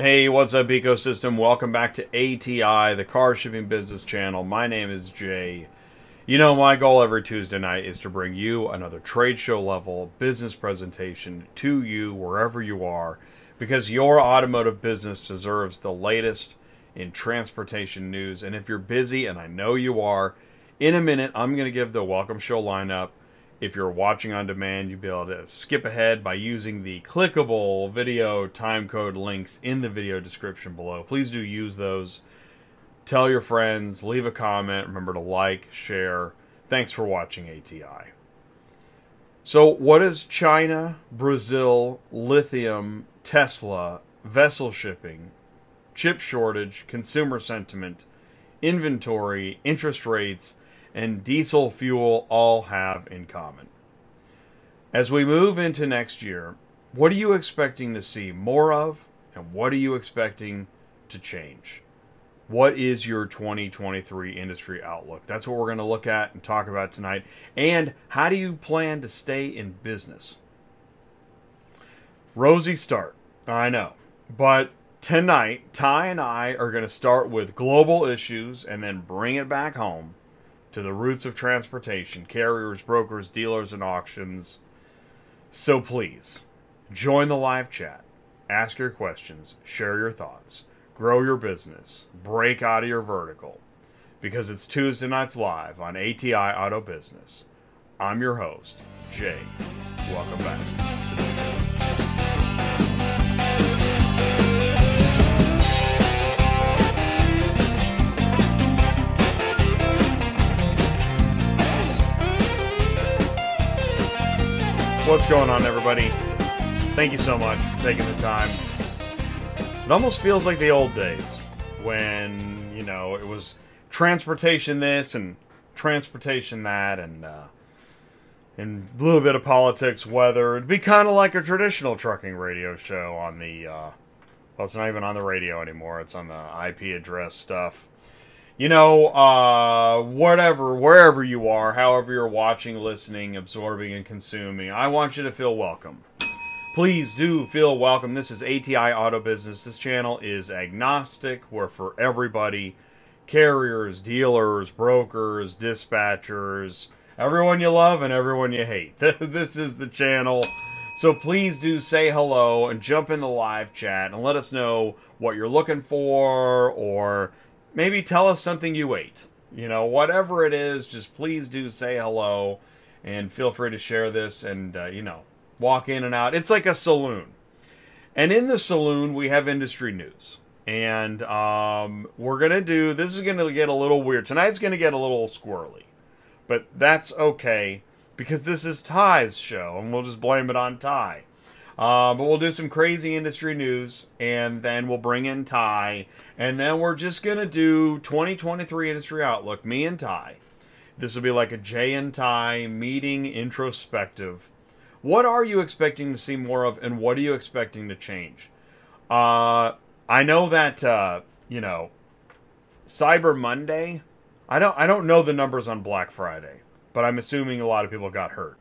Hey, what's up, ecosystem? Welcome back to ATI, the car shipping business channel. My name is Jay. You know, my goal every Tuesday night is to bring you another trade show level business presentation to you wherever you are because your automotive business deserves the latest in transportation news. And if you're busy, and I know you are, in a minute, I'm going to give the welcome show lineup if you're watching on demand, you'll be able to skip ahead by using the clickable video timecode links in the video description below. Please do use those. Tell your friends, leave a comment. Remember to like, share. Thanks for watching ATI. So, what is China, Brazil, lithium, Tesla, vessel shipping, chip shortage, consumer sentiment, inventory, interest rates, and diesel fuel all have in common. As we move into next year, what are you expecting to see more of, and what are you expecting to change? What is your 2023 industry outlook? That's what we're going to look at and talk about tonight. And how do you plan to stay in business? Rosy start, I know. But tonight, Ty and I are going to start with global issues and then bring it back home to the roots of transportation, carriers, brokers, dealers, and auctions. So please, join the live chat, ask your questions, share your thoughts, grow your business, break out of your vertical, because it's Tuesday nights live on ATI Auto Business. I'm your host, Jay. Welcome back to the show. What's going on, everybody? Thank you so much for taking the time. It almost feels like the old days when, you know, it was transportation this and transportation that and, uh, and a little bit of politics, weather. It'd be kind of like a traditional trucking radio show on the, uh, well, it's not even on the radio anymore. It's on the IP address stuff you know, uh, whatever, wherever you are, however you're watching, listening, absorbing, and consuming, I want you to feel welcome. Please do feel welcome. This is ATI Auto Business. This channel is agnostic. We're for everybody carriers, dealers, brokers, dispatchers, everyone you love and everyone you hate. this is the channel. So please do say hello and jump in the live chat and let us know what you're looking for or maybe tell us something you ate. You know, whatever it is, just please do say hello and feel free to share this and, uh, you know, walk in and out. It's like a saloon. And in the saloon, we have industry news. And um, we're going to do, this is going to get a little weird. Tonight's going to get a little squirrely. But that's okay because this is Ty's show and we'll just blame it on Ty. Uh, but we'll do some crazy industry news, and then we'll bring in Ty, and then we're just gonna do 2023 industry outlook. Me and Ty. This will be like a Jay and Ty meeting introspective. What are you expecting to see more of, and what are you expecting to change? Uh, I know that uh, you know Cyber Monday. I don't I don't know the numbers on Black Friday, but I'm assuming a lot of people got hurt.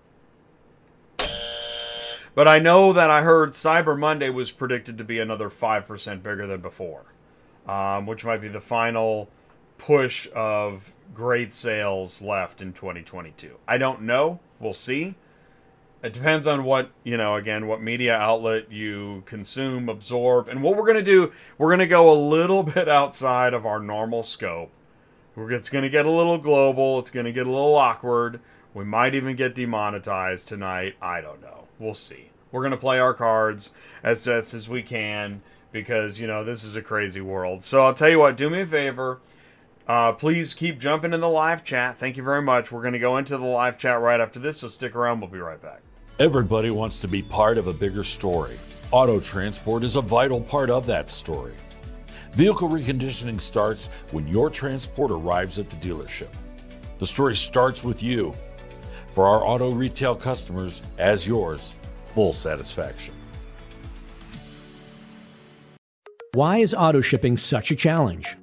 But I know that I heard Cyber Monday was predicted to be another 5% bigger than before, um, which might be the final push of great sales left in 2022. I don't know. We'll see. It depends on what, you know, again, what media outlet you consume, absorb. And what we're going to do, we're going to go a little bit outside of our normal scope. It's going to get a little global. It's going to get a little awkward. We might even get demonetized tonight. I don't know. We'll see. We're going to play our cards as best as we can because, you know, this is a crazy world. So I'll tell you what, do me a favor. Uh, please keep jumping in the live chat. Thank you very much. We're going to go into the live chat right after this, so stick around. We'll be right back. Everybody wants to be part of a bigger story. Auto transport is a vital part of that story. Vehicle reconditioning starts when your transport arrives at the dealership. The story starts with you. For our auto retail customers, as yours, full satisfaction. Why is auto shipping such a challenge?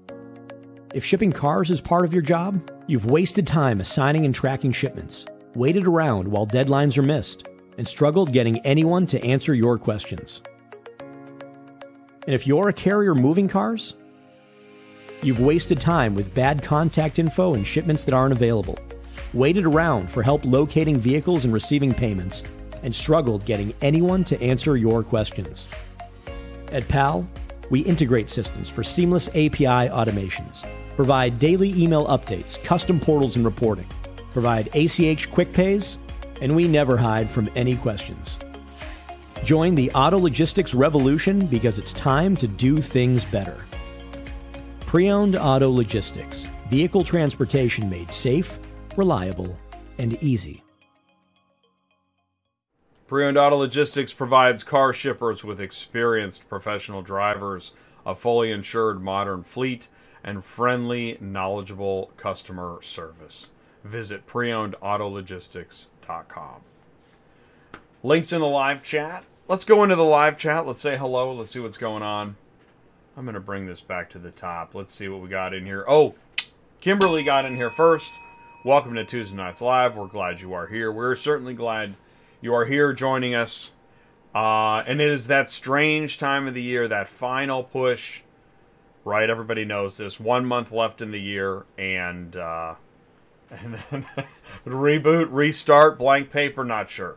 If shipping cars is part of your job, you've wasted time assigning and tracking shipments, waited around while deadlines are missed, and struggled getting anyone to answer your questions. And if you're a carrier moving cars, you've wasted time with bad contact info and shipments that aren't available, waited around for help locating vehicles and receiving payments, and struggled getting anyone to answer your questions. At PAL, we integrate systems for seamless API automations, provide daily email updates, custom portals and reporting, provide ACH quick pays, and we never hide from any questions. Join the auto logistics revolution because it's time to do things better. Pre owned auto logistics, vehicle transportation made safe, reliable, and easy. Pre-owned Auto Logistics provides car shippers with experienced professional drivers, a fully insured modern fleet, and friendly, knowledgeable customer service. Visit preownedautologistics.com. Links in the live chat. Let's go into the live chat. Let's say hello. Let's see what's going on. I'm going to bring this back to the top. Let's see what we got in here. Oh, Kimberly got in here first. Welcome to Tuesday Nights Live. We're glad you are here. We're certainly glad you are here joining us. Uh, and it is that strange time of the year, that final push. Right, everybody knows this. One month left in the year, and uh, and then reboot, restart, blank paper, not sure.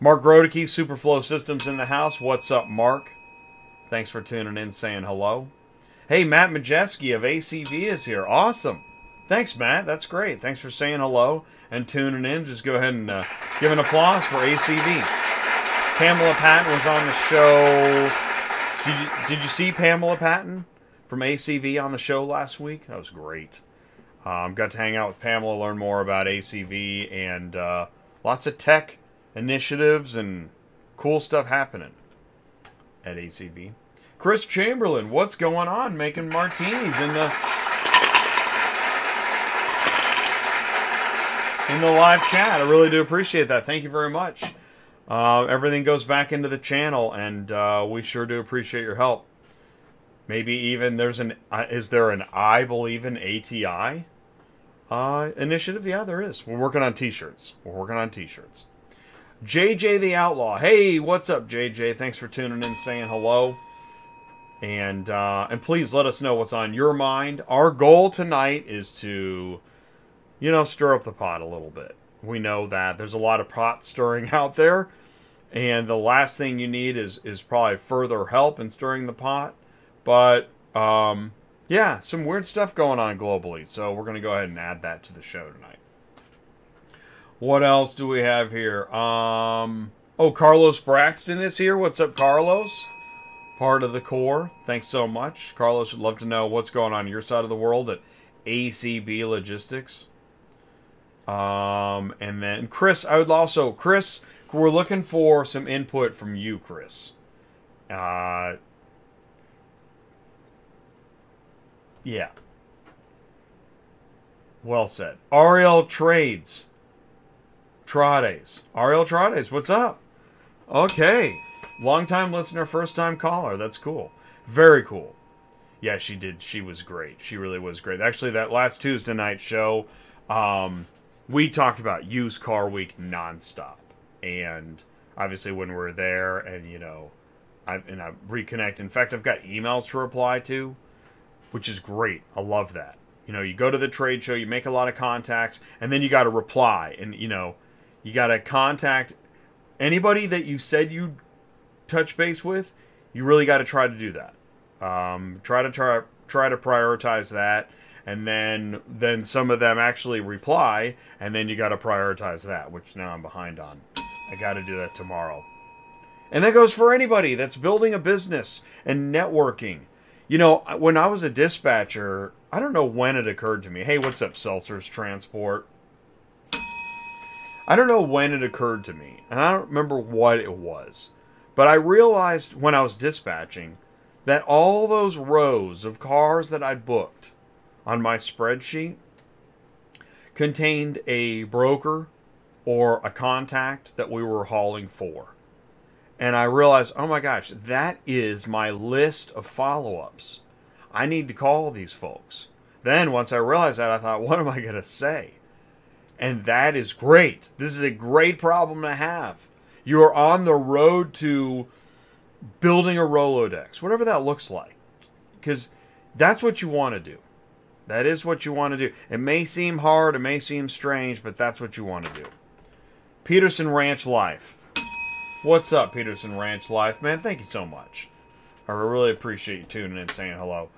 Mark Grodeke, Superflow Systems in the house. What's up, Mark? Thanks for tuning in, saying hello. Hey, Matt Majeski of ACV is here. Awesome. Thanks, Matt. That's great. Thanks for saying hello and tuning in. Just go ahead and uh, give an applause for ACV. Pamela Patton was on the show. Did you, did you see Pamela Patton from ACV on the show last week? That was great. Um, got to hang out with Pamela, learn more about ACV, and uh, lots of tech initiatives and cool stuff happening at ACV. Chris Chamberlain, what's going on? Making martinis in the in the live chat. I really do appreciate that. Thank you very much. Uh, everything goes back into the channel, and uh, we sure do appreciate your help. Maybe even there's an uh, is there an I believe in ATI uh, initiative? Yeah, there is. We're working on T-shirts. We're working on T-shirts. JJ the Outlaw. Hey, what's up, JJ? Thanks for tuning in, saying hello. And uh, and please let us know what's on your mind. Our goal tonight is to you know, stir up the pot a little bit. We know that there's a lot of pot stirring out there, and the last thing you need is is probably further help in stirring the pot. But um, yeah, some weird stuff going on globally. So we're gonna go ahead and add that to the show tonight. What else do we have here? Um, oh, Carlos Braxton is here. What's up, Carlos? Part of the core. Thanks so much, Carlos. Would love to know what's going on, your side of the world at ACB Logistics. Um, and then Chris, I would also Chris, we're looking for some input from you, Chris. Uh, yeah. Well said. Ariel Trades. Trades. Ariel Trades, what's up? Okay. Long time listener, first time caller. That's cool. Very cool. Yeah, she did. She was great. She really was great. Actually, that last Tuesday night show, um, we talked about used car week nonstop, and obviously when we're there, and you know, I and I reconnect. In fact, I've got emails to reply to, which is great. I love that. You know, you go to the trade show, you make a lot of contacts, and then you got to reply, and you know, you got to contact anybody that you said you touch base with. You really got to try to do that. Um, try to try try to prioritize that and then then some of them actually reply, and then you got to prioritize that, which now I'm behind on. I got to do that tomorrow. And that goes for anybody that's building a business and networking. You know, when I was a dispatcher, I don't know when it occurred to me. Hey, what's up, Seltzer's Transport? I don't know when it occurred to me, and I don't remember what it was. But I realized when I was dispatching that all those rows of cars that I'd booked on my spreadsheet contained a broker or a contact that we were hauling for. And I realized, oh my gosh, that is my list of follow ups. I need to call these folks. Then, once I realized that, I thought, what am I going to say? And that is great. This is a great problem to have. You are on the road to building a Rolodex, whatever that looks like. Because that's what you want to do. That is what you want to do. It may seem hard, it may seem strange, but that's what you want to do. Peterson Ranch Life. What's up, Peterson Ranch Life? Man, thank you so much. I really appreciate you tuning in saying hello.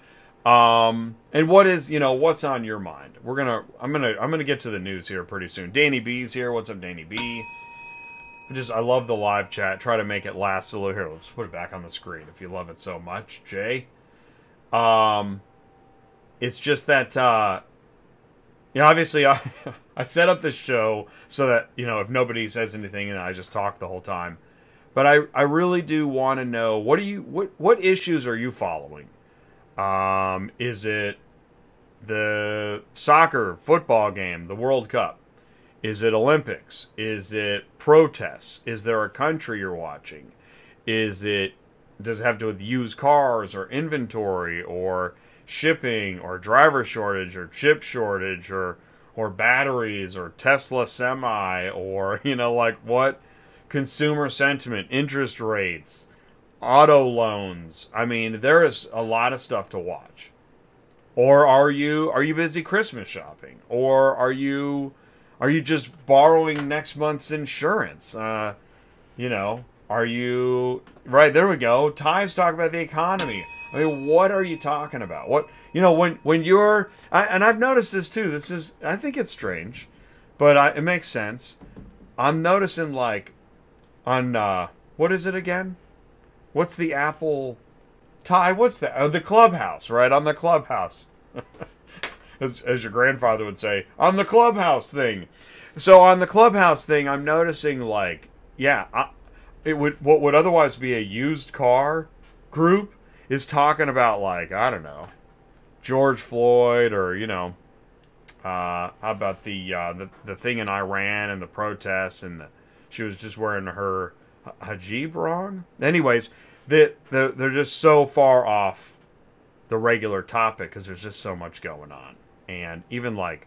Um, and what is, you know, what's on your mind? We're gonna, I'm gonna, I'm gonna get to the news here pretty soon. Danny B's here. What's up, Danny B? I just, I love the live chat. Try to make it last a little. Here, let's put it back on the screen if you love it so much, Jay. Um, it's just that, uh, yeah, obviously I, I set up this show so that, you know, if nobody says anything and I just talk the whole time. But I, I really do want to know what are you what what issues are you following? Um, is it the soccer football game, the World Cup? Is it Olympics? Is it protests? Is there a country you're watching? Is it does it have to do with used cars or inventory or shipping or driver shortage or chip shortage or or batteries or Tesla semi or you know like what consumer sentiment, interest rates, auto loans. I mean, there is a lot of stuff to watch. Or are you are you busy Christmas shopping? Or are you are you just borrowing next month's insurance? Uh, you know, are you right? There we go. Ties talk about the economy. I mean, what are you talking about? What you know when when you're I, and I've noticed this too. This is I think it's strange, but I, it makes sense. I'm noticing like on uh, what is it again? What's the Apple tie? What's that? Oh, the Clubhouse, right? On the Clubhouse, as, as your grandfather would say, on the Clubhouse thing. So on the Clubhouse thing, I'm noticing like, yeah, I, it would what would otherwise be a used car group is talking about like I don't know, George Floyd or you know, uh, how about the uh, the the thing in Iran and the protests and the she was just wearing her hijab wrong. Anyways, that they're, they're just so far off the regular topic because there's just so much going on, and even like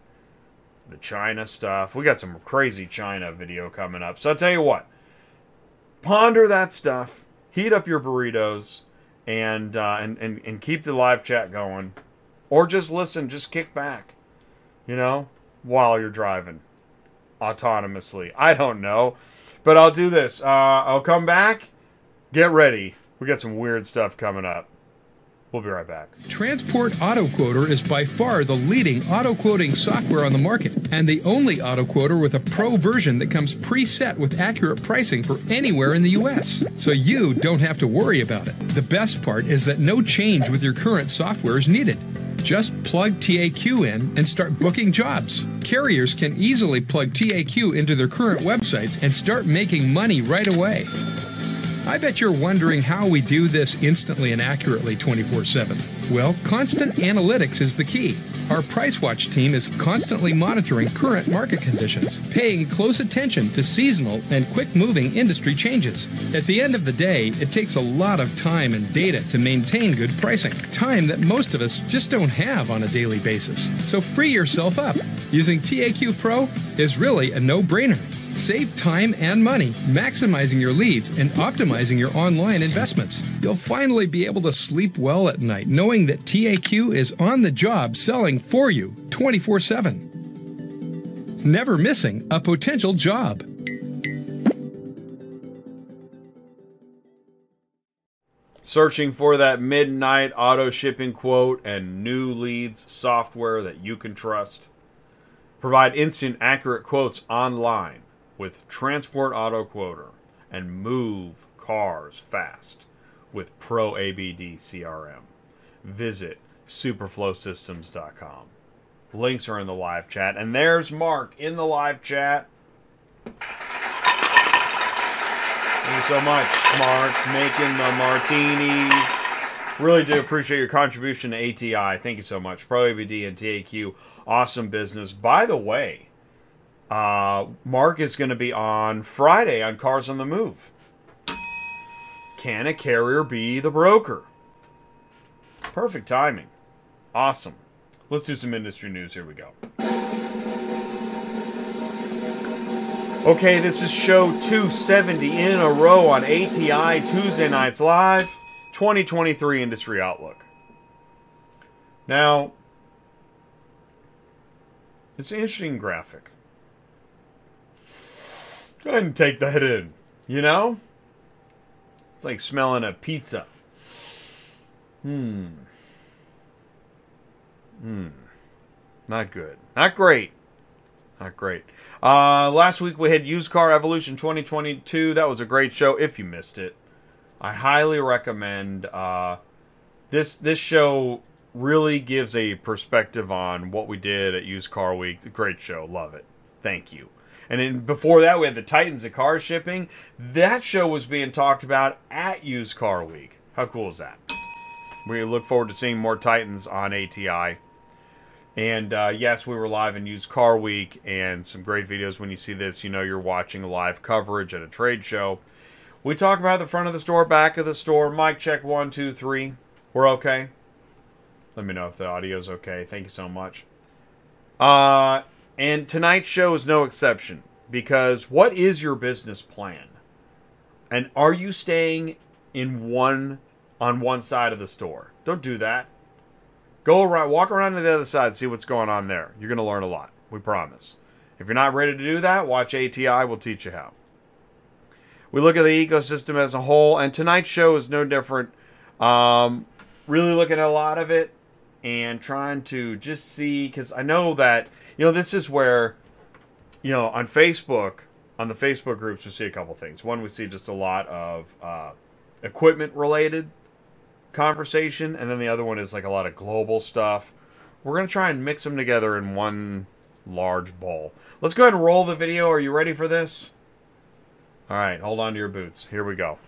the China stuff. We got some crazy China video coming up. So I'll tell you what, ponder that stuff, heat up your burritos, and uh, and, and and keep the live chat going, or just listen, just kick back, you know, while you're driving autonomously. I don't know. But I'll do this. Uh, I'll come back. Get ready. We got some weird stuff coming up. We'll be right back. Transport Auto Quoter is by far the leading auto quoting software on the market and the only auto quoter with a pro version that comes preset with accurate pricing for anywhere in the US. So you don't have to worry about it. The best part is that no change with your current software is needed. Just plug TAQ in and start booking jobs. Carriers can easily plug TAQ into their current websites and start making money right away. I bet you're wondering how we do this instantly and accurately 24 7. Well, constant analytics is the key. Our PriceWatch team is constantly monitoring current market conditions, paying close attention to seasonal and quick moving industry changes. At the end of the day, it takes a lot of time and data to maintain good pricing, time that most of us just don't have on a daily basis. So free yourself up. Using TAQ Pro is really a no brainer. Save time and money, maximizing your leads and optimizing your online investments. You'll finally be able to sleep well at night knowing that TAQ is on the job selling for you 24 7. Never missing a potential job. Searching for that midnight auto shipping quote and new leads software that you can trust. Provide instant, accurate quotes online with Transport Auto Quoter and move cars fast with Pro ABD CRM. Visit superflowsystems.com. Links are in the live chat. And there's Mark in the live chat. Thank you so much, Mark, making the martinis. Really do appreciate your contribution to ATI. Thank you so much. Pro ABD and TAQ, awesome business. By the way, uh, Mark is going to be on Friday on Cars on the Move. Can a carrier be the broker? Perfect timing. Awesome. Let's do some industry news. Here we go. Okay, this is show 270 in a row on ATI Tuesday Nights Live 2023 Industry Outlook. Now, it's an interesting graphic. Go ahead and take that in. You know? It's like smelling a pizza. Hmm. Hmm. Not good. Not great. Not great. Uh, last week we had Used Car Evolution 2022. That was a great show. If you missed it, I highly recommend. Uh, this this show really gives a perspective on what we did at Used Car Week. Great show. Love it. Thank you. And then before that, we had the Titans of car shipping. That show was being talked about at Used Car Week. How cool is that? We look forward to seeing more Titans on ATI. And uh, yes, we were live in Used Car Week and some great videos. When you see this, you know you're watching live coverage at a trade show. We talk about the front of the store, back of the store. Mic check one, two, three. We're okay. Let me know if the audio's okay. Thank you so much. Uh, and tonight's show is no exception because what is your business plan? And are you staying in one on one side of the store? Don't do that. Go around, walk around to the other side, see what's going on there. You're going to learn a lot. We promise. If you're not ready to do that, watch ATI. We'll teach you how. We look at the ecosystem as a whole, and tonight's show is no different. Um, really looking at a lot of it and trying to just see because I know that you know this is where you know on Facebook on the Facebook groups we see a couple things. One, we see just a lot of uh, equipment related conversation, and then the other one is like a lot of global stuff. We're gonna try and mix them together in one large bowl. Let's go ahead and roll the video. Are you ready for this? All right, hold on to your boots. Here we go.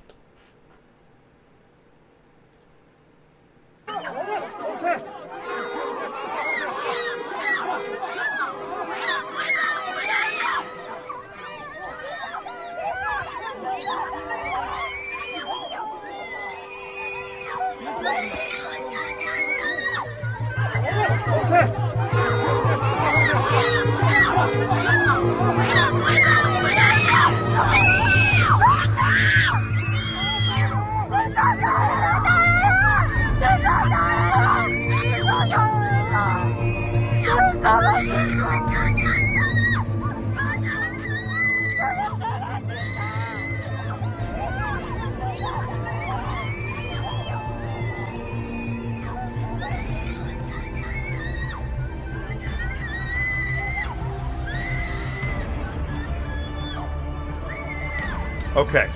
Okay.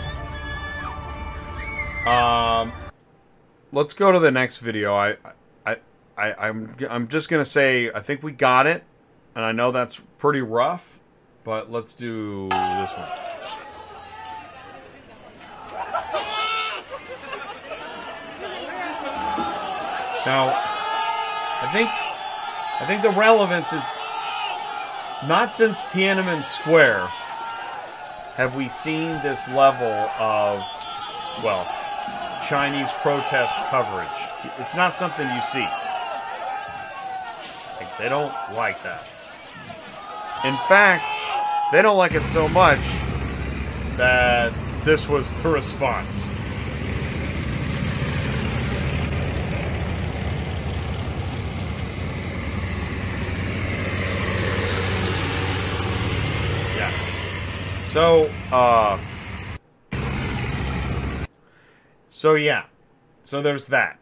Um, let's go to the next video. I, I, I, I'm, I'm just gonna say I think we got it, and I know that's pretty rough, but let's do this one. Now, I think, I think the relevance is not since Tiananmen Square have we seen this level of, well, Chinese protest coverage. It's not something you see. Like, they don't like that. In fact, they don't like it so much that this was the response. Yeah. So, uh, so yeah, so there's that.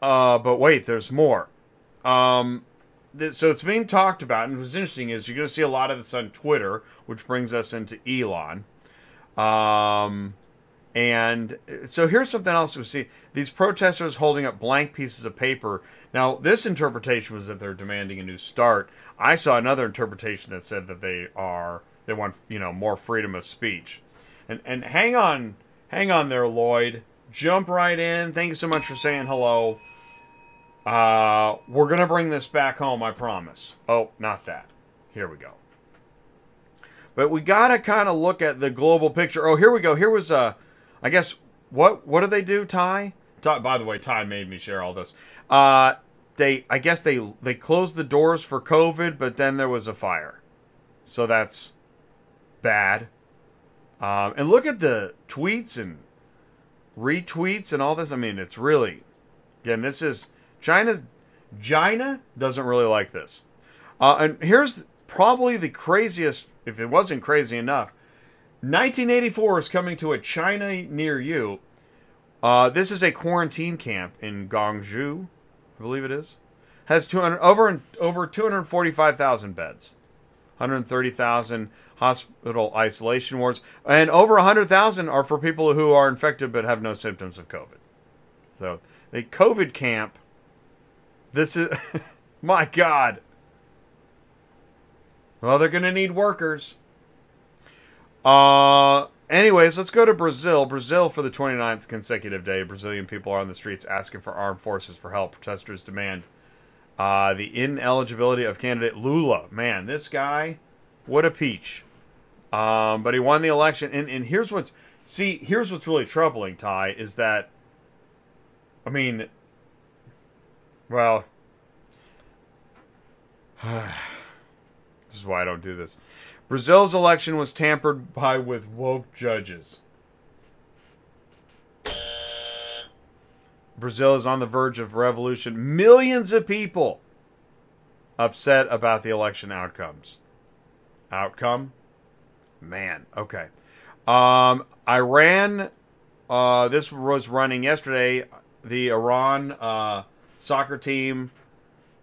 Uh, but wait, there's more. Um, th- so it's being talked about, and what's interesting is you're going to see a lot of this on Twitter, which brings us into Elon. Um, and so here's something else we see: these protesters holding up blank pieces of paper. Now, this interpretation was that they're demanding a new start. I saw another interpretation that said that they are they want you know more freedom of speech. And and hang on, hang on there, Lloyd. Jump right in. Thank you so much for saying hello. Uh, we're gonna bring this back home, I promise. Oh, not that. Here we go. But we gotta kind of look at the global picture. Oh, here we go. Here was uh, I guess what what do they do, Ty? Ty by the way, Ty made me share all this. Uh, they I guess they they closed the doors for COVID, but then there was a fire. So that's bad. Um, and look at the tweets and retweets and all this. I mean, it's really, again, this is China's. China doesn't really like this. Uh, and here's probably the craziest, if it wasn't crazy enough. 1984 is coming to a China near you. Uh, this is a quarantine camp in Guangzhou, I believe it is. Has 200 over over 245,000 beds, 130,000 hospital isolation wards, and over 100,000 are for people who are infected but have no symptoms of COVID. So the COVID camp. This is my God. Well, they're going to need workers. Uh, anyways, let's go to Brazil. Brazil for the 29th consecutive day. Brazilian people are on the streets asking for armed forces for help. Protesters demand uh, the ineligibility of candidate Lula. Man, this guy, what a peach. Um, but he won the election. And, and here's what's see, here's what's really troubling, Ty, is that I mean well this is why I don't do this. Brazil's election was tampered by with woke judges. Brazil is on the verge of revolution. Millions of people upset about the election outcomes. Outcome? Man, okay. Um, Iran, uh, this was running yesterday. The Iran uh, soccer team,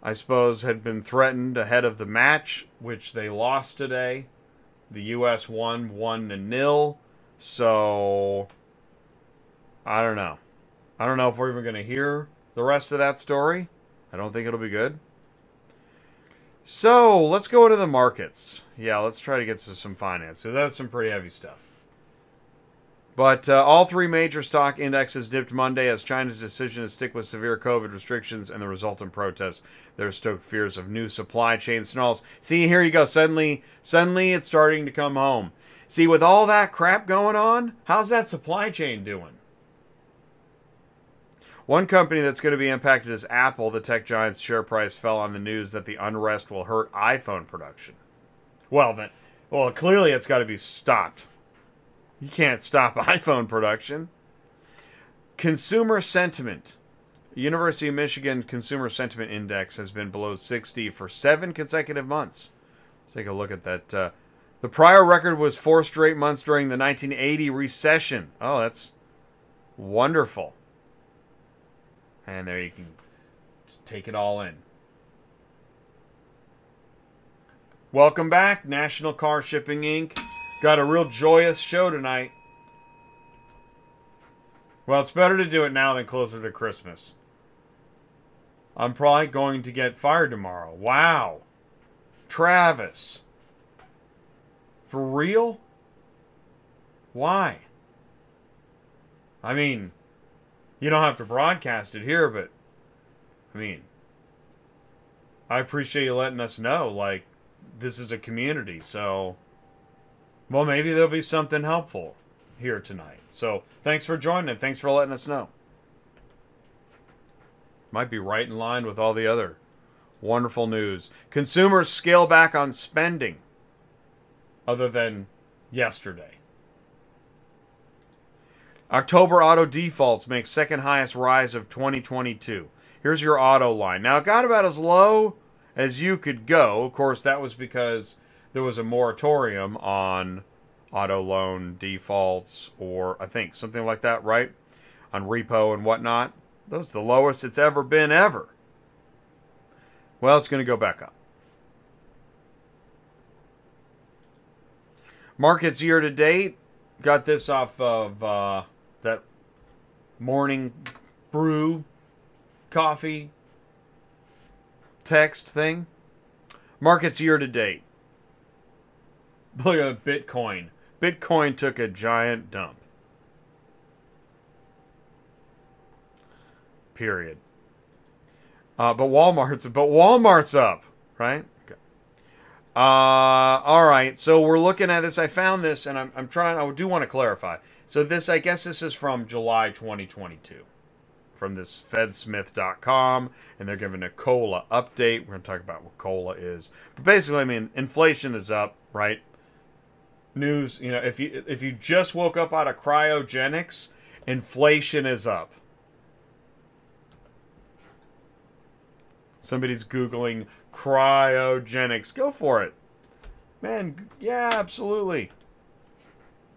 I suppose, had been threatened ahead of the match, which they lost today. The U.S. won one to nil. So, I don't know. I don't know if we're even going to hear the rest of that story. I don't think it'll be good. So let's go into the markets. Yeah, let's try to get to some finance. So that's some pretty heavy stuff. But uh, all three major stock indexes dipped Monday as China's decision to stick with severe COVID restrictions and the resultant protests. There stoked fears of new supply chain snarls. See, here you go. Suddenly, suddenly it's starting to come home. See, with all that crap going on, how's that supply chain doing? One company that's going to be impacted is Apple. The tech giant's share price fell on the news that the unrest will hurt iPhone production. Well, then, well, clearly it's got to be stopped. You can't stop iPhone production. Consumer sentiment. University of Michigan Consumer Sentiment Index has been below 60 for seven consecutive months. Let's take a look at that. Uh, the prior record was four straight months during the 1980 recession. Oh, that's wonderful. And there you can take it all in. Welcome back, National Car Shipping Inc. Got a real joyous show tonight. Well, it's better to do it now than closer to Christmas. I'm probably going to get fired tomorrow. Wow. Travis. For real? Why? I mean, you don't have to broadcast it here, but I mean, I appreciate you letting us know. Like, this is a community, so well, maybe there'll be something helpful here tonight. So, thanks for joining. Thanks for letting us know. Might be right in line with all the other wonderful news. Consumers scale back on spending, other than yesterday. October auto defaults make second highest rise of 2022. Here's your auto line. Now, it got about as low as you could go. Of course, that was because there was a moratorium on auto loan defaults, or I think something like that, right? On repo and whatnot. Those the lowest it's ever been, ever. Well, it's going to go back up. Markets year to date. Got this off of uh, that morning brew coffee text thing. Markets year to date. Look at Bitcoin. Bitcoin took a giant dump. Period. Uh, but Walmart's but Walmart's up, right? Okay. Uh, all right. So we're looking at this. I found this, and I'm, I'm trying. I do want to clarify. So this, I guess, this is from July 2022, from this FedSmith.com, and they're giving a cola update. We're going to talk about what cola is, but basically, I mean, inflation is up, right? news. You know, if you if you just woke up out of cryogenics, inflation is up. Somebody's googling cryogenics. Go for it, man. Yeah, absolutely.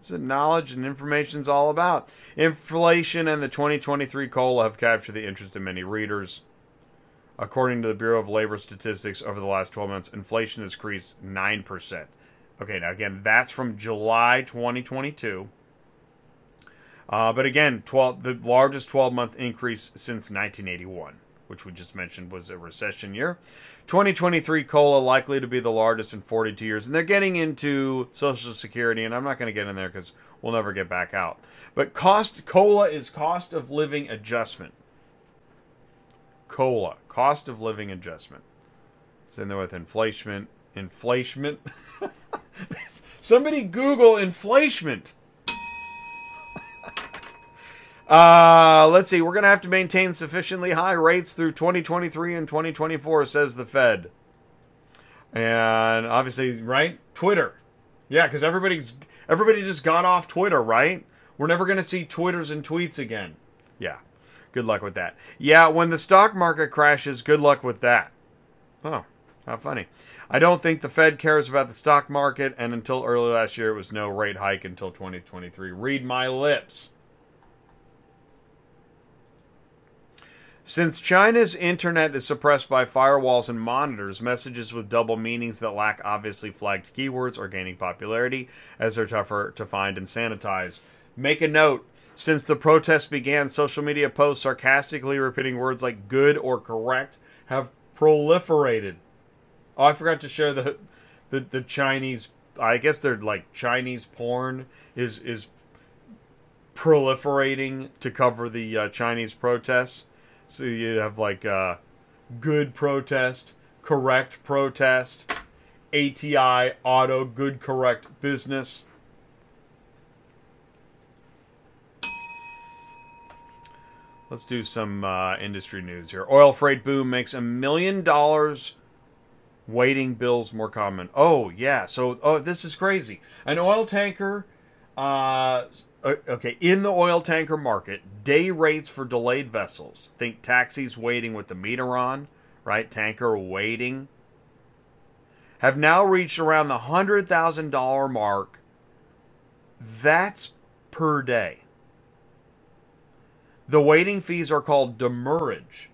What knowledge and information is all about. Inflation and the 2023 COLA have captured the interest of many readers. According to the Bureau of Labor Statistics, over the last 12 months, inflation has increased 9%. Okay, now again, that's from July 2022. Uh, but again, 12, the largest 12 month increase since 1981 which we just mentioned was a recession year. 2023 COLA likely to be the largest in 42 years. And they're getting into Social Security, and I'm not going to get in there because we'll never get back out. But cost COLA is cost of living adjustment. COLA, cost of living adjustment. It's in there with inflation. Inflation. Somebody Google inflation. Uh, let's see. We're going to have to maintain sufficiently high rates through 2023 and 2024, says the Fed. And obviously, right? Twitter. Yeah, because everybody's everybody just got off Twitter, right? We're never going to see Twitters and tweets again. Yeah. Good luck with that. Yeah, when the stock market crashes, good luck with that. Oh, how funny. I don't think the Fed cares about the stock market, and until early last year, it was no rate hike until 2023. Read my lips. Since China's internet is suppressed by firewalls and monitors, messages with double meanings that lack obviously flagged keywords are gaining popularity as they're tougher to find and sanitize. Make a note since the protests began, social media posts sarcastically repeating words like good or correct have proliferated. Oh, I forgot to share the the, the Chinese I guess they're like Chinese porn is is proliferating to cover the uh, Chinese protests. So you have like uh, good protest, correct protest, ATI, auto, good, correct business. Let's do some uh, industry news here. Oil freight boom makes a million dollars. Waiting bills more common. Oh yeah, so oh this is crazy. An oil tanker uh, Uh, okay, in the oil tanker market, day rates for delayed vessels. Think taxis waiting with the meter on, right? Tanker waiting. Have now reached around the $100,000 mark. That's per day. The waiting fees are called demurrage,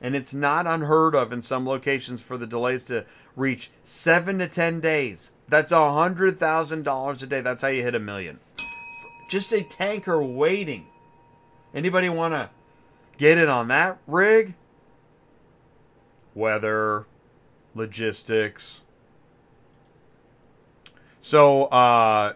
and it's not unheard of in some locations for the delays to reach seven to 10 days. That's a hundred thousand dollars a day. That's how you hit a million. Just a tanker waiting. Anybody want to get in on that rig? Weather, logistics. So, uh,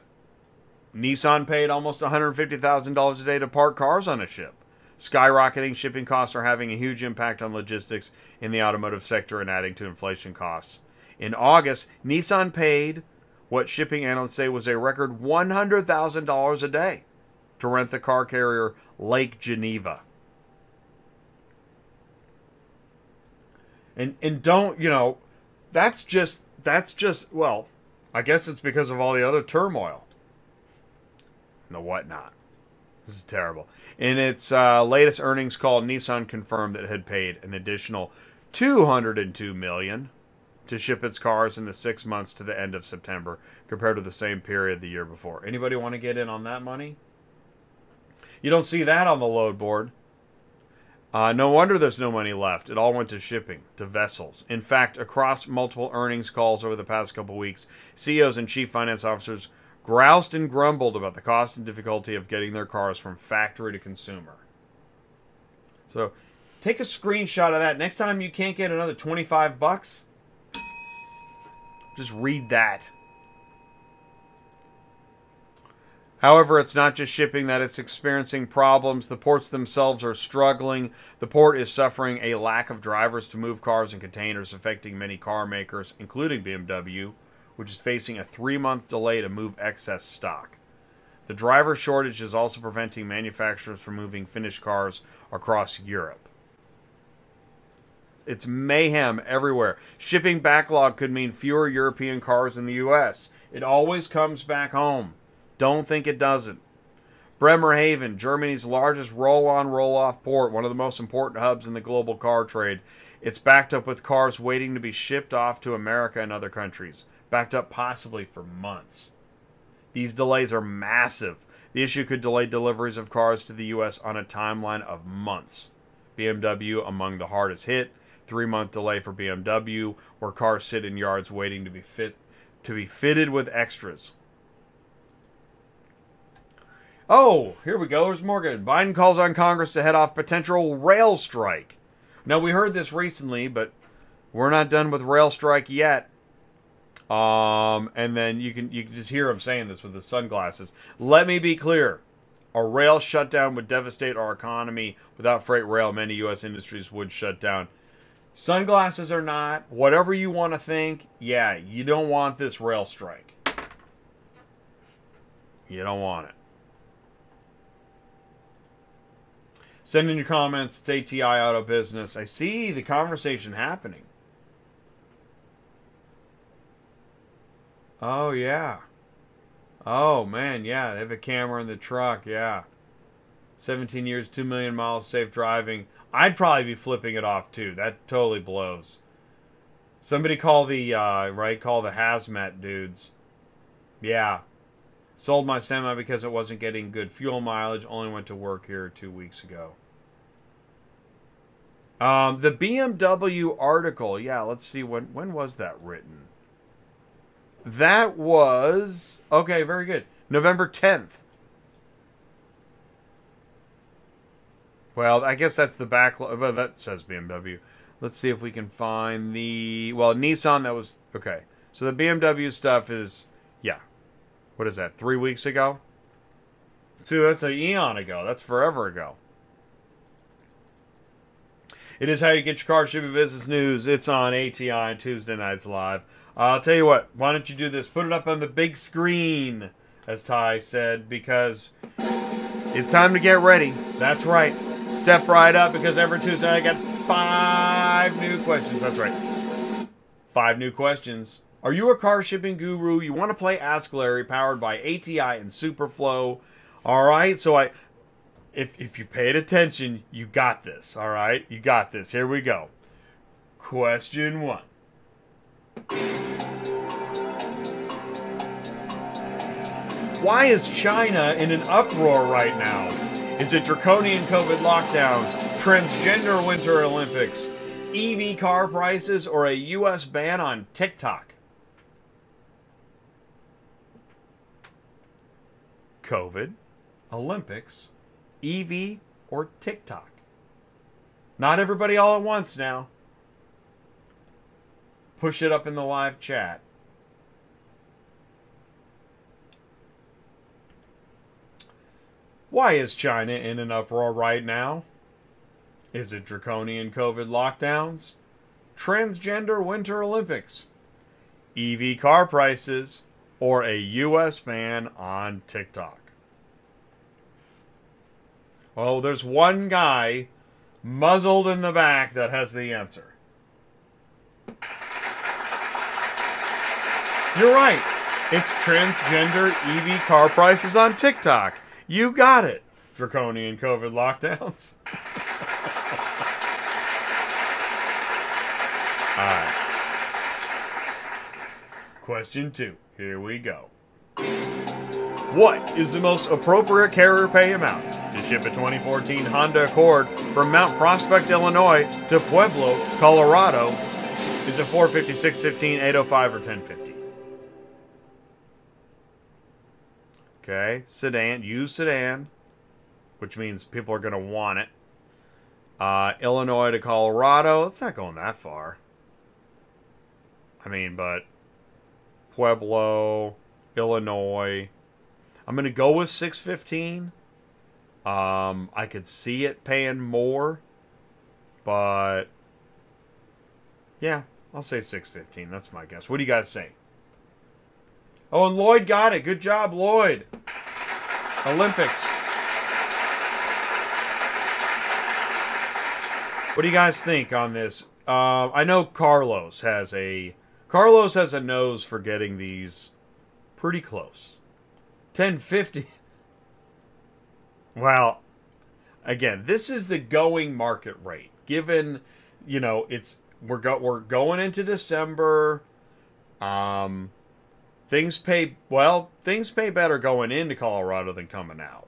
Nissan paid almost $150,000 a day to park cars on a ship. Skyrocketing shipping costs are having a huge impact on logistics in the automotive sector and adding to inflation costs. In August, Nissan paid what shipping analysts say was a record $100,000 a day to rent the car carrier Lake Geneva. And and don't, you know, that's just that's just well, I guess it's because of all the other turmoil and the whatnot. This is terrible. In its uh, latest earnings call, Nissan confirmed that it had paid an additional 202 million to ship its cars in the six months to the end of September compared to the same period the year before. Anybody want to get in on that money? You don't see that on the load board. Uh, no wonder there's no money left. It all went to shipping, to vessels. In fact, across multiple earnings calls over the past couple weeks, CEOs and chief finance officers groused and grumbled about the cost and difficulty of getting their cars from factory to consumer. So, take a screenshot of that. Next time you can't get another 25 bucks, just read that. However, it's not just shipping that it's experiencing problems. The ports themselves are struggling. The port is suffering a lack of drivers to move cars and containers, affecting many car makers, including BMW, which is facing a three month delay to move excess stock. The driver shortage is also preventing manufacturers from moving finished cars across Europe. It's mayhem everywhere. Shipping backlog could mean fewer European cars in the U.S. It always comes back home. Don't think it doesn't. Bremerhaven, Germany's largest roll on roll off port, one of the most important hubs in the global car trade. It's backed up with cars waiting to be shipped off to America and other countries, backed up possibly for months. These delays are massive. The issue could delay deliveries of cars to the U.S. on a timeline of months. BMW among the hardest hit. Three month delay for BMW, where cars sit in yards waiting to be fit to be fitted with extras. Oh, here we go. There's Morgan. Biden calls on Congress to head off potential rail strike. Now we heard this recently, but we're not done with rail strike yet. Um, and then you can you can just hear him saying this with his sunglasses. Let me be clear. A rail shutdown would devastate our economy. Without freight rail, many U.S. industries would shut down. Sunglasses or not, whatever you want to think, yeah, you don't want this rail strike. You don't want it. Send in your comments. It's ATI Auto Business. I see the conversation happening. Oh, yeah. Oh, man, yeah. They have a camera in the truck. Yeah. 17 years, 2 million miles, safe driving. I'd probably be flipping it off, too. That totally blows. Somebody call the, uh, right? Call the hazmat dudes. Yeah. Sold my semi because it wasn't getting good fuel mileage. Only went to work here two weeks ago. Um, the BMW article. Yeah, let's see when when was that written. That was okay. Very good. November tenth. Well, I guess that's the back. Well, that says BMW. Let's see if we can find the well Nissan. That was okay. So the BMW stuff is yeah what is that, three weeks ago? Dude, that's an eon ago. That's forever ago. It is how you get your car shipping business news. It's on ATI Tuesday nights live. Uh, I'll tell you what. Why don't you do this? Put it up on the big screen, as Ty said, because it's time to get ready. That's right. Step right up because every Tuesday I got five new questions. That's right. Five new questions. Are you a car shipping guru? You want to play Ask Larry, powered by ATI and Superflow. All right, so I, if if you paid attention, you got this. All right, you got this. Here we go. Question one. Why is China in an uproar right now? Is it draconian COVID lockdowns, transgender Winter Olympics, EV car prices, or a U.S. ban on TikTok? COVID, Olympics, EV, or TikTok. Not everybody all at once now. Push it up in the live chat. Why is China in an uproar right now? Is it draconian COVID lockdowns? Transgender Winter Olympics? EV car prices? or a U.S. ban on TikTok? Well, there's one guy muzzled in the back that has the answer. You're right. It's transgender EV car prices on TikTok. You got it. Draconian COVID lockdowns. All right. Question two. Here we go. What is the most appropriate carrier pay amount to ship a 2014 Honda Accord from Mount Prospect, Illinois to Pueblo, Colorado? Is it 450, 615, 805, or 1050? Okay, sedan, use sedan, which means people are going to want it. Uh, Illinois to Colorado, it's not going that far. I mean, but Pueblo, Illinois. I'm going to go with 615. Um, I could see it paying more, but yeah, I'll say 615. That's my guess. What do you guys say? Oh, and Lloyd got it. Good job, Lloyd. Olympics. What do you guys think on this? Uh, I know Carlos has a Carlos has a nose for getting these pretty close. 1050. Well, again, this is the going market rate. Given, you know, it's we're go, we're going into December. Um things pay well, things pay better going into Colorado than coming out.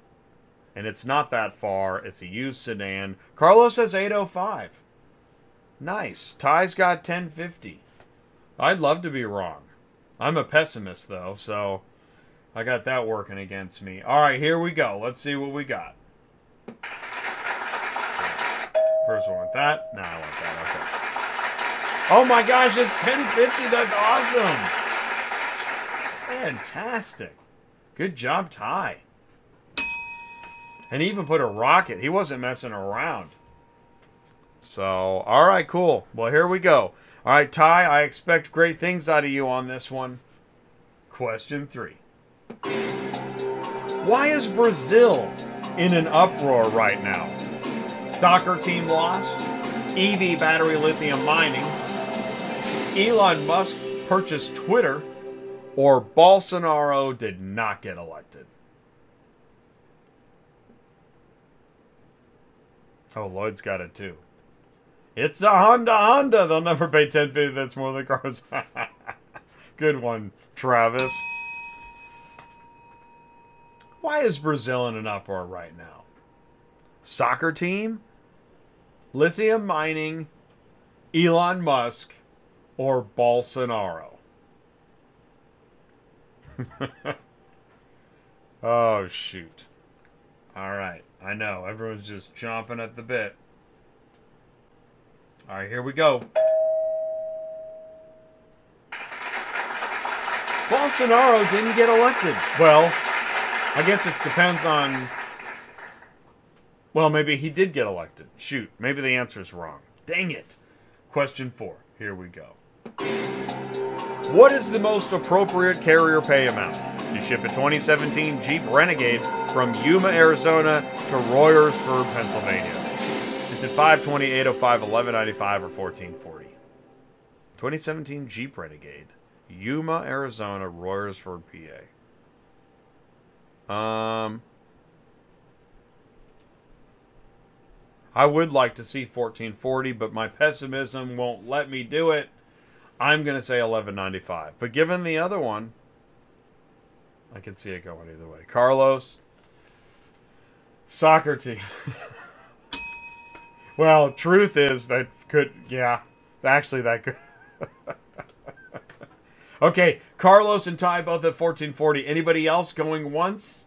And it's not that far. It's a used sedan. Carlos has 805. Nice. Ty's got 1050. I'd love to be wrong. I'm a pessimist though, so I got that working against me. All right, here we go. Let's see what we got. First one with that. No, I want that. Okay. Oh my gosh, it's 1050. That's awesome. Fantastic. Good job, Ty. And he even put a rocket. He wasn't messing around. So, all right, cool. Well, here we go. All right, Ty, I expect great things out of you on this one. Question three. Why is Brazil in an uproar right now? Soccer team lost, EV battery lithium mining, Elon Musk purchased Twitter, or Bolsonaro did not get elected? Oh, Lloyd's got it too. It's a Honda Honda. They'll never pay 1050 that's more than cars. Good one, Travis. Why is Brazil in an uproar right now? Soccer team? Lithium mining? Elon Musk? Or Bolsonaro? oh, shoot. All right. I know. Everyone's just chomping at the bit. All right, here we go. Bolsonaro didn't get elected. Well, I guess it depends on. Well, maybe he did get elected. Shoot, maybe the answer is wrong. Dang it. Question four. Here we go. What is the most appropriate carrier pay amount to ship a 2017 Jeep Renegade from Yuma, Arizona to Royersford, Pennsylvania? Is it 520, 805, 1195, or 1440? 2017 Jeep Renegade, Yuma, Arizona, Royersford, PA. Um, I would like to see 1440, but my pessimism won't let me do it. I'm going to say 1195. But given the other one, I can see it going either way. Carlos, soccer team. well, truth is that could, yeah, actually that could. okay, Carlos and Ty both at 1440. Anybody else going once?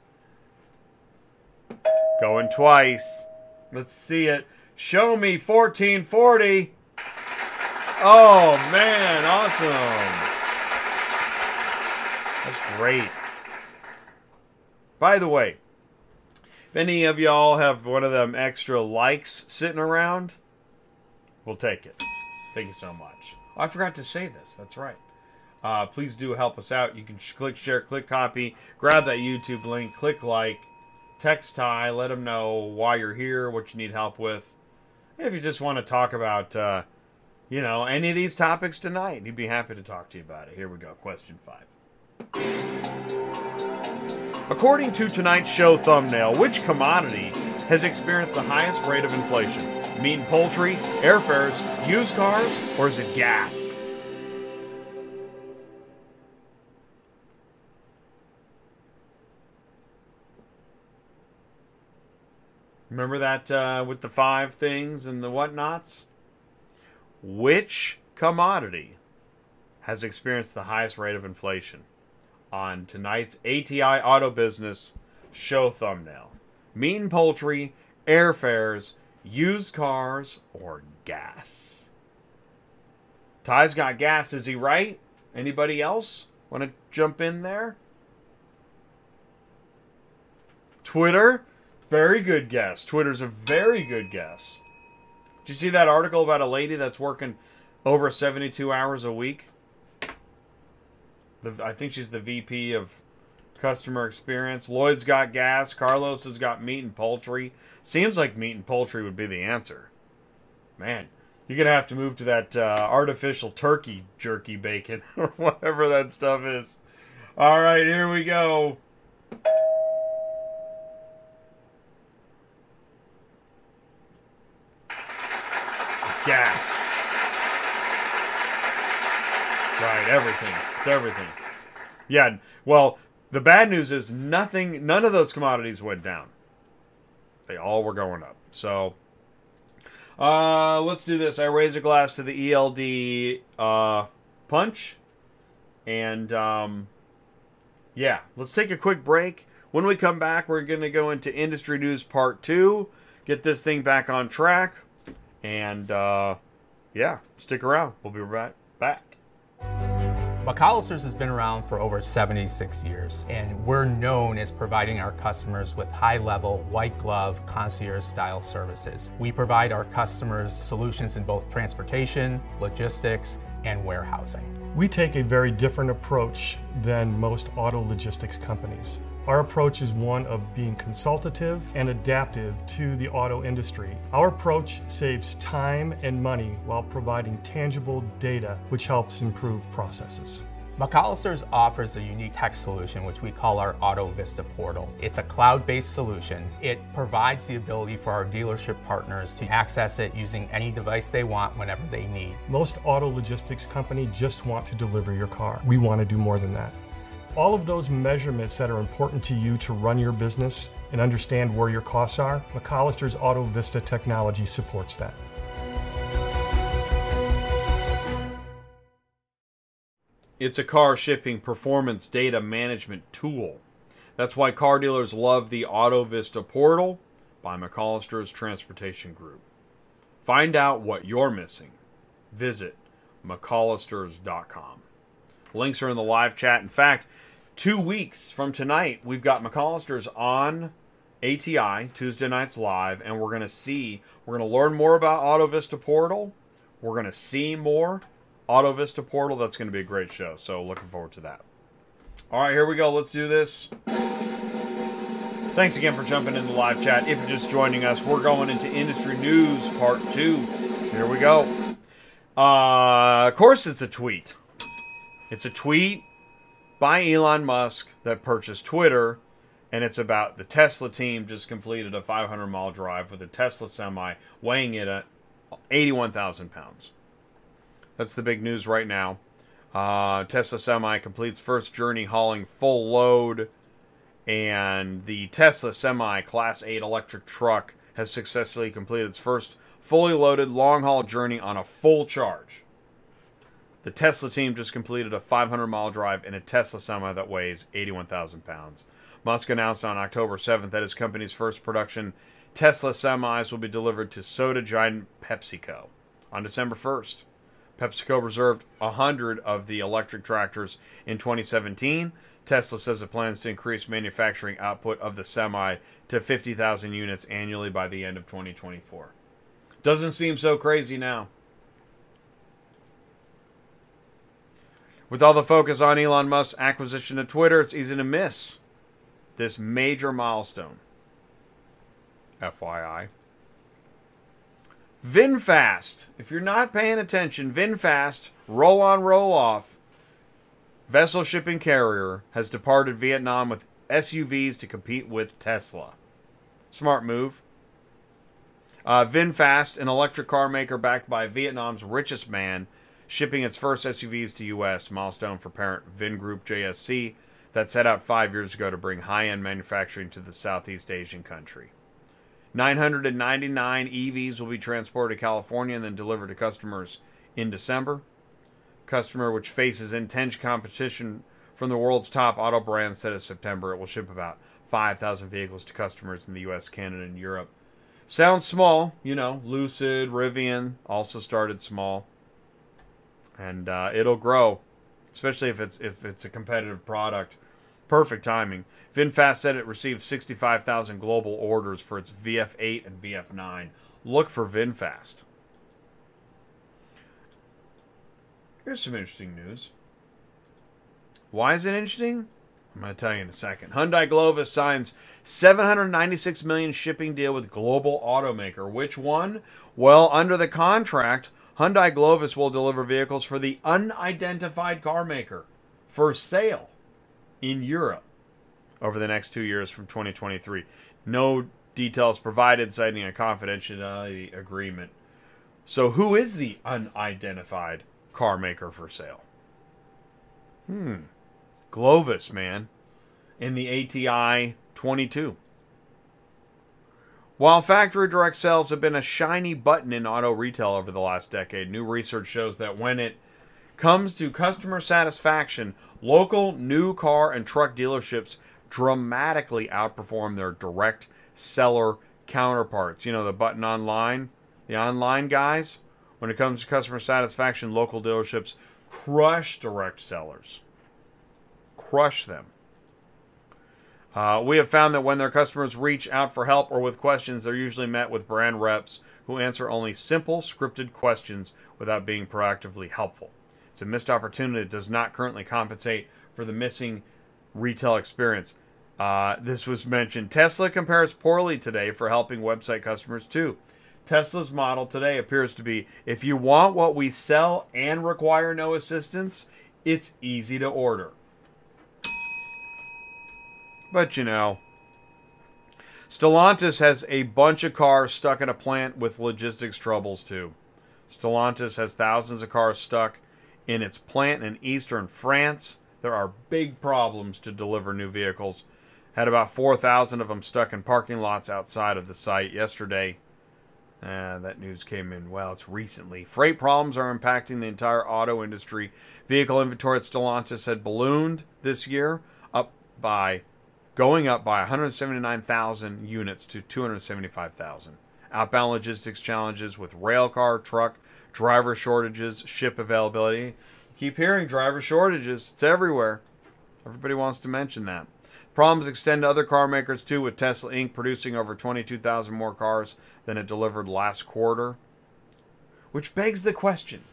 Going twice. Let's see it. Show me 1440. Oh, man. Awesome. That's great. By the way, if any of y'all have one of them extra likes sitting around, we'll take it. Thank you so much. Oh, I forgot to say this. That's right. Uh, please do help us out. You can sh- click share, click copy, grab that YouTube link, click like, text Ty, let him know why you're here, what you need help with. If you just want to talk about, uh, you know, any of these topics tonight, he'd be happy to talk to you about it. Here we go. Question five. According to tonight's show thumbnail, which commodity has experienced the highest rate of inflation? Meat and poultry, airfares, used cars, or is it gas? Remember that uh, with the five things and the whatnots? Which commodity has experienced the highest rate of inflation? On tonight's ATI Auto Business show thumbnail. Meat and poultry, airfares, used cars, or gas? Ty's got gas, is he right? Anybody else want to jump in there? Twitter? Very good guess. Twitter's a very good guess. Did you see that article about a lady that's working over 72 hours a week? The, I think she's the VP of customer experience. Lloyd's got gas. Carlos has got meat and poultry. Seems like meat and poultry would be the answer. Man, you're going to have to move to that uh, artificial turkey jerky bacon or whatever that stuff is. All right, here we go. Gas. Right, everything. It's everything. Yeah, well, the bad news is nothing, none of those commodities went down. They all were going up. So, uh, let's do this. I raise a glass to the ELD uh, punch. And, um, yeah, let's take a quick break. When we come back, we're going to go into industry news part two, get this thing back on track. And, uh, yeah, stick around. We'll be right back. McCollister's has been around for over 76 years, and we're known as providing our customers with high level, white glove, concierge style services. We provide our customers solutions in both transportation, logistics, and warehousing. We take a very different approach than most auto logistics companies. Our approach is one of being consultative and adaptive to the auto industry. Our approach saves time and money while providing tangible data, which helps improve processes. McCollister's offers a unique tech solution which we call our Auto Vista portal. It's a cloud based solution. It provides the ability for our dealership partners to access it using any device they want whenever they need. Most auto logistics company just want to deliver your car. We want to do more than that. All of those measurements that are important to you to run your business and understand where your costs are, McCollister's Auto Vista technology supports that. It's a car shipping performance data management tool. That's why car dealers love the Auto Vista portal by McCollister's Transportation Group. Find out what you're missing. Visit McCollisters.com. Links are in the live chat. In fact, two weeks from tonight, we've got McCollister's on ATI, Tuesday nights live, and we're going to see, we're going to learn more about Auto Vista Portal. We're going to see more Auto Vista Portal. That's going to be a great show. So looking forward to that. All right, here we go. Let's do this. Thanks again for jumping in the live chat. If you're just joining us, we're going into industry news part two. Here we go. Uh, of course, it's a tweet. It's a tweet by Elon Musk that purchased Twitter, and it's about the Tesla team just completed a 500 mile drive with a Tesla semi weighing it at 81,000 pounds. That's the big news right now. Uh, Tesla semi completes first journey hauling full load, and the Tesla semi Class 8 electric truck has successfully completed its first fully loaded long haul journey on a full charge. The Tesla team just completed a 500 mile drive in a Tesla semi that weighs 81,000 pounds. Musk announced on October 7th that his company's first production Tesla semis will be delivered to soda giant PepsiCo on December 1st. PepsiCo reserved 100 of the electric tractors in 2017. Tesla says it plans to increase manufacturing output of the semi to 50,000 units annually by the end of 2024. Doesn't seem so crazy now. With all the focus on Elon Musk's acquisition of Twitter, it's easy to miss this major milestone. FYI. VinFast. If you're not paying attention, VinFast, roll on, roll off, vessel shipping carrier, has departed Vietnam with SUVs to compete with Tesla. Smart move. Uh, VinFast, an electric car maker backed by Vietnam's richest man, shipping its first SUVs to U.S. Milestone for parent Vingroup JSC that set out five years ago to bring high-end manufacturing to the Southeast Asian country. 999 EVs will be transported to California and then delivered to customers in December. Customer which faces intense competition from the world's top auto brands said in September it will ship about 5,000 vehicles to customers in the US, Canada, and Europe. Sounds small, you know. Lucid, Rivian also started small and uh, it'll grow, especially if it's if it's a competitive product. Perfect timing. VinFast said it received 65,000 global orders for its VF8 and VF9. Look for VinFast. Here's some interesting news. Why is it interesting? I'm going to tell you in a second. Hyundai Glovis signs 796 million shipping deal with global automaker. Which one? Well, under the contract, Hyundai Glovis will deliver vehicles for the unidentified car maker for sale. in Europe over the next two years from 2023. No details provided, citing a confidentiality agreement. So, who is the unidentified car maker for sale? Hmm. Glovis, man. In the ATI 22. While factory direct sales have been a shiny button in auto retail over the last decade, new research shows that when it comes to customer satisfaction, local new car and truck dealerships dramatically outperform their direct seller counterparts. You know, the button online, the online guys. When it comes to customer satisfaction, local dealerships crush direct sellers. Crush them. Uh, we have found that when their customers reach out for help or with questions, they're usually met with brand reps who answer only simple, scripted questions without being proactively helpful. It's a missed opportunity that does not currently compensate for the missing retail experience. Uh, this was mentioned. Tesla compares poorly today for helping website customers too. Tesla's model today appears to be if you want what we sell and require no assistance, it's easy to order. But you know, Stellantis has a bunch of cars stuck in a plant with logistics troubles too. Stellantis has thousands of cars stuck in its plant in eastern France. There are big problems to deliver new vehicles. Had about 4,000 of them stuck in parking lots outside of the site yesterday. Uh, that news came in, well, it's recently. Freight problems are impacting the entire auto industry. Vehicle inventory at Stellantis had ballooned this year, up by going up by 179,000 units to 275,000. Outbound logistics challenges with rail car, truck, driver shortages, ship availability. Keep hearing driver shortages. It's everywhere. Everybody wants to mention that. Problems extend to other car makers too, with Tesla Inc. producing over 22,000 more cars than it delivered last quarter. Which begs the question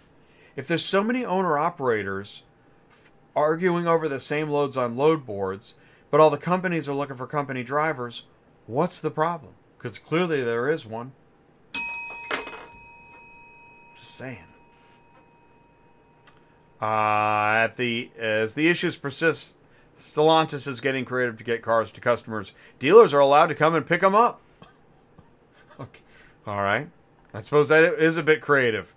if there's so many owner operators arguing over the same loads on load boards, but all the companies are looking for company drivers, what's the problem? Because clearly there is one. Just saying. Uh, at the as the issues persist, Stellantis is getting creative to get cars to customers. Dealers are allowed to come and pick them up. okay. All right. I suppose that is a bit creative.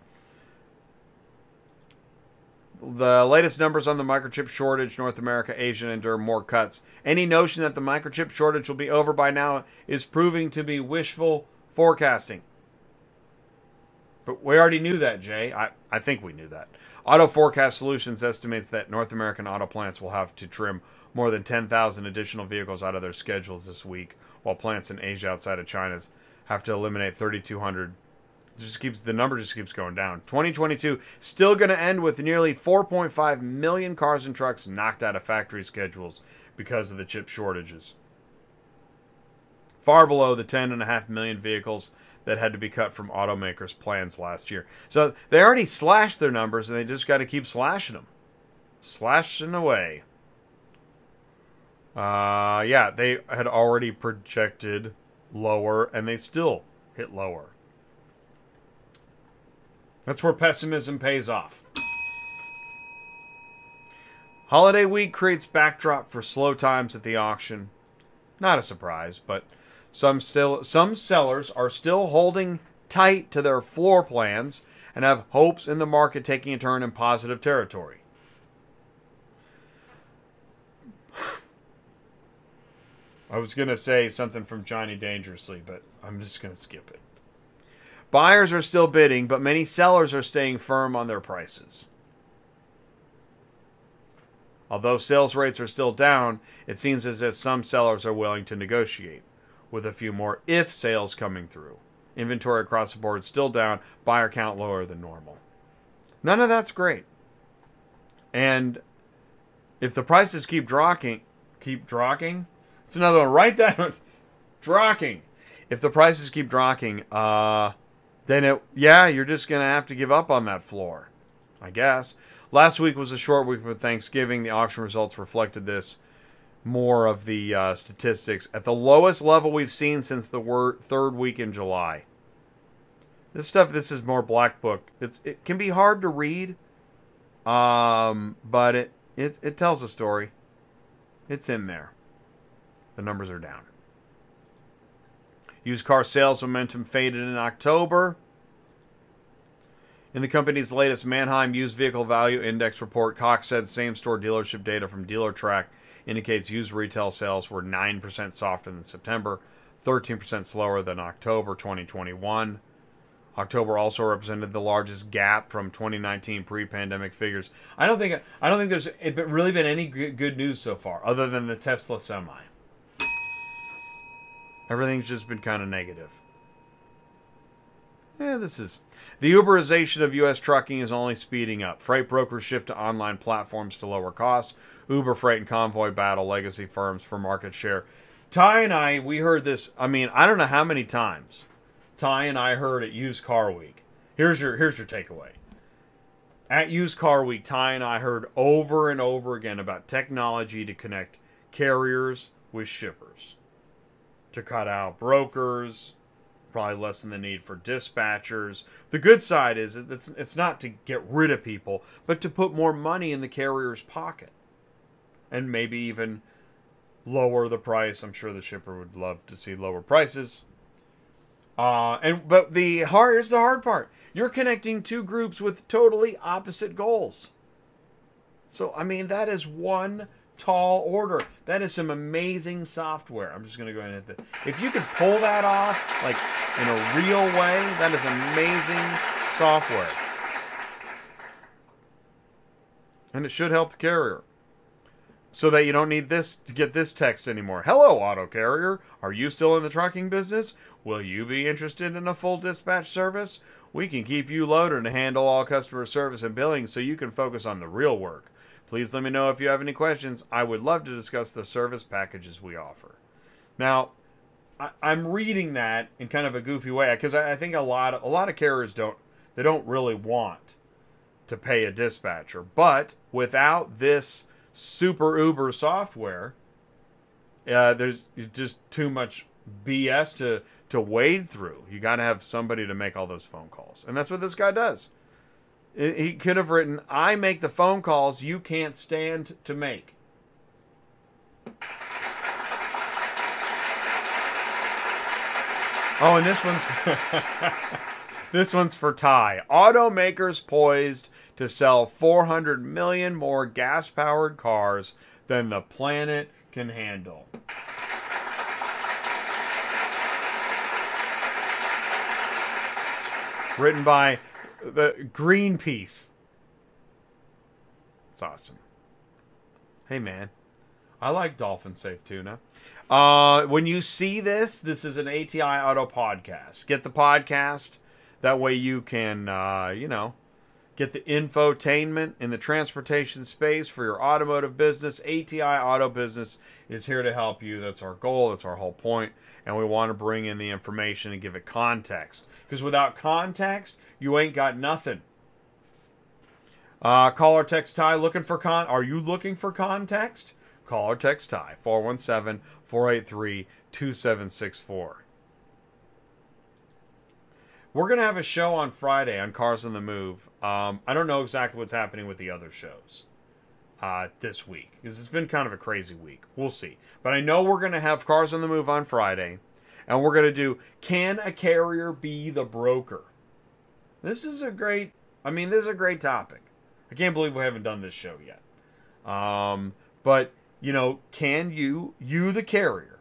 The latest numbers on the microchip shortage, North America, Asia endure more cuts. Any notion that the microchip shortage will be over by now is proving to be wishful forecasting. But we already knew that, Jay. I, I think we knew that. Auto Forecast Solutions estimates that North American auto plants will have to trim more than 10,000 additional vehicles out of their schedules this week, while plants in Asia outside of China have to eliminate 3,200 just keeps the number just keeps going down. 2022 still going to end with nearly 4.5 million cars and trucks knocked out of factory schedules because of the chip shortages. Far below the 10.5 million vehicles that had to be cut from automakers' plans last year. So they already slashed their numbers and they just got to keep slashing them. Slashing away. Uh, yeah, they had already projected lower and they still hit lower. That's where pessimism pays off. Holiday week creates backdrop for slow times at the auction. Not a surprise, but some still some sellers are still holding tight to their floor plans and have hopes in the market taking a turn in positive territory. I was going to say something from Johnny Dangerously, but I'm just going to skip it. Buyers are still bidding, but many sellers are staying firm on their prices. Although sales rates are still down, it seems as if some sellers are willing to negotiate, with a few more if sales coming through. Inventory across the board still down, buyer count lower than normal. None of that's great. And if the prices keep dropping, keep dropping, it's another one. Write that dropping. If the prices keep dropping, uh, then it yeah, you're just gonna have to give up on that floor, I guess. Last week was a short week for Thanksgiving. The auction results reflected this. More of the uh, statistics at the lowest level we've seen since the wor- third week in July. This stuff, this is more black book. It's it can be hard to read, um, but it it it tells a story. it's in there. The numbers are down. Used car sales momentum faded in October. In the company's latest Manheim Used Vehicle Value Index report, Cox said same store dealership data from DealerTrack indicates used retail sales were 9% softer than September, 13% slower than October 2021. October also represented the largest gap from 2019 pre-pandemic figures. I don't think I don't think there's really been any good news so far, other than the Tesla Semi. Everything's just been kind of negative. Yeah, this is the Uberization of U.S. trucking is only speeding up. Freight brokers shift to online platforms to lower costs. Uber Freight and Convoy battle legacy firms for market share. Ty and I, we heard this. I mean, I don't know how many times Ty and I heard at Used Car Week. Here's your here's your takeaway. At Used Car Week, Ty and I heard over and over again about technology to connect carriers with shippers, to cut out brokers, probably lessen the need for dispatchers. The good side is it's it's not to get rid of people, but to put more money in the carrier's pocket, and maybe even lower the price. I'm sure the shipper would love to see lower prices. Uh, and but the hard is the hard part. You're connecting two groups with totally opposite goals. So I mean that is one tall order. That is some amazing software. I'm just gonna go ahead and hit that. If you could pull that off like in a real way, that is amazing software. And it should help the carrier so that you don't need this to get this text anymore. Hello, auto carrier. Are you still in the trucking business? Will you be interested in a full dispatch service? We can keep you loaded and handle all customer service and billing so you can focus on the real work. Please let me know if you have any questions. I would love to discuss the service packages we offer. Now, I, am reading that in kind of a goofy way because I, I think a lot of, a lot of carriers don't they don't really want to pay a dispatcher, but without this super Uber software, uh, there's just too much BS to to wade through. You got to have somebody to make all those phone calls, and that's what this guy does. He could have written, "I make the phone calls you can't stand to make." Oh, and this one's this one's for Ty. Automakers poised to sell 400 million more gas powered cars than the planet can handle. Written by the Greenpeace. It's awesome. Hey man, I like dolphin safe tuna. Uh, when you see this, this is an ATI Auto podcast. Get the podcast. That way you can, uh, you know, Get the infotainment in the transportation space for your automotive business. ATI Auto Business is here to help you. That's our goal. That's our whole point. And we want to bring in the information and give it context. Because without context, you ain't got nothing. Uh, call or text Ty looking for con. Are you looking for context? Call or text Ty 417 483 2764. We're gonna have a show on Friday on Cars on the Move. Um, I don't know exactly what's happening with the other shows uh, this week because it's been kind of a crazy week. We'll see, but I know we're gonna have Cars on the Move on Friday, and we're gonna do Can a carrier be the broker? This is a great. I mean, this is a great topic. I can't believe we haven't done this show yet. Um, but you know, can you, you the carrier,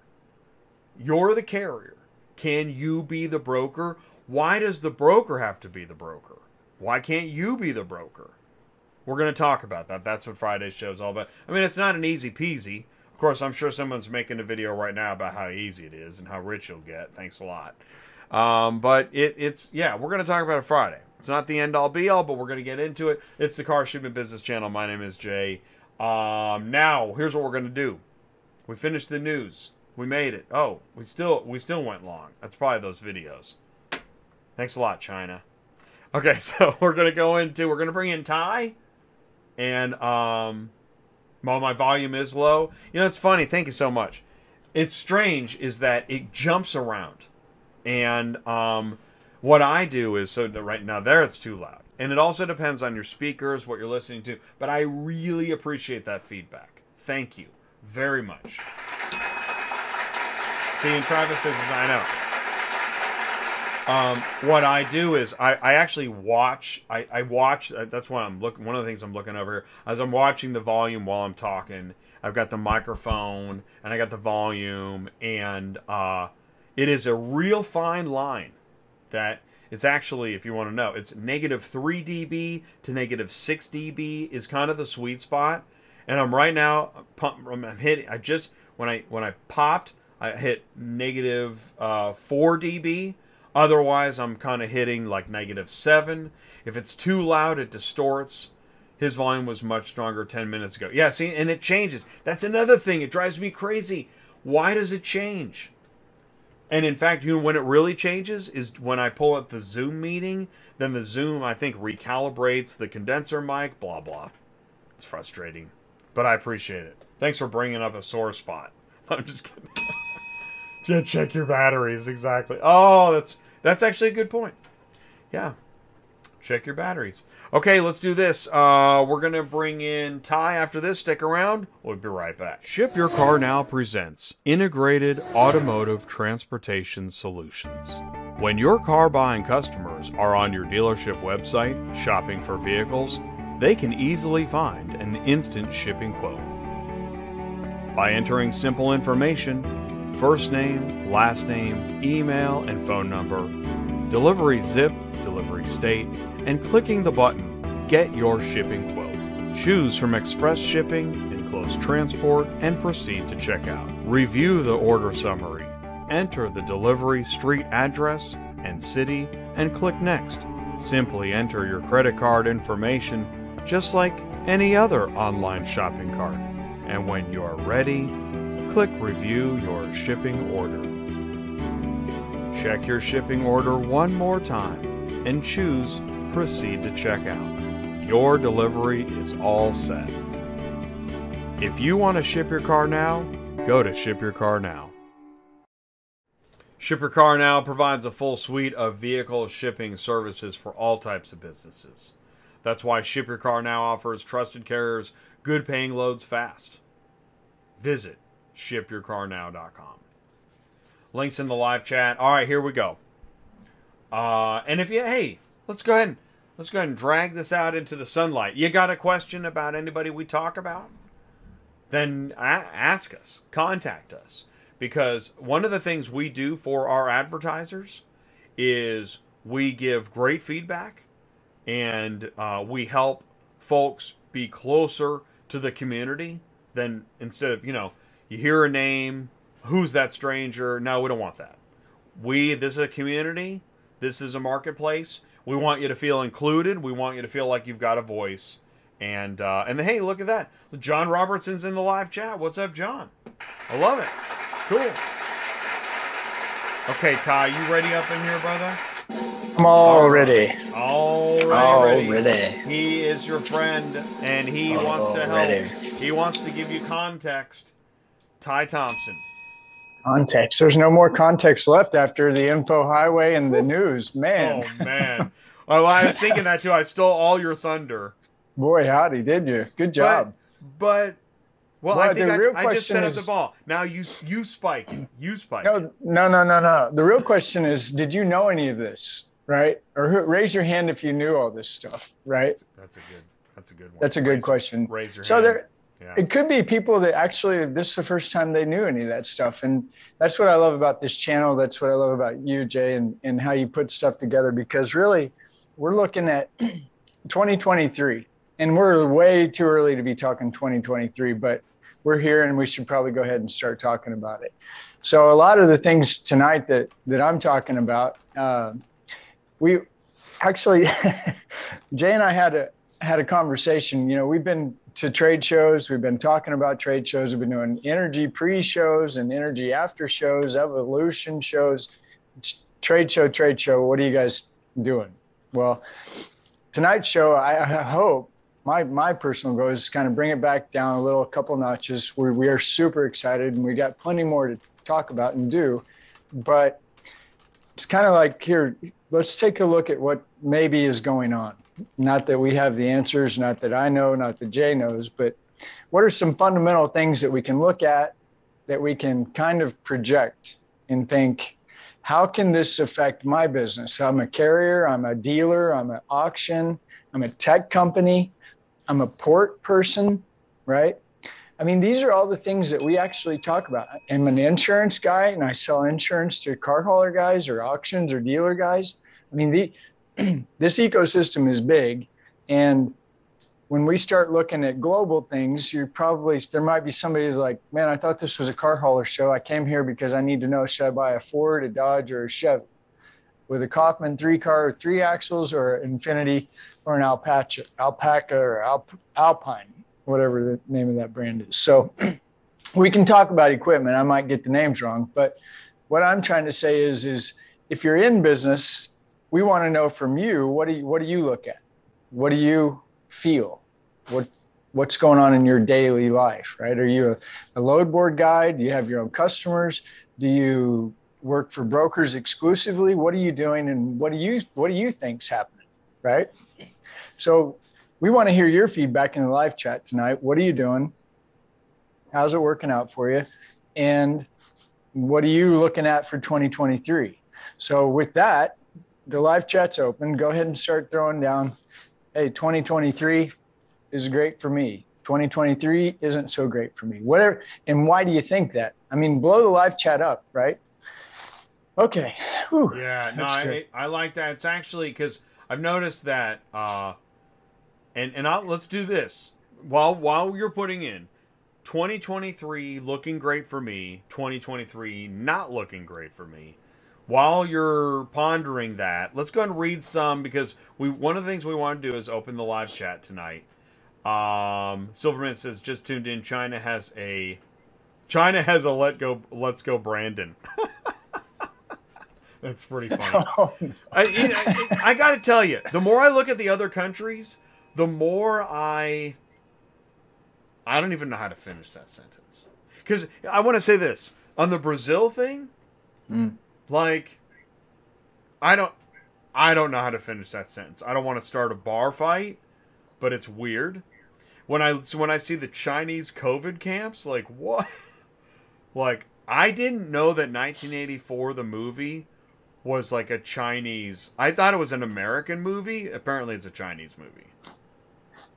you're the carrier, can you be the broker? Why does the broker have to be the broker? Why can't you be the broker? We're going to talk about that. That's what Friday's show is all about. I mean, it's not an easy peasy. Of course, I'm sure someone's making a video right now about how easy it is and how rich you'll get. Thanks a lot. Um, but it, it's, yeah, we're to talk about it Friday. It's not the end all be all, but we're to get into it. It's the Car Shipment Business Channel. My name is Jay. Um, now, here's what we're to do. We finished the news. We made it. Oh, we still we still went long. That's probably those videos. Thanks a lot, China. Okay, so we're gonna go into we're gonna bring in Ty, and um, my volume is low, you know it's funny. Thank you so much. It's strange is that it jumps around, and um, what I do is so right now there it's too loud, and it also depends on your speakers, what you're listening to. But I really appreciate that feedback. Thank you very much. See, and Travis says, I know. Um, what I do is I, I actually watch. I, I watch. Uh, that's what I'm looking. One of the things I'm looking over as I'm watching the volume while I'm talking. I've got the microphone and I got the volume, and uh, it is a real fine line. That it's actually, if you want to know, it's negative three dB to negative six dB is kind of the sweet spot. And I'm right now. I'm hitting. I just when I when I popped, I hit negative uh, four dB Otherwise, I'm kind of hitting like negative 7. If it's too loud, it distorts. His volume was much stronger 10 minutes ago. Yeah, see, and it changes. That's another thing. It drives me crazy. Why does it change? And in fact, you know when it really changes is when I pull up the Zoom meeting. Then the Zoom, I think, recalibrates the condenser mic. Blah blah. It's frustrating, but I appreciate it. Thanks for bringing up a sore spot. I'm just kidding. Yeah, check your batteries exactly. Oh, that's that's actually a good point. Yeah, check your batteries. Okay, let's do this. Uh, we're gonna bring in Ty after this. Stick around. We'll be right back. Ship Your Car Now presents integrated automotive transportation solutions. When your car buying customers are on your dealership website shopping for vehicles, they can easily find an instant shipping quote. By entering simple information first name, last name, email, and phone number, delivery zip, delivery state, and clicking the button Get Your Shipping Quote. Choose from express shipping, enclosed transport, and proceed to checkout. Review the order summary. Enter the delivery street address and city and click Next. Simply enter your credit card information just like any other online shopping cart. And when you're ready, click Review Your Shipping Order. Check your shipping order one more time and choose Proceed to Checkout. Your delivery is all set. If you want to ship your car now, go to Ship Your Car Now. Ship Your Car Now provides a full suite of vehicle shipping services for all types of businesses. That's why Ship Your Car Now offers trusted carriers good paying loads fast. Visit shipyourcarnow.com. Links in the live chat. All right, here we go. Uh, and if you, hey, let's go ahead and let's go ahead and drag this out into the sunlight. You got a question about anybody we talk about? Then ask us, contact us, because one of the things we do for our advertisers is we give great feedback, and uh, we help folks be closer to the community than instead of you know you hear a name, who's that stranger? No, we don't want that. We this is a community, this is a marketplace. We want you to feel included. We want you to feel like you've got a voice. And uh, and hey, look at that. John Robertson's in the live chat. What's up, John? I love it. Cool. Okay, Ty, you ready up in here, brother? I'm all ready. All ready. ready. He is your friend, and he all wants to help. Ready. He wants to give you context Ty Thompson. Context. There's no more context left after the info highway and the news. Man. Oh man. well, I was thinking that too. I stole all your thunder. Boy, howdy, did you? Good job. But, but well, well, I think I, I, just set up the ball. Now you you spike. You spike. No, no, no, no, no. The real question is, did you know any of this? Right? Or raise your hand if you knew all this stuff. Right? That's a good. That's a good one. That's a good raise, question. Raise your so hand. there It could be people that actually this is the first time they knew any of that stuff. And that's what I love about this channel. That's what I love about you, Jay, and, and how you put stuff together because really we're looking at 2023 and we're way too early to be talking 2023, but we're here and we should probably go ahead and start talking about it. So a lot of the things tonight that that I'm talking about, uh, we actually Jay and I had a had a conversation. You know, we've been to trade shows. We've been talking about trade shows. We've been doing energy pre-shows and energy after shows, evolution shows, trade show, trade show. What are you guys doing? Well, tonight's show, I, I hope my my personal goal is kind of bring it back down a little, a couple notches. We we are super excited and we got plenty more to talk about and do, but it's kind of like here. Let's take a look at what maybe is going on not that we have the answers, not that I know, not that Jay knows, but what are some fundamental things that we can look at that we can kind of project and think, how can this affect my business? I'm a carrier, I'm a dealer, I'm an auction, I'm a tech company, I'm a port person, right? I mean, these are all the things that we actually talk about. I'm an insurance guy and I sell insurance to car hauler guys or auctions or dealer guys. I mean, the, this ecosystem is big. And when we start looking at global things, you're probably, there might be somebody who's like, man, I thought this was a car hauler show. I came here because I need to know should I buy a Ford, a Dodge, or a Chevy with a Kaufman three car, three axles, or infinity or an Alpaca, Alpaca or Alp, Alpine whatever the name of that brand is. So we can talk about equipment. I might get the names wrong, but what I'm trying to say is, is if you're in business, we want to know from you what do you what do you look at? What do you feel? What what's going on in your daily life, right? Are you a, a load board guy? Do you have your own customers? Do you work for brokers exclusively? What are you doing and what do you what do you think's happening? Right? So we want to hear your feedback in the live chat tonight. What are you doing? How's it working out for you? And what are you looking at for 2023? So, with that, the live chat's open. Go ahead and start throwing down. Hey, 2023 is great for me. 2023 isn't so great for me. Whatever. And why do you think that? I mean, blow the live chat up, right? Okay. Whew, yeah, no, I, I like that. It's actually because I've noticed that uh, and and I'll, let's do this while while you're putting in 2023 looking great for me 2023 not looking great for me while you're pondering that let's go and read some because we one of the things we want to do is open the live chat tonight um silverman says just tuned in china has a china has a let go let's go brandon that's pretty funny oh, no. I, you know, I, I gotta tell you the more i look at the other countries the more I I don't even know how to finish that sentence. Cuz I want to say this, on the Brazil thing, mm. Like I don't I don't know how to finish that sentence. I don't want to start a bar fight, but it's weird. When I so when I see the Chinese COVID camps, like what? like I didn't know that 1984 the movie was like a Chinese. I thought it was an American movie. Apparently it's a Chinese movie.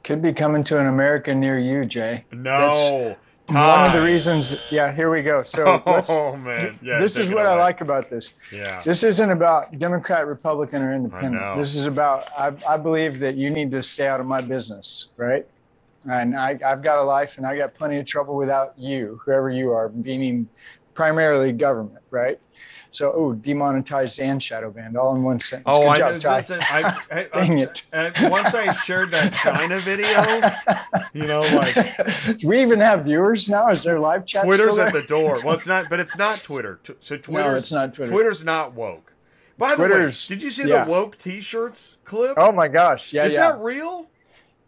Could be coming to an American near you, Jay. No. One of the reasons, yeah, here we go. So, oh man, yeah, this is what I like about this. Yeah, this isn't about Democrat, Republican, or Independent. This is about I, I believe that you need to stay out of my business, right? And I, I've got a life, and I got plenty of trouble without you, whoever you are, meaning primarily government, right? So, oh, demonetized and shadow banned all in one sentence. Oh, Good I job, listen, I, I, Dang it. once I shared that China video, you know, like. Do we even have viewers now? Is there live chat? Twitter's at the door. Well, it's not, but it's not Twitter. So Twitter. No, it's not Twitter. Twitter's not woke. By Twitter's, the way, did you see yeah. the woke T-shirts clip? Oh my gosh! Yeah, is yeah. that real?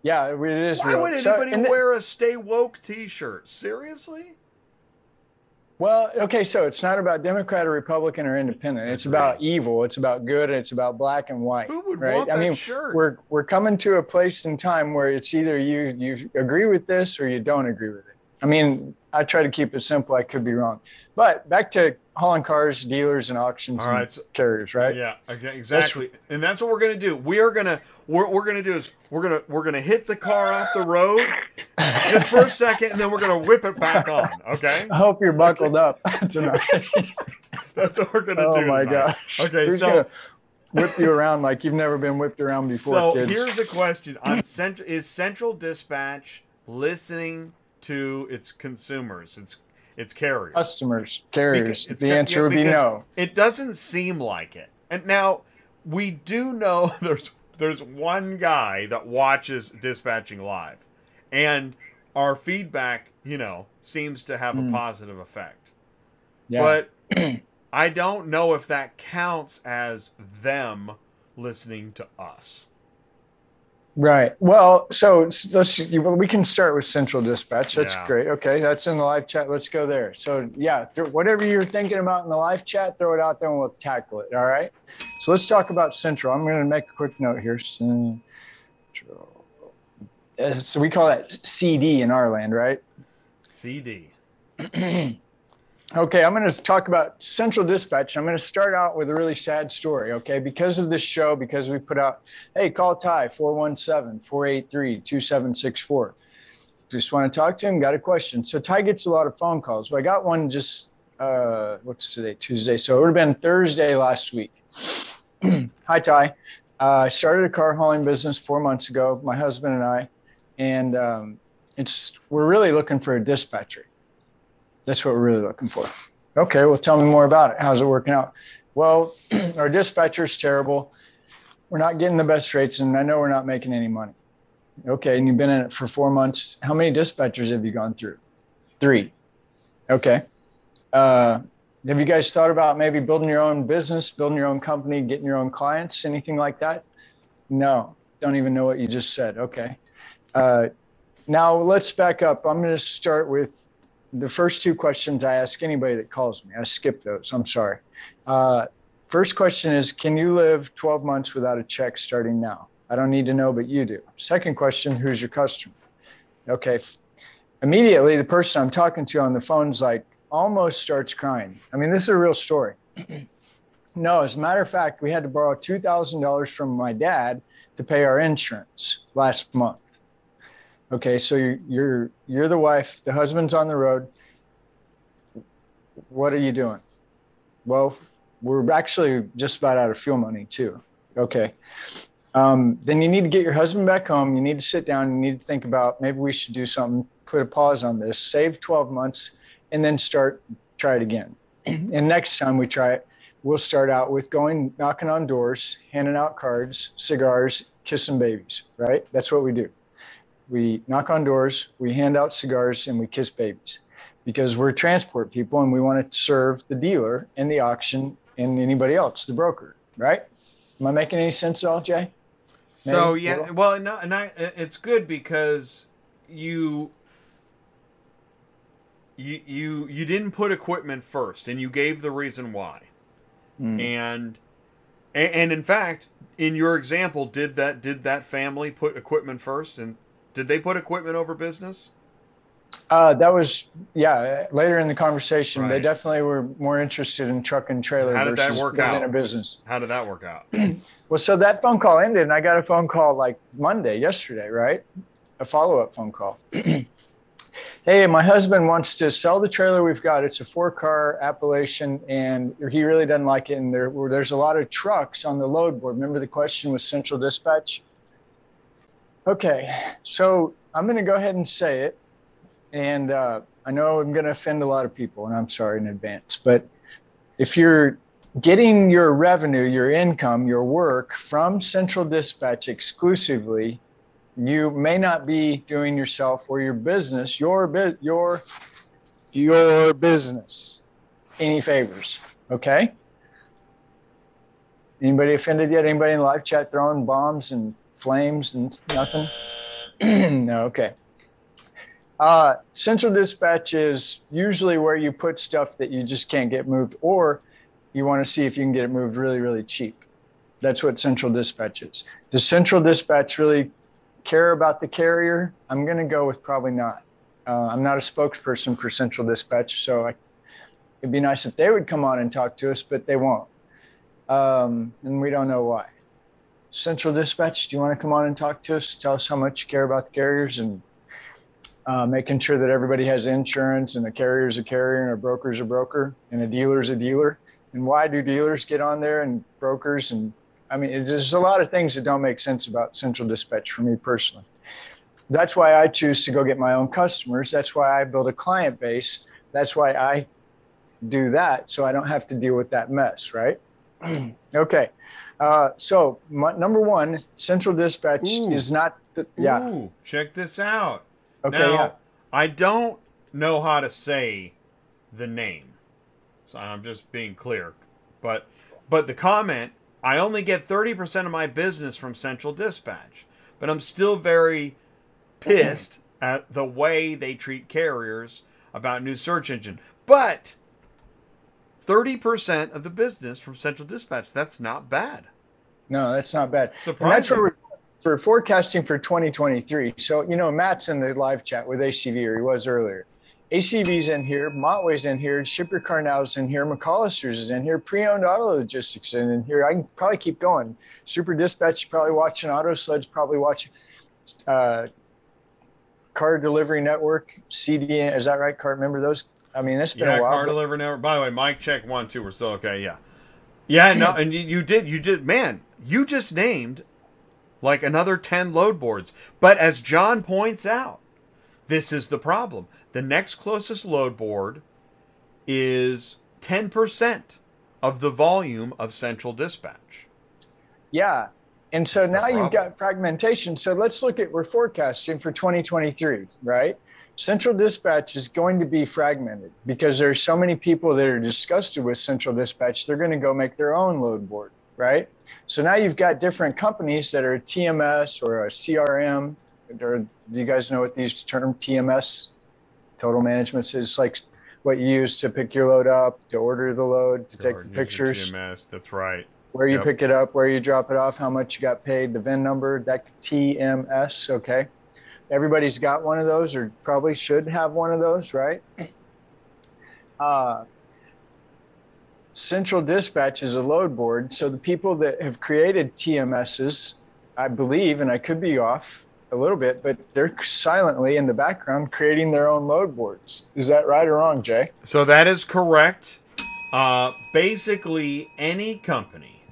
Yeah, it is. Real. Why real. would anybody so, wear a "Stay Woke" T-shirt? Seriously? Well, okay, so it's not about Democrat or Republican or Independent. It's about evil. It's about good. It's about black and white. Who would right? want I that mean, shirt? we're we're coming to a place in time where it's either you you agree with this or you don't agree with it. I mean, I try to keep it simple. I could be wrong, but back to hauling cars, dealers, and auctions All right, and so, carriers, right? Yeah, okay, exactly. That's, and that's what we're gonna do. We are gonna what we're gonna do is we're gonna we're gonna hit the car off the road just for a second, and then we're gonna whip it back on. Okay. I hope you're buckled up tonight. that's what we're gonna oh do. Oh my tonight. gosh. Okay, Who's so. Whip you around like you've never been whipped around before. So kids. here's a question: On central is Central Dispatch listening to its consumers, its its carriers, customers, carriers. Because, the answer would be no. It doesn't seem like it. And now we do know there's there's one guy that watches dispatching live, and our feedback, you know, seems to have mm. a hmm. positive effect. Yeah. But I don't know if that counts as them listening to us. Right. Well, so let's Well, we can start with Central Dispatch. That's yeah. great. Okay, that's in the live chat. Let's go there. So yeah, th- whatever you're thinking about in the live chat, throw it out there and we'll tackle it. All right. So let's talk about Central. I'm going to make a quick note here. Central uh, so we call that CD in our land, right? CD. okay, I'm going to talk about Central Dispatch. I'm going to start out with a really sad story, okay? Because of this show, because we put out, hey, call Ty 417 483 2764. Just want to talk to him, got a question. So Ty gets a lot of phone calls. Well, I got one just, uh, what's today? Tuesday. So it would have been Thursday last week. Hi, Ty. Uh, I started a car hauling business four months ago, my husband and I, and um, it's we're really looking for a dispatcher. That's what we're really looking for. Okay, well, tell me more about it. How's it working out? Well, our dispatcher's terrible. We're not getting the best rates, and I know we're not making any money. Okay, and you've been in it for four months. How many dispatchers have you gone through? Three. Okay. Uh, have you guys thought about maybe building your own business, building your own company, getting your own clients, anything like that? No, don't even know what you just said. Okay. Uh, now let's back up. I'm going to start with the first two questions I ask anybody that calls me. I skip those. I'm sorry. Uh, first question is Can you live 12 months without a check starting now? I don't need to know, but you do. Second question Who's your customer? Okay. Immediately, the person I'm talking to on the phone's like, almost starts crying. I mean, this is a real story. no, as a matter of fact, we had to borrow $2,000 from my dad to pay our insurance last month. Okay, so you're, you're you're the wife, the husband's on the road. What are you doing? Well, we're actually just about out of fuel money too. Okay. Um, then you need to get your husband back home. You need to sit down. You need to think about maybe we should do something. Put a pause on this. Save 12 months and then start try it again. and next time we try it, we'll start out with going knocking on doors, handing out cards, cigars, kissing babies, right? That's what we do. We knock on doors, we hand out cigars, and we kiss babies because we're transport people and we want to serve the dealer and the auction and anybody else, the broker, right? Am I making any sense at all, Jay? So Maybe? yeah, well, no, and I, it's good because you you you you didn't put equipment first, and you gave the reason why. Mm. And and in fact, in your example, did that did that family put equipment first, and did they put equipment over business? Uh, that was yeah. Later in the conversation, right. they definitely were more interested in truck and trailer. How did that work out? In a business. How did that work out? well, so that phone call ended, and I got a phone call like Monday, yesterday, right? A follow up phone call. hey, my husband wants to sell the trailer we've got. It's a four car Appalachian, and he really doesn't like it. And there, there's a lot of trucks on the load board. Remember the question was Central Dispatch? Okay, so I'm going to go ahead and say it. And uh, I know I'm going to offend a lot of people, and I'm sorry in advance. But if you're getting your revenue, your income, your work from Central Dispatch exclusively, you may not be doing yourself or your business, your your your business any favors. Okay. Anybody offended yet? Anybody in live chat throwing bombs and flames and nothing? no. Okay. Uh, Central Dispatch is usually where you put stuff that you just can't get moved, or you want to see if you can get it moved really, really cheap. That's what Central Dispatch is. Does Central Dispatch really care about the carrier? I'm going to go with probably not. Uh, I'm not a spokesperson for Central Dispatch, so I, it'd be nice if they would come on and talk to us, but they won't. Um, and we don't know why. Central Dispatch, do you want to come on and talk to us? Tell us how much you care about the carriers and uh, making sure that everybody has insurance and a carrier is a carrier and a broker is a broker and a dealer is a dealer. And why do dealers get on there and brokers and I mean, there's a lot of things that don't make sense about Central Dispatch for me personally. That's why I choose to go get my own customers. That's why I build a client base. That's why I do that so I don't have to deal with that mess, right? okay. Uh, so, my, number one, Central Dispatch Ooh. is not. The, yeah. Ooh, check this out. Okay. Now, yeah. I don't know how to say the name, so I'm just being clear. But, but the comment I only get 30% of my business from Central Dispatch, but I'm still very pissed at the way they treat carriers about new search engine. But 30% of the business from Central Dispatch, that's not bad. No, that's not bad. Surprising. That's where for forecasting for 2023. So you know, Matt's in the live chat with ACV, or he was earlier. ACV's in here, Montway's in here, Ship Your Car Now's in here, McCollister's is in here, Pre-Owned Auto Logistics is in here. I can probably keep going. Super Dispatch probably watching, Auto Sledge probably watching. Uh, Car Delivery Network, CDN, is that right? Car, remember those? I mean, it's been yeah, a while. car delivery network. By the way, Mike check one, two. We're still okay. Yeah, yeah. No, and you, you did, you did, man. You just named like another ten load boards. But as John points out, this is the problem. The next closest load board is ten percent of the volume of Central Dispatch. Yeah. And so That's now you've got fragmentation. So let's look at we're forecasting for 2023, right? Central Dispatch is going to be fragmented because there's so many people that are disgusted with Central Dispatch, they're going to go make their own load board, right? So now you've got different companies that are TMS or a CRM. Or do you guys know what these term TMS, total management is? It's like what you use to pick your load up, to order the load, to take the pictures TMS. That's right. where you Yep. pick it up, where you drop it off, how much you got paid, the VIN number, that TMS. Okay. Everybody's got one of those or probably should have one of those, right? Uh, Central Dispatch is a load board. So the people that have created TMSs, I believe, and I could be off a little bit, but they're silently in the background creating their own load boards. Is that right or wrong, Jay? So that is correct. Uh, basically, any company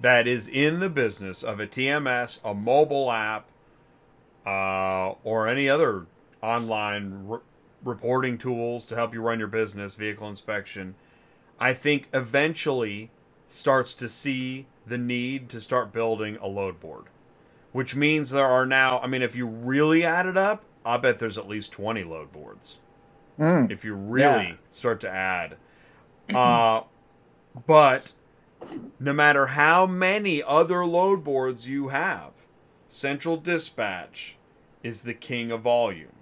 that is in the business of a TMS, a mobile app, uh, or any other online re- reporting tools to help you run your business, vehicle inspection, I think eventually starts to see the need to start building a load board. Which means there are now, I mean, if you really add it up, I bet there's at least 20 load boards Mm. if you really start to add. Uh, but no matter how many other load boards you have, Central Dispatch is the king of volume.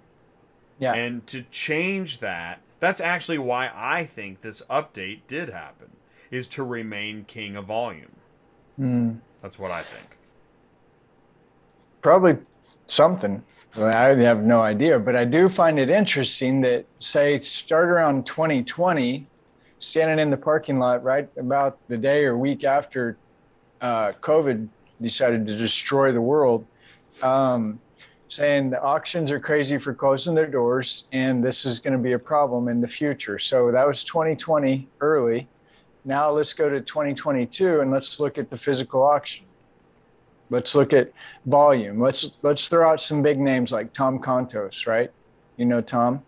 Yeah. And to change that, that's actually why I think this update did happen, is to remain king of volume. Mm. That's what I think. probably something. I have no idea, but I do find it interesting that, say, start around 2020, standing in the parking lot right about the day or week after uh, COVID decided to destroy the world, um, saying the auctions are crazy for closing their doors and this is going to be a problem in the future. So that was 2020 early. Now let's go to 2022 and let's look at the physical auction. Let's look at volume. Let's let's throw out some big names like Tom Kontos, right? You know Tom,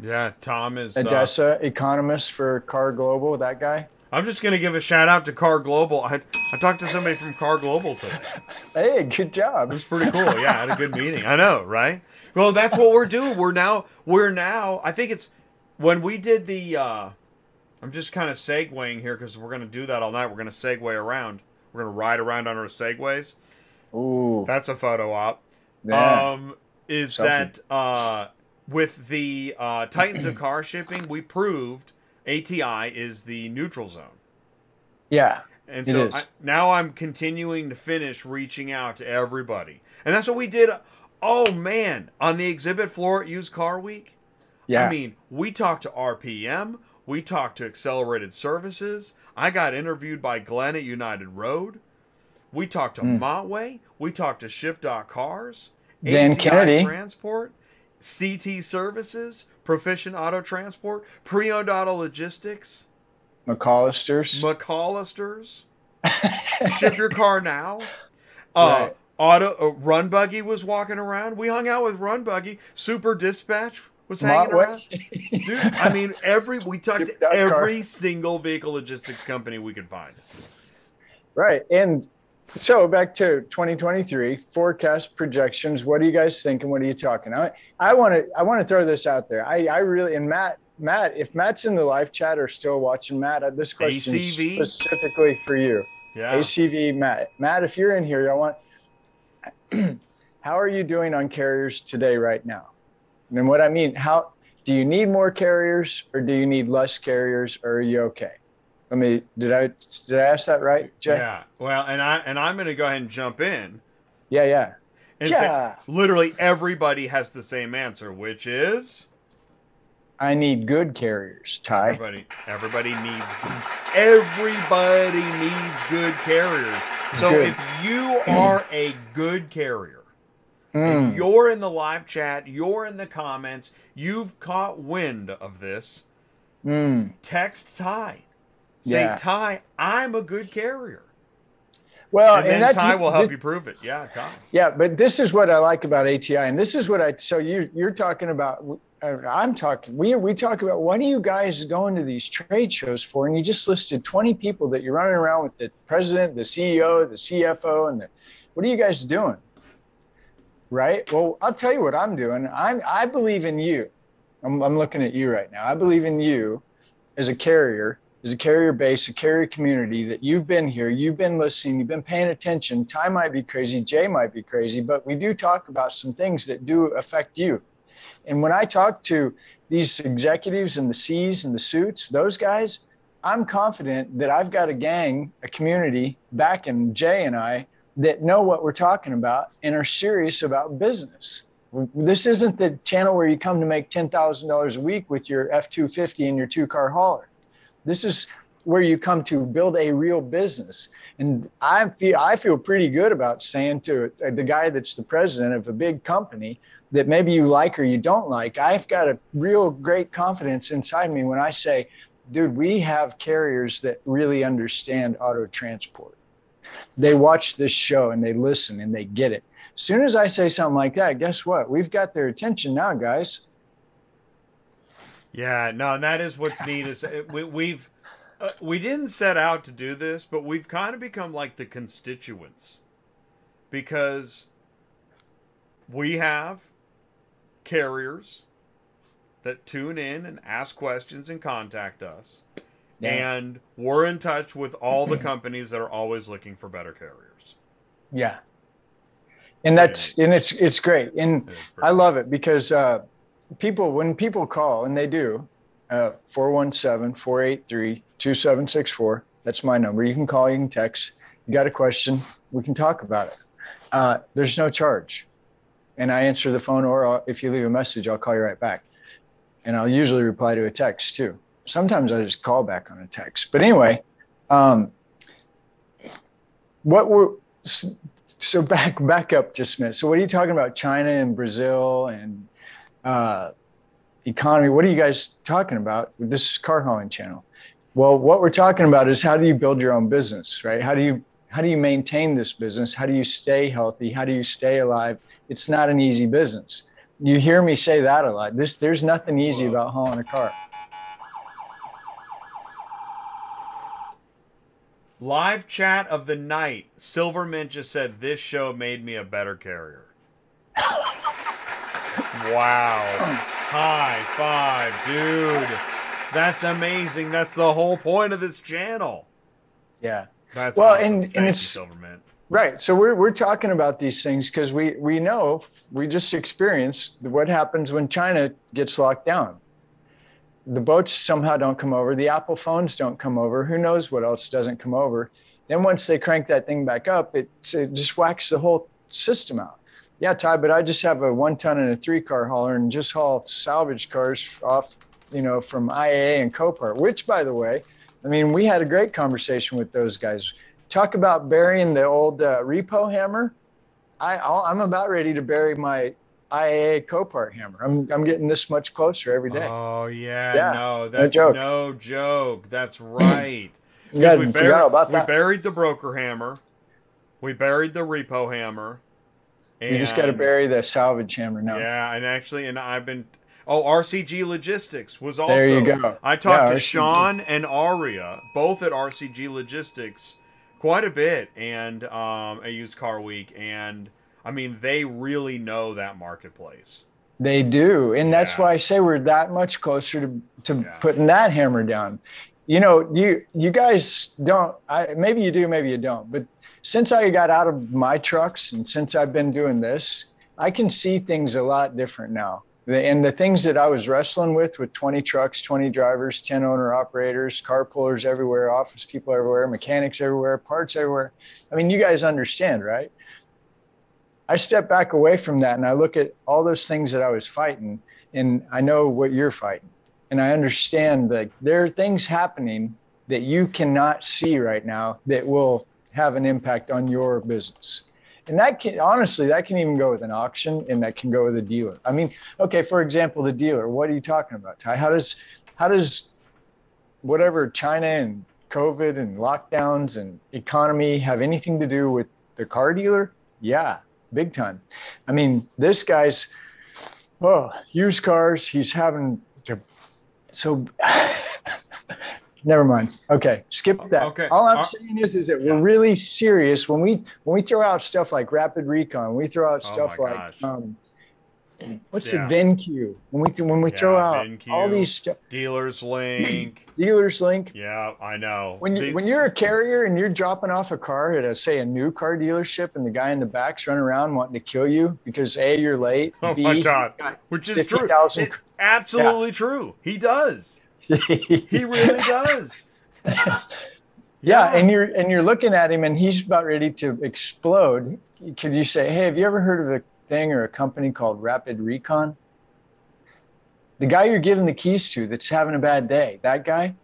Yeah, Tom is. Uh, ADESA economist for KAR Global. That guy. I'm just going to give a shout out to KAR Global. I, I talked to somebody from KAR Global today. Hey, good job. It was pretty cool. Yeah, I had a good meeting. I know, right? Well, that's what we're doing. We're now we're now I think it's when we did the uh I'm just kind of segueing here because we're gonna do that all night. We're gonna segue around. We're gonna ride around on our segways. Ooh, That's a photo op. yeah. Um is Something. that uh with the uh Titans of car shipping, we proved ATI is the neutral zone. yeah. And so. I, now I'm continuing to finish reaching out to everybody. And that's what we did. Oh, man. On the exhibit floor at Used Car Week. Yeah. I mean, we talked to RPM. We talked to Accelerated Services. I got interviewed by Glenn at United Road. We talked to Mm. Montway. We talked to Ship.Cars. Dan ACI Kennedy. Transport. CT Services. Proficient Auto Transport. Pre-owned Auto Logistics. McCollister's, McCollister's, Ship your car now. Uh, Right. Auto uh, RunBuggy was walking around. We hung out with RunBuggy. Super Dispatch was hanging around. Dude, I mean, every we talked to that car. every single vehicle logistics company we could find. Right. And so back to 2023 forecast projections. What do you guys think and what are you talking? I, I want to I want to throw this out there. I, I really and Matt Matt if Matt's in the live chat or still watching Matt, uh, this question ACV? is specifically for you. Yeah. ACV Matt. Matt, if you're in here, I want how are you doing on carriers today right now? And what I mean, how do you need more carriers or do you need less carriers or are you okay? Let me did I did I ask that right, Jay? Yeah. Well, and I and I'm going to go ahead and jump in. Yeah, yeah. and say, literally everybody has the same answer, which is I need good carriers, Ty. everybody. Everybody needs everybody needs good carriers. So Good. if you are a good carrier, Mm. and you're in the live chat, you're in the comments, you've caught wind of this, Mm. text Ty. Say, Yeah. Ty, I'm a good carrier. Well, and then that's Ty will help this- you prove it. Yeah, Ty. Yeah, but this is what I like about ATI, and this is what I. So you you're talking about. uh, I'm talking. We we talk about what are you guys going to these trade shows for? And you just listed 20 people that you're running around with the president, the CEO, the CFO, and the. What are you guys doing? Right. Well, I'll tell you what I'm doing. I'm I believe in you. I'm I'm looking at you right now. I believe in you as a carrier, as a carrier base, a carrier community that you've been here, you've been listening, you've been paying attention. Ty might be crazy, Jay might be crazy, but we do talk about some things that do affect you. And when I talk to these executives and the C's and the suits, those guys, I'm confident that I've got a gang, a community backing Jay and I that know what we're talking about and are serious about business. This isn't the channel where you come to make $10,000 a week with your F 250 and your two car hauler. This is where you come to build a real business. And I feel I feel pretty good about saying to uh, the guy that's the president of a big company that maybe you like or you don't like. I've got a real great confidence inside me when I say, dude, we have carriers that really understand auto transport. They watch this show and they listen and they get it. As soon as I say something like that, guess what? We've got their attention now, guys. Yeah, no, and that is what's neat is uh, we, we've uh, we didn't set out to do this, but we've kind of become like the constituents because we have carriers that tune in and ask questions and contact us. Yeah. And we're in touch with all the companies that are always looking for better carriers. Yeah. And that's and it's it's great. And I love it because uh, people, when people call, and they do, uh, 417 483 2764, that's my number. You can call, you can text. You got a question, we can talk about it. Uh, there's no charge. And I answer the phone, or I'll, if you leave a message, I'll call you right back. And I'll usually reply to a text too. Sometimes I just call back on a text. But anyway, um, what were so back back up just a minute. So what are you talking about? China and Brazil and uh, economy. What are you guys talking about? This is car hauling channel. Well, what we're talking about is how do you build your own business, right? How do you how do you maintain this business? How do you stay healthy? How do you stay alive? It's not an easy business. You hear me say that a lot. This there's nothing easy about hauling a car. Live chat of the night. Silvermint just said this show made me a better carrier. wow. High five, dude. That's amazing. That's the whole point of this channel. Yeah. That's Well, awesome. and- Thank and it's- Silvermint. Right. So we're we're talking about these things because we we know we just experienced what happens when China gets locked down. The boats somehow don't come over. The Apple phones don't come over. Who knows what else doesn't come over? Then once they crank that thing back up, it, it just whacks the whole system out. Yeah, Ty, but I just have a one ton and a three car hauler and just haul salvage cars off, you know, from IAA and Copart. Which, by the way, I mean, we had a great conversation with those guys talk about burying the old uh, repo hammer. I, I'll, I'm about ready to bury my IAA Copart hammer. I'm, I'm getting this much closer every day. Oh yeah, Yeah, no, no that's joke. no joke. That's right. guys we buried, we buried the broker hammer. We buried the repo hammer. You just got to bury the salvage hammer now. Yeah, and actually, and I've been. Oh, RCG Logistics was also. There you go. I talked Yeah, to RCG. Sean and Aria, both at RCG Logistics, quite a bit, and um, at Used Car Week, and I mean, they really know that marketplace. They do, and that's why I say we're that much closer to, to Yeah. putting that hammer down. You know, you you guys don't. I, maybe you do, maybe you don't. But since I got out of my trucks and since I've been doing this, I can see things a lot different now. And the things that I was wrestling with, with 20 trucks, 20 drivers, 10 owner operators, car pullers everywhere, office people everywhere, mechanics everywhere, parts everywhere. I mean, you guys understand, right? I step back away from that and I look at all those things that I was fighting, and I know what you're fighting, and I understand that there are things happening that you cannot see right now that will have an impact on your business. And that can honestly, that can even go with an auction and that can go with a dealer. I mean, okay, for example, the dealer, what are you talking about, Ty? How does how does whatever China and COVID and lockdowns and economy have anything to do with the car dealer? Yeah, big time. I mean, this guy's oh, used cars, he's having to so never mind. Okay, skip that. Okay. All I'm saying is, is that yeah. we're really serious when we when we throw out stuff like Rapid Recon. We throw out oh stuff like um, what's yeah. the VinQ? When we when we yeah, throw out VinQ, all these stuff. Dealers Link. Dealers Link. Yeah, I know. When you These... when you're a carrier and you're dropping off a car at a say a new car dealership and the guy in the back's running around wanting to kill you because a you're late. Oh B, my god, which is 50, true. 000... It's absolutely true. He does. He really does. yeah. yeah, and you're and you're looking at him, and he's about ready to explode. Could you say, "Hey, have you ever heard of a thing or a company called Rapid Recon?" The guy you're giving the keys to, that's having a bad day, that guy.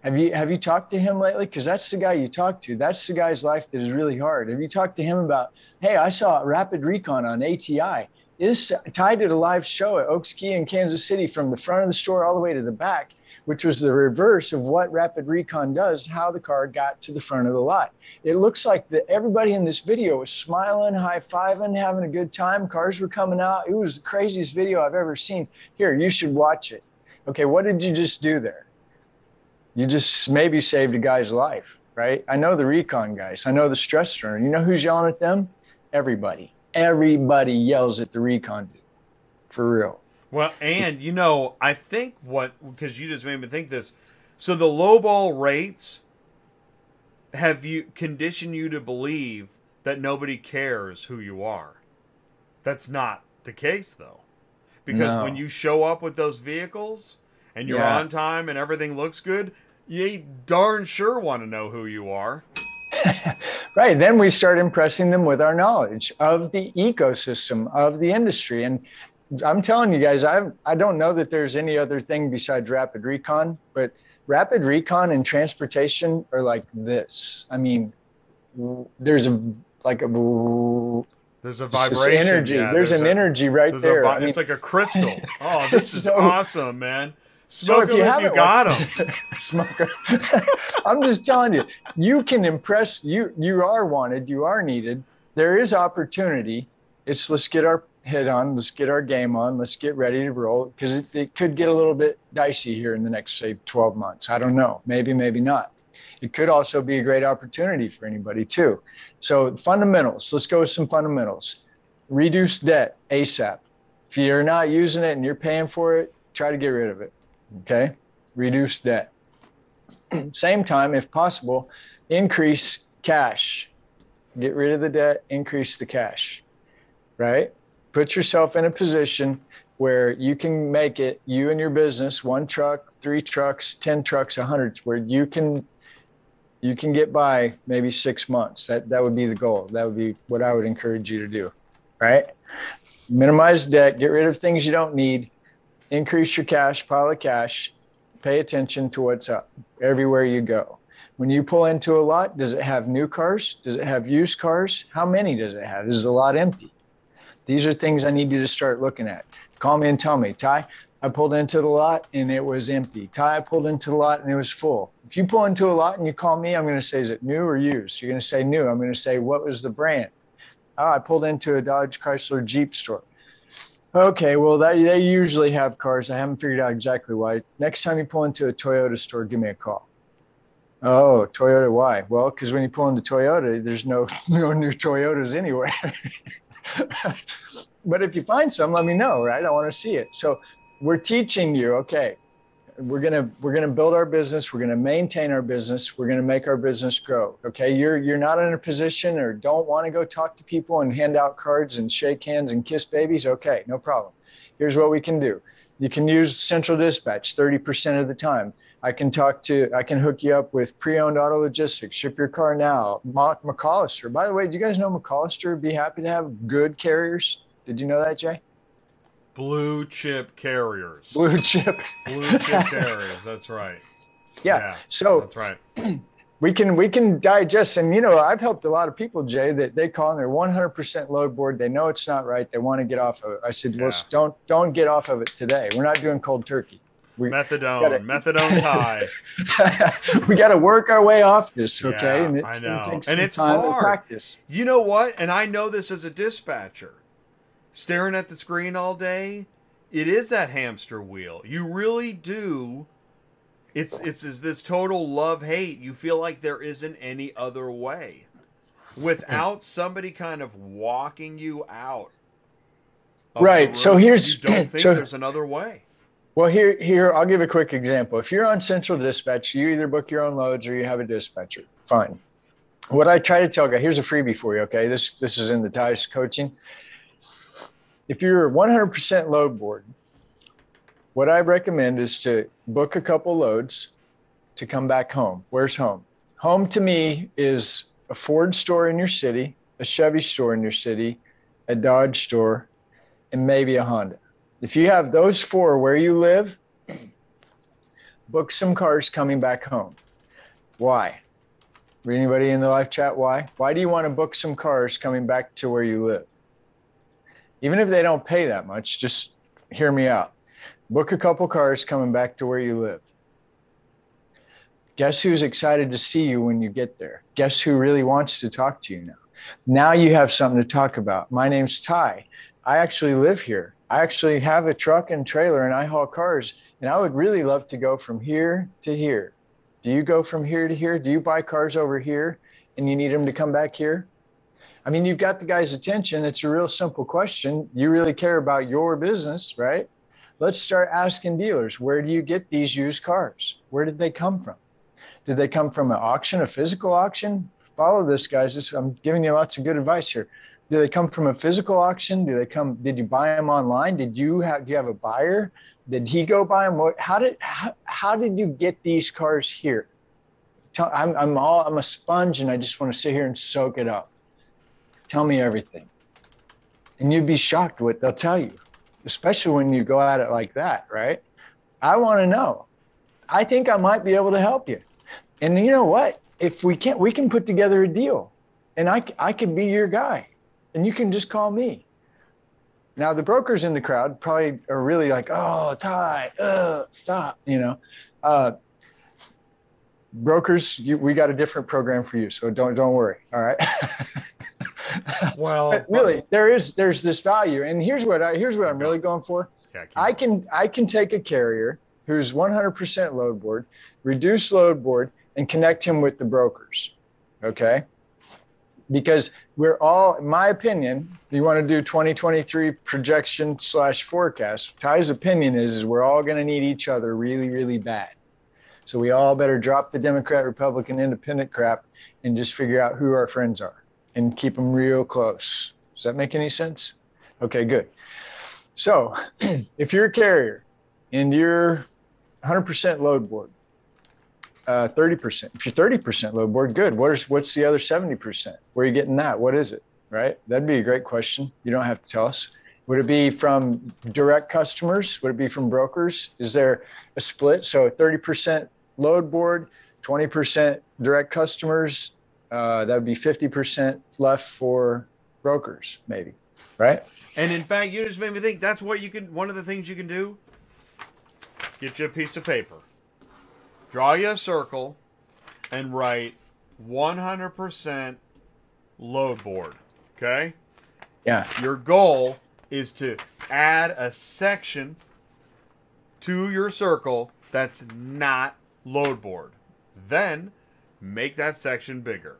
Have you have you talked to him lately? Because that's the guy you talk to. That's the guy's life that is really hard. Have you talked to him about, hey, I saw Rapid Recon on ATI. Is tied to a live show at Oaks Key in Kansas City from the front of the store all the way to the back which was the reverse of what Rapid Recon does, how the car got to the front of the lot. It looks like that everybody in this video was smiling, high fiving, having a good time. Cars were coming out. It was the craziest video I've ever seen. Here, you should watch it. Okay, what did you just do there? You just maybe saved a guy's life, right? I know the recon guys. I know the stress. You know who's yelling at them? Everybody. Everybody yells at the recon dude. For real. Well, and you know, I think what because you just made me think this. So the low ball rates have you conditioned you to believe that nobody cares who you are. That's not the case though. Because no. when you show up with those vehicles and you're yeah. on time and everything looks good, you darn sure want to know who you are. right. Then we start impressing them with our knowledge of the ecosystem of the industry. And I'm telling you guys, I I don't know that there's any other thing besides rapid recon, but rapid recon and transportation are like this. I mean, there's a like a there's a vibration energy. Yeah, there's, there's an a, energy right there. I mean, it's like a crystal. Oh, this is so, awesome, man. Smoke so if, you, if you got them. Smoke. I'm just telling you, you can impress. You you are wanted. You are needed. There is opportunity. It's let's get our head on. Let's get our game on. Let's get ready to roll because it, it could get a little bit dicey here in the next, say, 12 months. I don't know. Maybe, maybe not. It could also be a great opportunity for anybody, too. So, fundamentals. Let's go with some fundamentals. Reduce debt ASAP. If you're not using it and you're paying for it, try to get rid of it. Okay? Reduce debt. Same time, if possible, increase cash. Get rid of the debt, increase the cash. Right? Put yourself in a position where you can make it you and your business one truck three trucks 10 trucks a 100 where you can you can get by maybe six months. That that would be the goal. That would be what i would encourage you to do right? Minimize debt get rid of things you don't need increase your cash pile of cash pay attention to what's up everywhere you go. When you pull into a lot does it have new cars? Does it have used cars? How many does it have? Is the lot empty these are things I need you to start looking at. Call me and tell me, Ty, I pulled into the lot and it was empty. Ty, I pulled into the lot and it was full. If you pull into a lot and you call me, I'm going to say, is it new or used? You're going to say new. I'm going to say, what was the brand? Oh, I pulled into a Dodge Chrysler Jeep store. Okay, well, that, they usually have cars. I haven't figured out exactly why. Next time you pull into a Toyota store, give me a call. Oh, Toyota, why? Well, because when you pull into Toyota, there's no no new Toyotas anywhere. but if you find some, let me know, right? I want to see it. So we're teaching you, okay, we're gonna we're gonna build our business, we're gonna maintain our business, we're gonna make our business grow. Okay, you're you're not in a position or don't want to go talk to people and hand out cards and shake hands and kiss babies. Okay, no problem. Here's what we can do. You can use central dispatch 30% of the time. I can talk to, I can hook you up with pre-owned auto logistics, ship your car now. Mark McCollister. By the way, do you guys know McCollister would be happy to have good carriers? Did you know that, Jay? Blue chip carriers. Blue chip. Blue chip carriers. That's right. Yeah. Yeah, so That's right. we can we can digest and you know i've helped a lot of people jay that they call and they're 100% load board they know it's not right they want to get off of it i said well Yeah. don't don't get off of it today we're not doing cold turkey we, Methadone. Got it. Methadone Ty. we got to work our way off this okay Yeah, and it's I know. some And it's hard. practice You know what? And I know this as a dispatcher. Staring at the screen all day, it is that hamster wheel. You really do. It's it's is this total love hate. You feel like there isn't any other way. Without hmm. somebody kind of walking you out. Right, so here's- you don't think so- there's another way. Well, here, here, I'll give a quick example. If you're on Central Dispatch, you either book your own loads or you have a dispatcher. Fine. What I try to tell guys, here's a freebie for you. Okay, this this is in the Ty's coaching. If you're 100% load board, what I recommend is to book a couple loads to come back home. Where's home? Home to me is a Ford store in your city, a Chevy store in your city, a Dodge store, and maybe a Honda. If you have those four where you live, book some cars coming back home. Why? Anybody in the live chat? Why? Why do you want to book some cars coming back to where you live? Even if they don't pay that much, just hear me out. Book a couple cars coming back to where you live. Guess who's excited to see you when you get there? Guess who really wants to talk to you now? Now you have something to talk about. My name's Ty. I actually live here. I actually have a truck and trailer and I haul cars. And I would really love to go from here to here. Do you go from here to here? Do you buy cars over here and you need them to come back here? I mean, you've got the guy's attention. It's a real simple question. You really care about your business, right? Let's start asking dealers where do you get these used cars? Where did they come from? Did they come from an auction, a physical auction? Follow this, guys. I'm giving you lots of good advice here. Do they come from a physical auction? Do they come? Did you buy them online? Did you have? Do you have a buyer? Did he go buy them? What? How did? How, how did you get these cars here? Tell, I'm I'm all I'm a sponge, and I just want to sit here and soak it up. Tell me everything, and you'd be shocked what they'll tell you, especially when you go at it like that, right? I want to know. I think I might be able to help you. And you know what? If we can't, we can put together a deal, and I I could be your guy, and you can just call me. Now the brokers in the crowd probably are really like, "Oh, Ty, uh, stop," you know. Uh, brokers, you, we got a different program for you, so don't don't worry. All right. Well, but really, there is there's this value, and here's what I here's what I'm really going for. Yeah, I going. can I can take a carrier who's 100% load board, reduce load board, and connect him with the brokers. Okay. Because we're all, in my opinion, you want to do 2023 projection slash forecast. Ty's opinion is, is we're all going to need each other really, really bad. So we all better drop the Democrat, Republican, Independent crap and just figure out who our friends are and keep them real close. Does that make any sense? Okay, good. So if you're a carrier and you're 100% load board, uh, 30%. If you're 30% load board, good. What is what's the other 70%? Where are you getting that? What is it? Right? That'd be a great question. You don't have to tell us. Would it be from direct customers? Would it be from brokers? Is there a split? So 30% load board, 20% direct customers. Uh, that would be 50% left for brokers, maybe. Right? And in fact, you just made me think that's what you can. One of the things you can do. Get you a piece of paper. Draw you a circle, and write 100% load board. Okay. Yeah. Your goal is to add a section to your circle that's not load board. Then make that section bigger.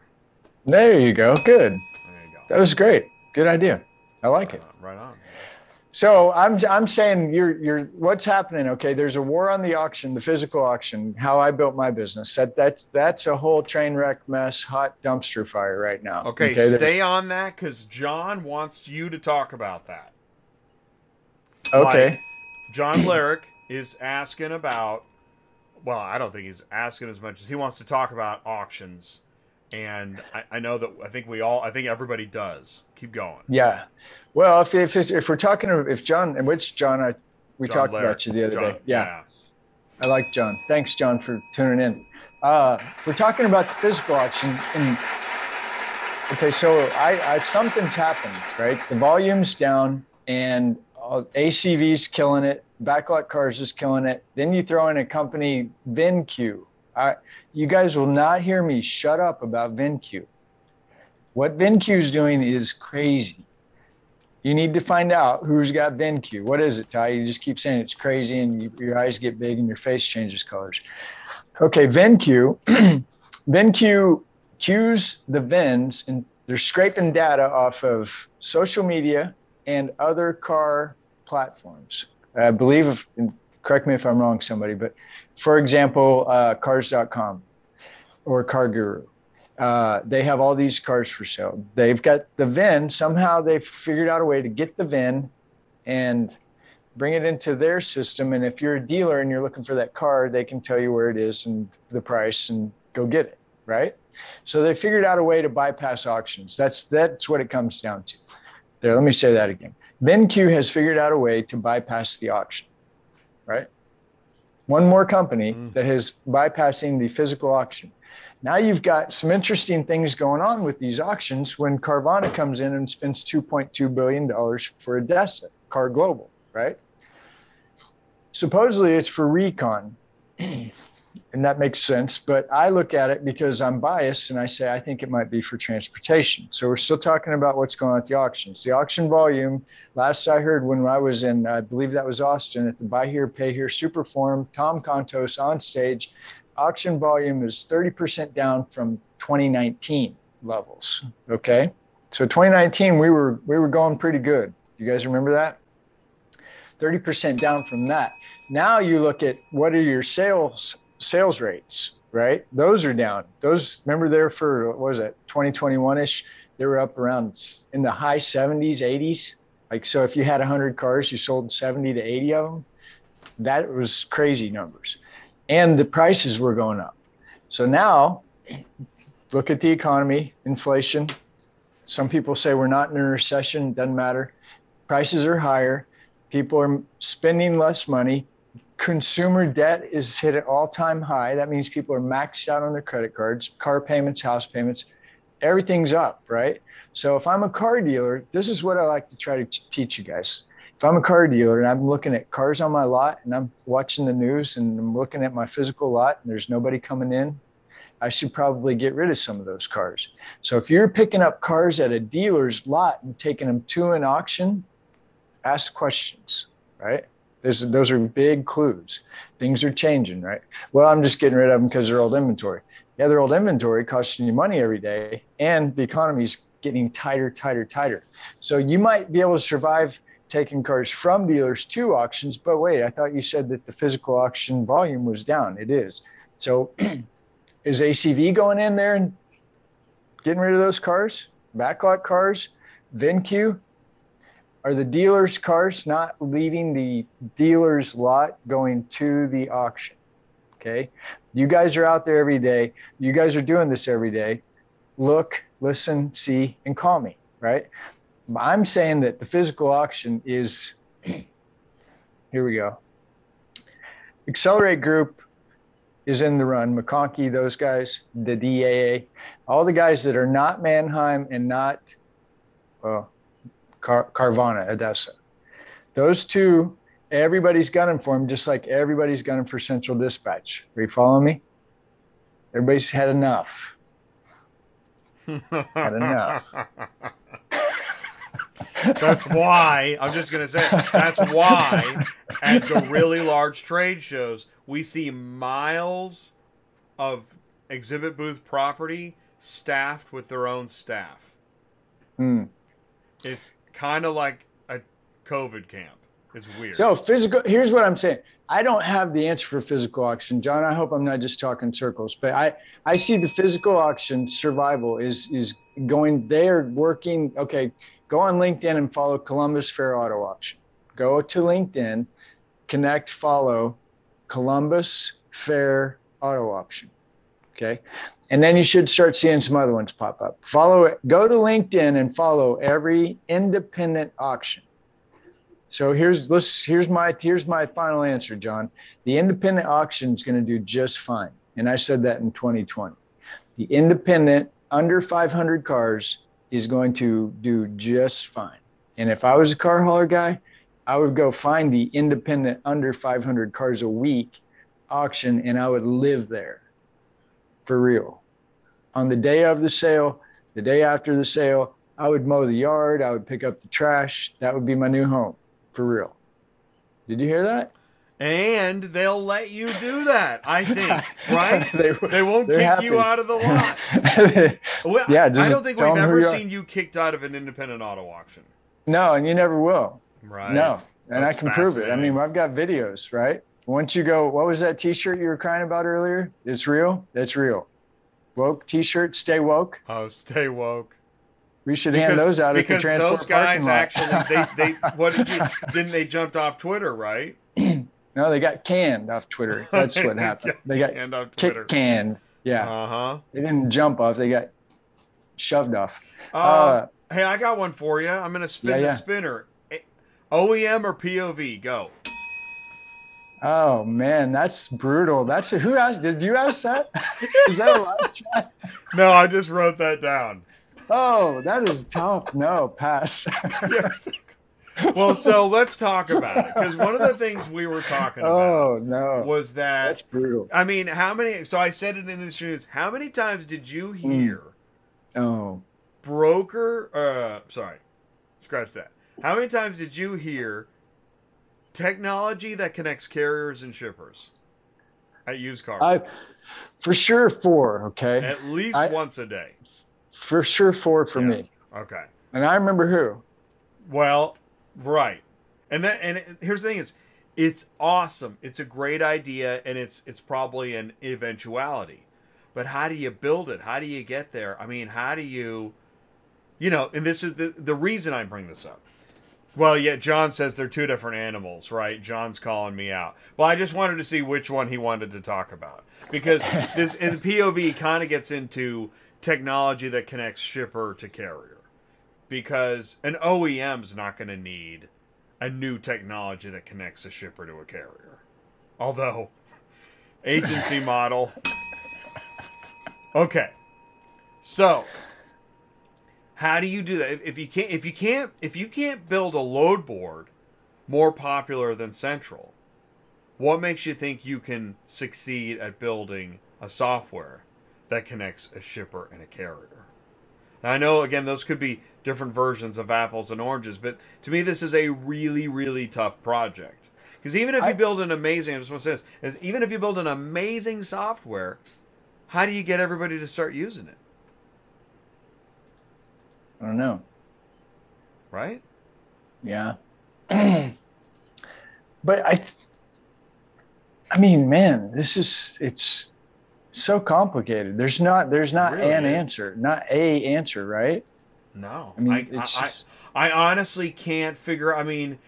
There you go. Good. There you go. That was great. Good idea. I like it. Uh, right on. So I'm I'm saying you're you're what's happening? Okay, there's a war on the auction, the physical auction. How I built my business. That that's that's a whole train wreck mess, hot dumpster fire right now. Okay, there's- stay on that because John wants you to talk about that. Okay. Like, John Blerick is asking about well, I don't think he's asking as much as he wants to talk about auctions. And I, I know that I think we all, I think everybody does. Keep going. Yeah. Well, if if, if we're talking, if John, and which John, I we John talked Laird. about you the other John, day. Yeah, I like John. Thanks, John, for tuning in. Uh, we're talking about the physical auction. And, okay, so I, I something's happened, right? The volume's down, and uh, ACV's killing it. Backlot Cars is killing it. Then you throw in a company, VinQ. I, you guys will not hear me shut up about VinQ. What VinQ is doing is crazy. You need to find out who's got VinCue. What is it, Ty? You just keep saying it's crazy, and you, your eyes get big, and your face changes colors. Okay, VinCue. VinCue cues the VINs, and they're scraping data off of social media and other car platforms. I believe, if, correct me if I'm wrong, somebody, but for example, uh, Cars.com or Car Guru. Uh, they have all these cars for sale. They've got the VIN. Somehow they've figured out a way to get the VIN and bring it into their system. And if you're a dealer and you're looking for that car, they can tell you where it is and the price and go get it, right? So they figured out a way to bypass auctions. That's that's what it comes down to. There, let me say that again. VinCue has figured out a way to bypass the auction, right? One more company that is bypassing the physical auction. Now you've got some interesting things going on with these auctions when Carvana comes in and spends $2.2 billion for ADESA, KAR Global, right? Supposedly it's for recon, and that makes sense. But I look at it because I'm biased and I say I think it might be for transportation. So we're still talking about what's going on at the auctions. The auction volume, last I heard when I was in, I believe that was Austin at the Buy Here, Pay Here Super Forum, Tom Kontos on stage, auction volume is 30% down from 2019 levels. Okay. So 2019, we were we were going pretty good. You guys remember that? 30% down from that. Now you look at what are your sales sales rates, right? Those are down. Those remember there for what was it 2021ish? They were up around in the high 70s, 80s. Like so, if you had 100 cars, you sold 70 to 80 of them. That was crazy numbers, and the prices were going up. So now, look at the economy, inflation. Some people say we're not in a recession. Doesn't matter. Prices are higher. People are spending less money consumer debt is hit at all-time high. That means people are maxed out on their credit cards, car payments, house payments, everything's up, right? So if I'm a car dealer, this is what I like to try to teach you guys. If I'm a car dealer and I'm looking at cars on my lot and I'm watching the news and I'm looking at my physical lot and there's nobody coming in, I should probably get rid of some of those cars. So if you're picking up cars at a dealer's lot and taking them to an auction, ask questions, right? This, those are big clues. Things are changing, right? Well, I'm just getting rid of them because they're old inventory. Yeah, they're old inventory costing you money every day, and the economy's getting tighter, tighter, tighter. So you might be able to survive taking cars from dealers to auctions, but wait, I thought you said that the physical auction volume was down. It is. So is ACV going in there and getting rid of those cars, backlot cars, VinCue? Are the dealers' cars not leaving the dealer's lot going to the auction? Okay. You guys are out there every day. You guys are doing this every day. Look, listen, see, and call me, right? I'm saying that the physical auction is here we go. Accelerate Group is in the run. McConkey, those guys, the DAA, all the guys that are not Manheim and not well, Car- Carvana, ADESA. Those two, everybody's gunning for them, just like everybody's gunning for Central Dispatch. Are you following me? Everybody's had enough. had enough. That's why I'm just gonna say that's why at the really large trade shows we see miles of exhibit booth property staffed with their own staff. Hmm. It's kind of like a COVID camp. It's weird. So physical. Here's what I'm saying. I don't have the answer for physical auction, John. I hope I'm not just talking circles, but I I see the physical auction survival is is going. They are working. Okay, go on LinkedIn and follow Columbus Fair Auto Auction. Go to LinkedIn, connect, follow Columbus fair auto auction. Okay. And then you should start seeing some other ones pop up. Follow it. Go to LinkedIn and follow every independent auction. So here's let's here's my here's my final answer, John. The independent auction is going to do just fine, and I said that in 2020. The independent under 500 cars is going to do just fine. And if I was a car hauler guy, I would go find the independent under 500 cars a week auction, and I would live there for real. On the day of the sale, the day after the sale, I would mow the yard. I would pick up the trash. That would be my new home for real. Did you hear that? And they'll let you do that, I think, right? they, They won't kick happy. you out of the lot. Well, Yeah, I don't think we've ever seen you kicked out of an independent auto auction. no, and you never will. Right. No, and That's I can prove it. I mean, I've got videos, right? Once you go, what was that T-shirt you were crying about earlier? It's real. That's real. Woke T-shirt, stay woke. Oh, stay woke. We should hand those out because transport those guys parking lot. actually they, they what did you didn't they jumped off Twitter, right? No, they got canned off Twitter. That's what happened. They got on kick Twitter. canned. Yeah, Uh-huh. they didn't jump off. They got shoved off. Uh, Uh, hey, I got one for you. I'm gonna spin Yeah, the yeah. spinner. OEM or POV? Go. Oh man, that's brutal. That's who asked? Did you ask that? Is that a live chat? No, I just wrote that down. Oh, that is tough. No, pass. yes. Well, so let's talk about it because one of the things we were talking about oh no, was that that's brutal. I mean, how many? So I said it in the news. How many times did you hear Oh, broker? Uh, sorry, scratch that. How many times did you hear technology that connects carriers and shippers at used car? I for sure four. Okay, at least I- once a day. for sure four for Yeah. me. Okay. And I remember who. Well, right. And that and it- here's the thing is it's awesome. It's a great idea and it's it's probably an eventuality. But how do you build it? How do you get there? I mean, how do you you know, and this is the the reason I bring this up. Well, yeah, John says they're two different animals, right? John's calling me out. Well, I just wanted to see which one he wanted to talk about because this in the POV kind of gets into technology that connects shipper to carrier because an OEM's not going to need a new technology that connects a shipper to a carrier. Although agency model. Okay. So, how do you do that? If, if you can't if you can't if you can't build a load board more popular than Central, what makes you think you can succeed at building a software that connects a shipper and a carrier? Now, I know again those could be different versions of apples and oranges, but to me this is a really really tough project. Because even if you build an amazing, I just want to say this, is even if you build an amazing software, how do you get everybody to start using it? I don't know. Right? Yeah. but I I mean, man, this is it's so complicated. There's not there's not really an is. answer, not a answer, right? No. I mean, I, it's I, just, I, I honestly can't figure. I mean,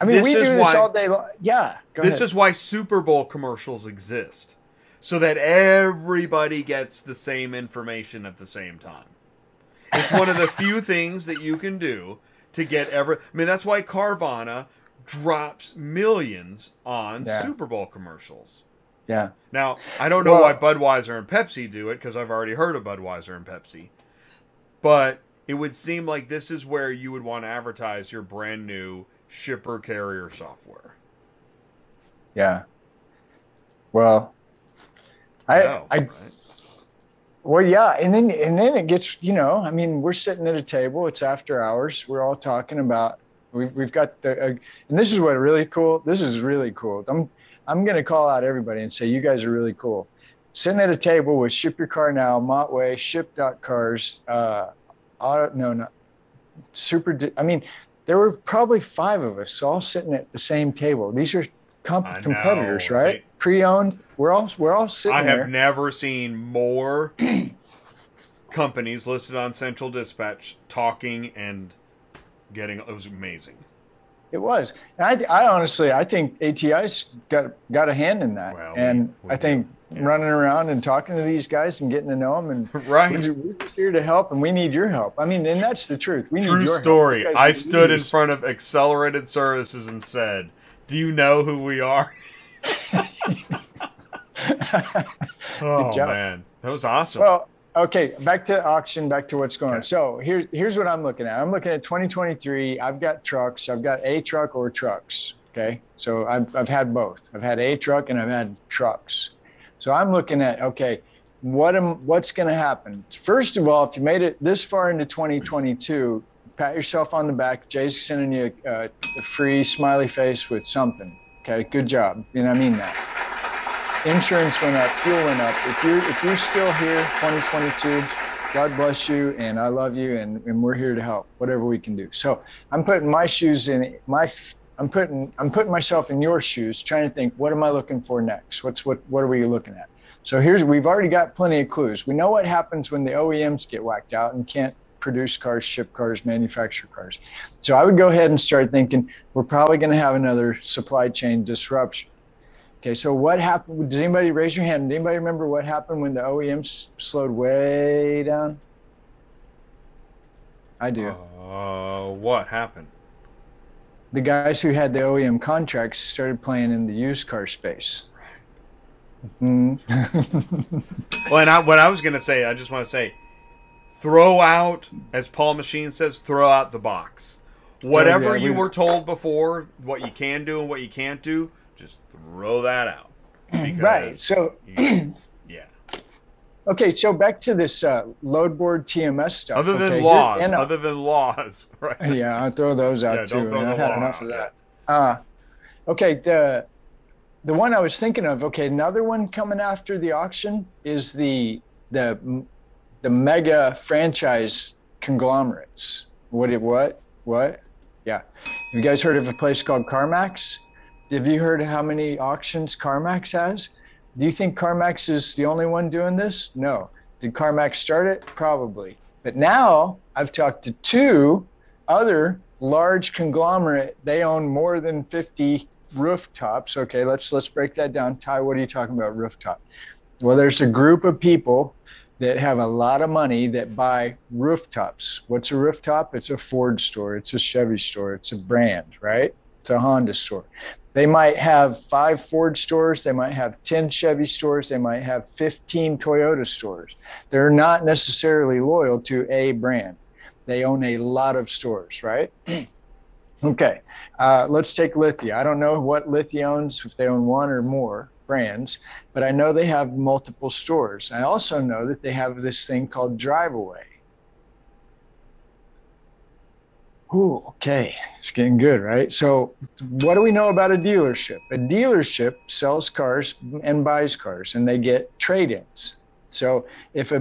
I mean, we do why- this all day long. Yeah. This ahead. is why Super Bowl commercials exist, so that everybody gets the same information at the same time. It's one of the few things that you can do to get every. I mean, that's why Carvana drops millions on Yeah. Super Bowl commercials. Yeah. Now, I don't know why Budweiser and Pepsi do it because I've already heard of Budweiser and Pepsi. But it would seem like this is where you would want to advertise your brand new shipper carrier software. Yeah. Well, I No, I right? Well, yeah, and then and then it gets, you know, I mean, we're sitting at a table. It's after hours. We're all talking about. We've we've got the, uh, and this is what really cool. This is really cool. I'm I'm gonna call out everybody and say you guys are really cool. Sitting at a table with Ship Your Car Now, Montway, Ship.Cars, uh, Auto, no, not Super. I mean, there were probably five of us all sitting at the same table. These are comp- competitors, right? right? Pre-owned. We're all we're all sitting I have there. never seen more companies listed on Central Dispatch talking and getting. It was amazing. It was, and I, I honestly, I think ATI's got got a hand in that, Well, and we- we I think yeah. running around and talking to these guys and getting to know them, and Right. we're, just here to help, and we need your help. I mean, and that's the truth. We need True your story. Help. You I stood in front of Accelerated Services and said, "Do you know who we are?" oh man, that was awesome. Well, okay, back to auction, back to what's going on. So here's here's what I'm looking at. I'm looking at 2023. I've got trucks. I've got a truck or trucks. Okay, so I've I've had both. I've had a truck and I've had trucks. So I'm looking at okay, what am what's going to happen? First of all, if you made it this far into 2022, pat yourself on the back. Jay's sending you a, a free smiley face with something. Okay, good job. And I mean that insurance went up, fuel went up. If you're if you're still here, 2022, God bless you, and I love you, and, and we're here to help, whatever we can do. So I'm putting my shoes in my. I'm putting I'm putting myself in your shoes, trying to think, what am I looking for next? What's what what are we looking at? So here's we've already got plenty of clues. We know what happens when the OEMs get whacked out and can't produce cars, ship cars, manufacture cars. So I would go ahead and start thinking we're probably going to have another supply chain disruption. Okay, so what happened? Does anybody raise your hand? Does anybody remember what happened when the OEMs slowed way down? I do. Uh, what happened? the guys who had the OEM contracts started playing in the used car space. Right. Hmm. Well, and I, what I was gonna say, I just want to say, throw out, as Paul Machine says, throw out the box. Whatever yeah, you we- were told before, what you can do and what you can't do, just throw that out. Right. So, you- yeah. okay. So back to this uh, load board TMS stuff. Other than okay? Laws, and, uh, other than laws, right? yeah, I'll throw those out Yeah, too. don't throw the I've had enough out, of that. Uh, okay, the the one I was thinking of. Okay, another one coming after the auction is the the the mega franchise conglomerates. What? it- What? What? Yeah. You guys heard of a place called CarMax? Have you heard how many auctions CarMax has? Do you think CarMax is the only one doing this? No. Did CarMax start it? Probably. But now I've talked to two other large conglomerate. They own more than 50 rooftops. Okay, let's let's break that down. Ty, what are you talking about rooftop? Well, there's a group of people that have a lot of money that buy rooftops. What's a rooftop? It's a Ford store, it's a Chevy store, it's a brand, right? It's a Honda store. They might have five Ford stores, they might have 10 Chevy stores, they might have 15 Toyota stores. They're not necessarily loyal to a brand. They own a lot of stores, right? okay, uh, let's take Lithia. I don't know what Lithia owns, if they own one or more brands, but I know they have multiple stores. I also know that they have this thing called Driveway. Ooh, okay, it's getting good, right? So, what do we know about a dealership? A dealership sells cars and buys cars, and they get trade ins. So, if a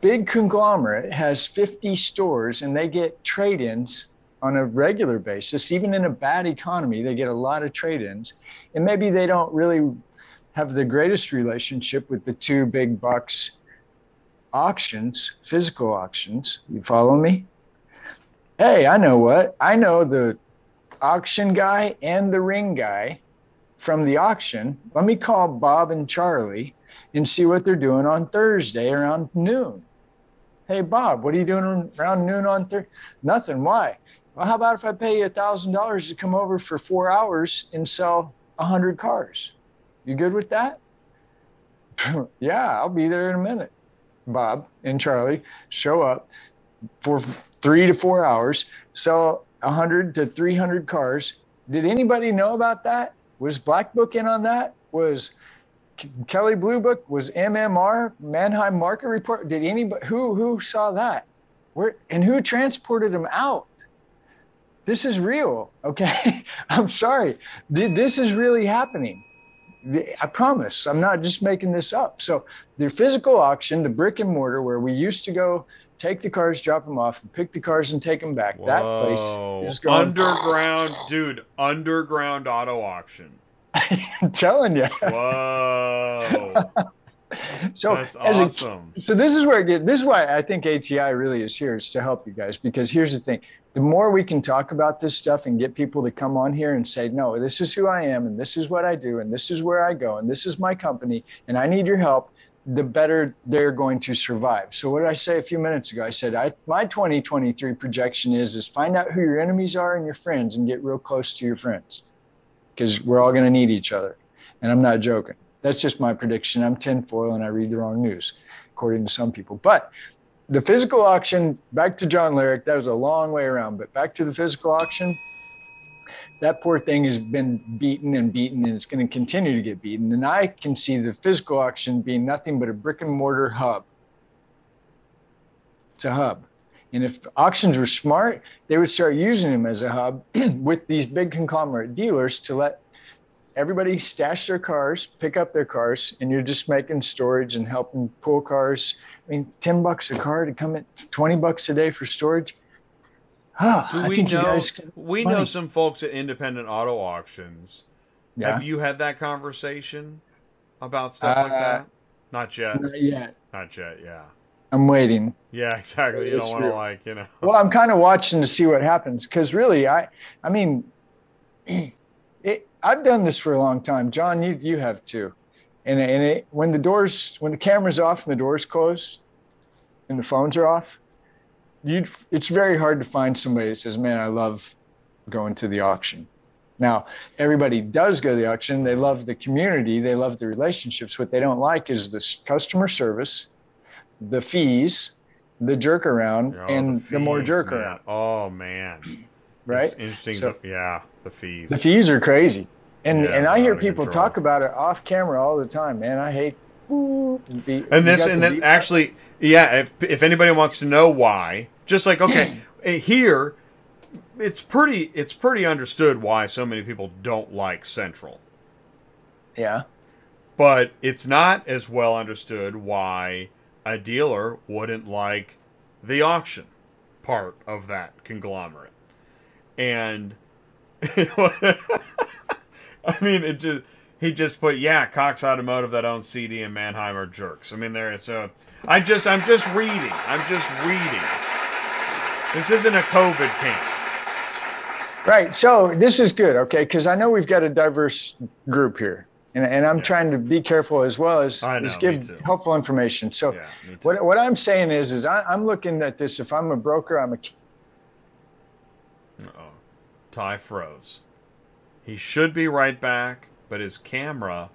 big conglomerate has 50 stores and they get trade ins on a regular basis, even in a bad economy, they get a lot of trade ins, and maybe they don't really have the greatest relationship with the two big bucks auctions, physical auctions. You follow me? Hey, I know what. I know the auction guy and the ring guy from the auction. Let me call Bob and Charlie and see what they're doing on Thursday around noon. Hey, Bob, what are you doing around noon on Thursday? Nothing. Why? Well, how about if I pay you a thousand dollars to come over for four hours and sell a hundred cars? You good with that? yeah, I'll be there in a minute. Bob and Charlie show up for three to four hours, sell 100 to 300 cars. Did anybody know about that? Was Black Book in on that? Was Kelly Blue Book? Was MMR Manheim Market Report? Did anybody who who saw that? Where and who transported them out? This is real, okay? I'm sorry. This is really happening. I promise. I'm not just making this up. So the physical auction, the brick and mortar, where we used to go take the cars, drop them off, and pick the cars and take them back. That place is going. underground, dude. Underground auto auction. I'm telling you. Whoa. so That's as a- awesome. so this is where get, this is why I think ATI really is here is to help you guys because here's the thing the more we can talk about this stuff and get people to come on here and say no this is who I am and this is what I do and this is where I go and this is my company and I need your help the better they're going to survive. So what did I say a few minutes ago? I said I, my 2023 projection is is find out who your enemies are and your friends and get real close to your friends because we're all going to need each other. And I'm not joking. That's just my prediction. I'm tinfoil and I read the wrong news, according to some people. But the physical auction, back to John Lyric, that was a long way around, but back to the physical auction, that poor thing has been beaten and beaten and it's going to continue to get beaten. And I can see the physical auction being nothing but a brick and mortar hub. It's a hub. And if auctions were smart, they would start using them as a hub with these big conglomerate dealers to let everybody stash their cars, pick up their cars, and you're just making storage and helping pull cars. I mean, 10 bucks a car to come at 20 bucks a day for storage. Ah, Do we know? We money. know some folks at independent auto auctions. Yeah. Have you had that conversation about stuff like Uh, that? Not yet. Not yet. Not yet. Yeah. I'm waiting. Yeah. Exactly. You It's don't want to like you know. Well, I'm kind of watching to see what happens because really, I, I mean, it, I've done this for a long time. John, you you have too, and and it, when the doors, when the camera's off and the doors closed, and the phones are off, you it's very hard to find somebody that says, "Man, I love going to the auction." Now, everybody does go to the auction. They love the community. They love the relationships. What they don't like is the customer service, the fees, the jerk around, Oh, and the, more jerk man. around. Oh man. Right? It's interesting. So- to- yeah. The fees. The fees are crazy. And Yeah, and I hear people control. talk about it off camera all the time, man. I hate ooh, the- and this and the then actually yeah if if anybody wants to know why just like okay eh, here it's pretty it's pretty understood why so many people don't like central. Yeah. but it's not as well understood why a dealer wouldn't like the auction part of that conglomerate. And i mean it just he just put yeah cox automotive that owns cd and manheim are jerks. I mean there so i just i'm just reading i'm just reading this isn't a covid camp Right. So this is good, okay? Because I know we've got a diverse group here, and, and I'm Yeah. trying to be careful as well as, know, as give helpful information. So yeah what what I'm saying is is I, I'm looking at this. If I'm a broker, I'm a Uh-oh. Ty froze. He should be right back, but his camera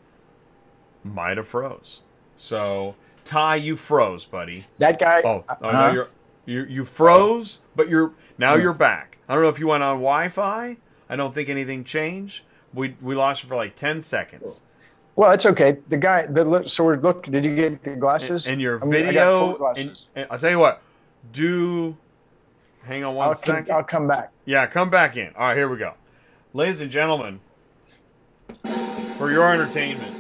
might have froze. So, Ty, you froze, buddy. that guy. Oh, oh uh-huh. no, you're you you froze, but you're now you're back. I don't know if you went on Wi-Fi. I don't think anything changed. We we lost you for like ten seconds. Well, it's okay. The guy. The look. So we're look. Did you get the glasses? And your I mean, I video, and, and I'll tell you what. Do hang on one I'll, second. come, I'll come back. Yeah, come back in. All right, here we go. Ladies and gentlemen, for your entertainment,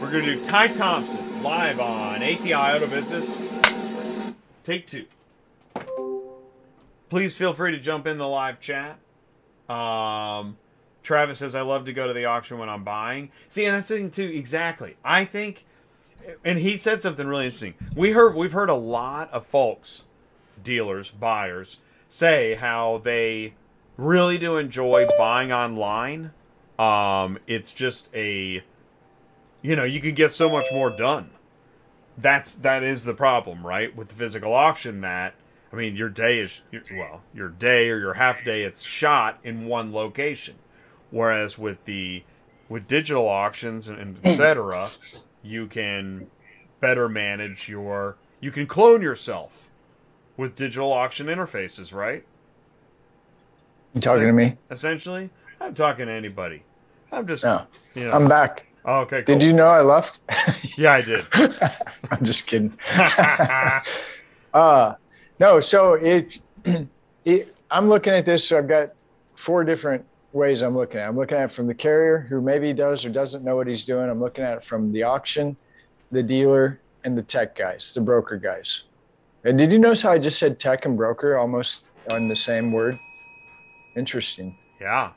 we're going to do Ty Thompson live on ATI Auto Business. Take two. Please feel free to jump in the live chat. Um, Travis says, I love to go to the auction when I'm buying. See, and that's the thing, too, exactly. I think, and he said something really interesting. We heard, we've heard a lot of folks dealers, buyers, say how they really do enjoy buying online. Um, it's just a, you know, you can get so much more done. That's that is the problem, right? With the physical auction, that I mean, your day is well, your day or your half day, it's shot in one location, whereas with the with digital auctions and, and et cetera, you can better manage your you can clone yourself with digital auction interfaces, right? You talking to me? Essentially, I'm talking to anybody. I'm just, No. you know. I'm back. Oh, okay, cool. Did you know I left? Yeah, I did. I'm just kidding. uh, no, so it, it, I'm looking at this. So I've got four different ways I'm looking at. it. I'm looking at it from the carrier who maybe does or doesn't know what he's doing. I'm looking at it from the auction, the dealer, and the tech guys, the broker guys. And did you notice how I just said tech and broker almost on the same word? Interesting. yeah,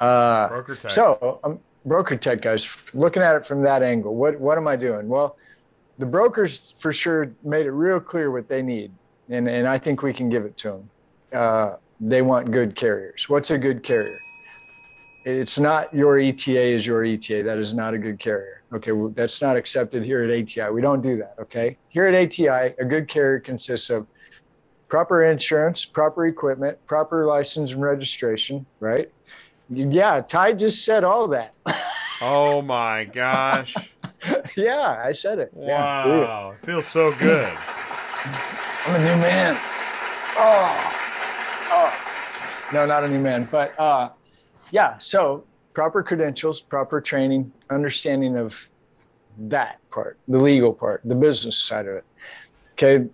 Uh, broker tech. so I'm broker tech guys looking at it from that angle. What what am I doing? Well, the brokers for sure made it real clear what they need, and and I think we can give it to them. Uh, they want good carriers. What's a good carrier? It's not your ETA is your ETA. That is not a good carrier. Okay, well, that's not accepted here at ATI. We don't do that. Okay, here at ATI, a good carrier consists of proper insurance, proper equipment, proper license and registration. Right? Yeah, Ty just said all that. Oh my gosh! yeah, I said it. Yeah, Wow, it feels so good. I'm a new man. Oh, oh. No, not a new man, but uh, yeah. So proper credentials, proper training, understanding of that part, the legal part, the business side of it. Okay.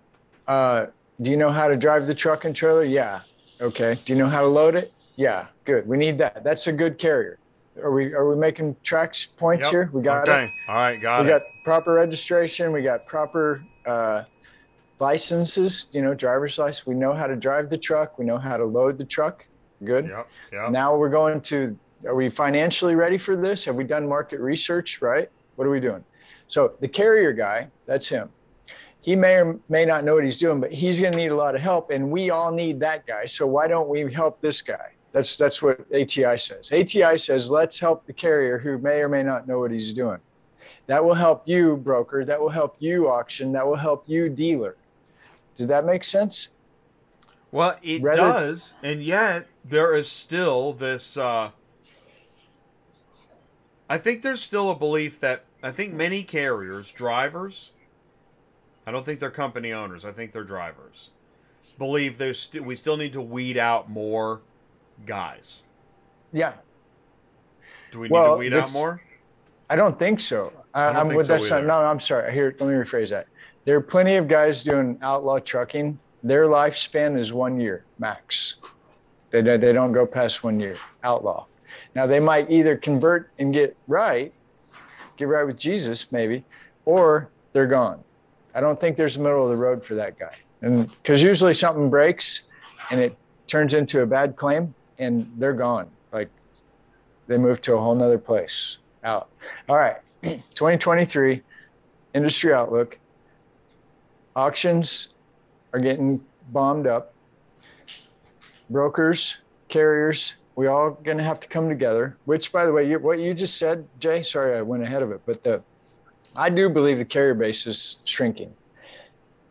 Uh, do you know how to drive the truck and trailer? Yeah. Okay. Do you know how to load it? Yeah. Good. We need that. That's a good carrier. Are we are we making tracks points Yep. here? We got okay. it. All right, got we it. got proper registration. We got proper uh, licenses. You know, driver's license. We know how to drive the truck. We know how to load the truck. Good. Yep. Yep. Now we're going to. Are we financially ready for this? Have we done market research? Right. What are we doing? So the carrier guy, that's him. He may or may not know what he's doing, but he's going to need a lot of help, and we all need that guy. So why don't we help this guy? That's that's what ATI says. ATI says let's help the carrier who may or may not know what he's doing. That will help you, broker. That will help you, auction. That will help you, dealer. Did that make sense? Well, it Rather- does, and yet there is still this. Uh, I think there's still a belief that I think many carriers, drivers, I don't think they're company owners. I think they're drivers. Believe there's st- we still need to weed out more guys. Yeah. Do we need Well, to weed out more? I don't think so. I, I don't I'm think with so not, either. no, I'm sorry. Here, let me rephrase that. There are plenty of guys doing outlaw trucking. Their lifespan is one year max. They, don't- they don't go past one year. Outlaw. Now they might either convert and get right, get right with Jesus, maybe, or they're gone. I don't think there's a middle of the road for that guy. And because usually something breaks and it turns into a bad claim and they're gone. Like they moved to a whole nother place out. All right. 2023 industry outlook. Auctions are getting bombed up. Brokers, carriers, we all going to have to come together. Which, by the way, you, what you just said, Jay. Sorry, I went ahead of it, but the I do believe the carrier base is shrinking,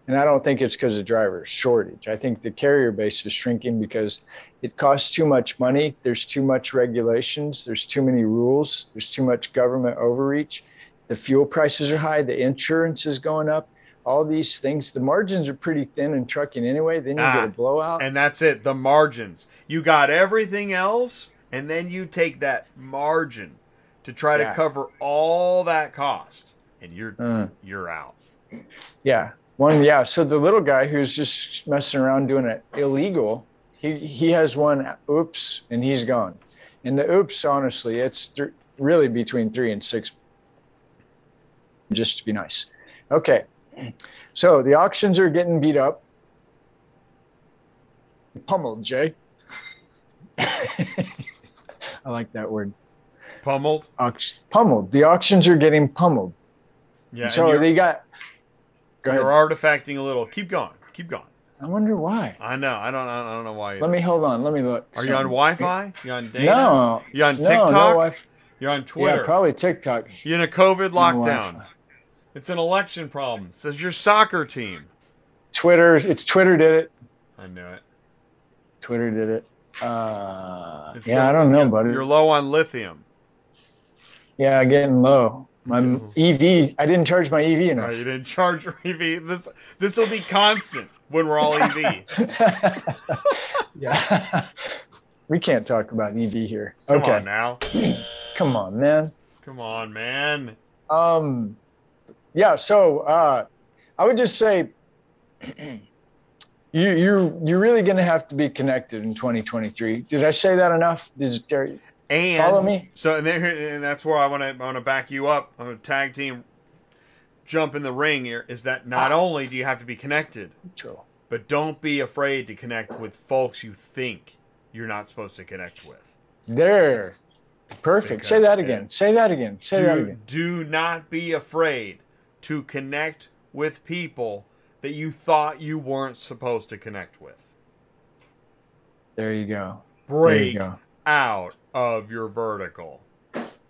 and I don't think it's because of driver shortage. I think the carrier base is shrinking because it costs too much money. There's too much regulations. There's too many rules. There's too much government overreach. The fuel prices are high. The insurance is going up. All these things. The margins are pretty thin in trucking anyway. Then you Ah, get a blowout. And that's it, the margins. You got everything else, and then you take that margin to try Yeah. to cover all that cost, and you're Mm. you're out. Yeah. One, yeah. So the little guy who's just messing around doing it illegal, he he has one oops and he's gone. And the oops, honestly, it's th- really between three and six, just to be nice. Okay. So the auctions are getting beat up. Pummeled, Jay. I like that word. Pummeled. Auction, pummeled. The auctions are getting pummeled. Yeah. so they got. Go ahead. you're artifacting a little. Keep going. Keep going. I wonder why. I know. I don't. I don't know why. Let me hold on. Let me look. Are you on Wi-Fi? You on data? No. You on TikTok? no Wi- You're on Twitter. Yeah, probably TikTok. You're in a COVID lockdown. Wi-Fi. It's an election problem. It says your soccer team. Twitter. It's Twitter did it. I knew it. Twitter did it. Uh, yeah, the- I don't know, you're- buddy. You're low on lithium. Yeah, getting low. My EV. I didn't charge my EV No, enough. you didn't charge your EV. This this will be constant when we're all EV. yeah. we can't talk about EV here. Come okay. on now. Come on, man. Come on, man. Um, yeah. So uh, I would just say you you you're really going to have to be connected in 2023. Did I say that enough? Did you, And Follow me? So and, there, and that's where I want to I want to back you up. I'm a tag team jump in the ring here. Is that not ah. only do you have to be connected, Joe? but don't be afraid to connect with folks you think you're not supposed to connect with. There. Perfect. Say that again. Say that again. Say that do, again. do not be afraid to connect with people that you thought you weren't supposed to connect with. There you go. Break go. out of your vertical.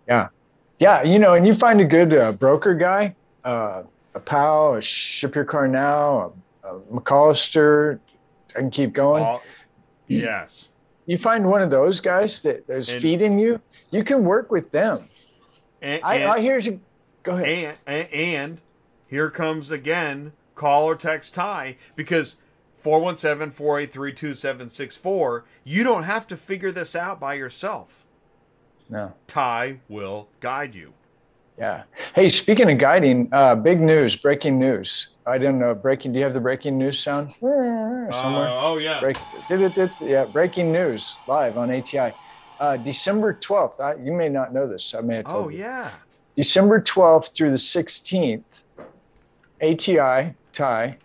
Yeah, Yeah. you know, and you find a good uh, broker guy, uh, a pal, a ship your car now, a, a McCollister. I can keep going. Yes. you find one of those guys that is And- feeding you. You can work with them. And, I, and, I here's a go ahead. and, and, and here comes again call or text Ty because 417 483 2764, you don't have to figure this out by yourself. No. Ty will guide you. Yeah. Hey, speaking of guiding, uh, big news, breaking news. I don't know. Breaking. Do you have the breaking news sound? Somewhere. oh, yeah. Break, did it, did, yeah, breaking news live on ATI. Uh, December 12th. I, you may not know this. I may have told Oh, you. yeah. December 12th through the 16th, ATI, Ty,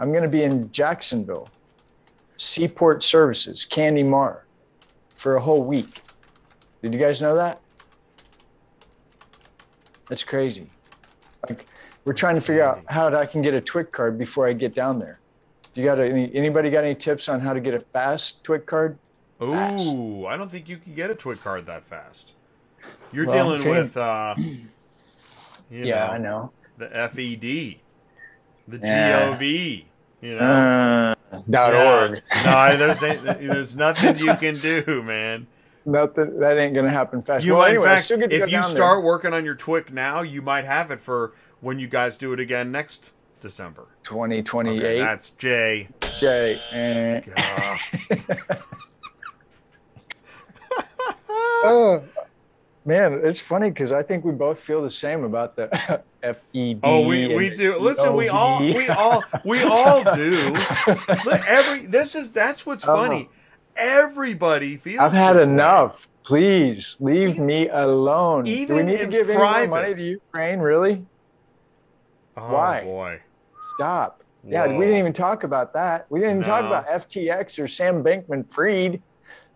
I'm going to be in Jacksonville, Seaport Services, Candy Mar, for a whole week. Did you guys know that? That's crazy. Like, we're trying to figure out how I can get a TWIC card before I get down there. Do you got any, anybody got any tips on how to get a fast TWIC card? Fast. Ooh, I don't think you can get a TWIC card that fast. You're Well, dealing okay. with, uh, you yeah, know, I know. the FED, the Yeah. GOV, you know. Uh, dot Yeah. org. no, there's there's nothing you can do, man. Nothing. That ain't gonna happen fast. You well, might, anyway, in fact, if you down there. start working on your TWIC now, you might have it for when you guys do it again next December. 2028. Okay, that's Jay. Jay. eh. Oh, man, it's funny because I think we both feel the same about the FED. Oh, we, we do. Listen, we all we all we all do. Look, every this is that's what's Oh. funny. Everybody feels. I've had this way. enough. Please leave me alone. do we even need to give any more money to Ukraine? Really? Oh, Why? boy. Stop. Yeah, we didn't even talk about that. We didn't even talk about FTX or Sam Bankman Fried.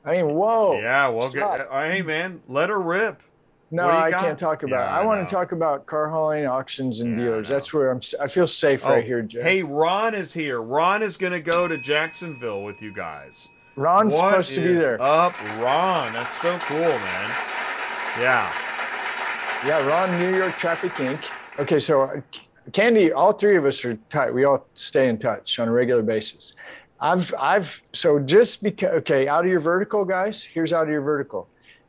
I mean, whoa. Yeah, well, get, uh, hey man, let her rip. No, What do you I got? can't talk about. Yeah, it. I, I want to talk about car hauling, auctions, and Yeah, dealers. That's where I'm. I feel safe Oh, right here, Jay. Hey, Ron is here. Ron is going to go to Jacksonville with you guys. Ron's What supposed to be there. Up, Ron. That's so cool, man. Yeah. Yeah, Ron, New York Traffic Inc. Okay, so uh, Candy, all three of us are tight. We all stay in touch on a regular basis. I've, I've, so just because, okay, out of your vertical, guys, here's out of your vertical.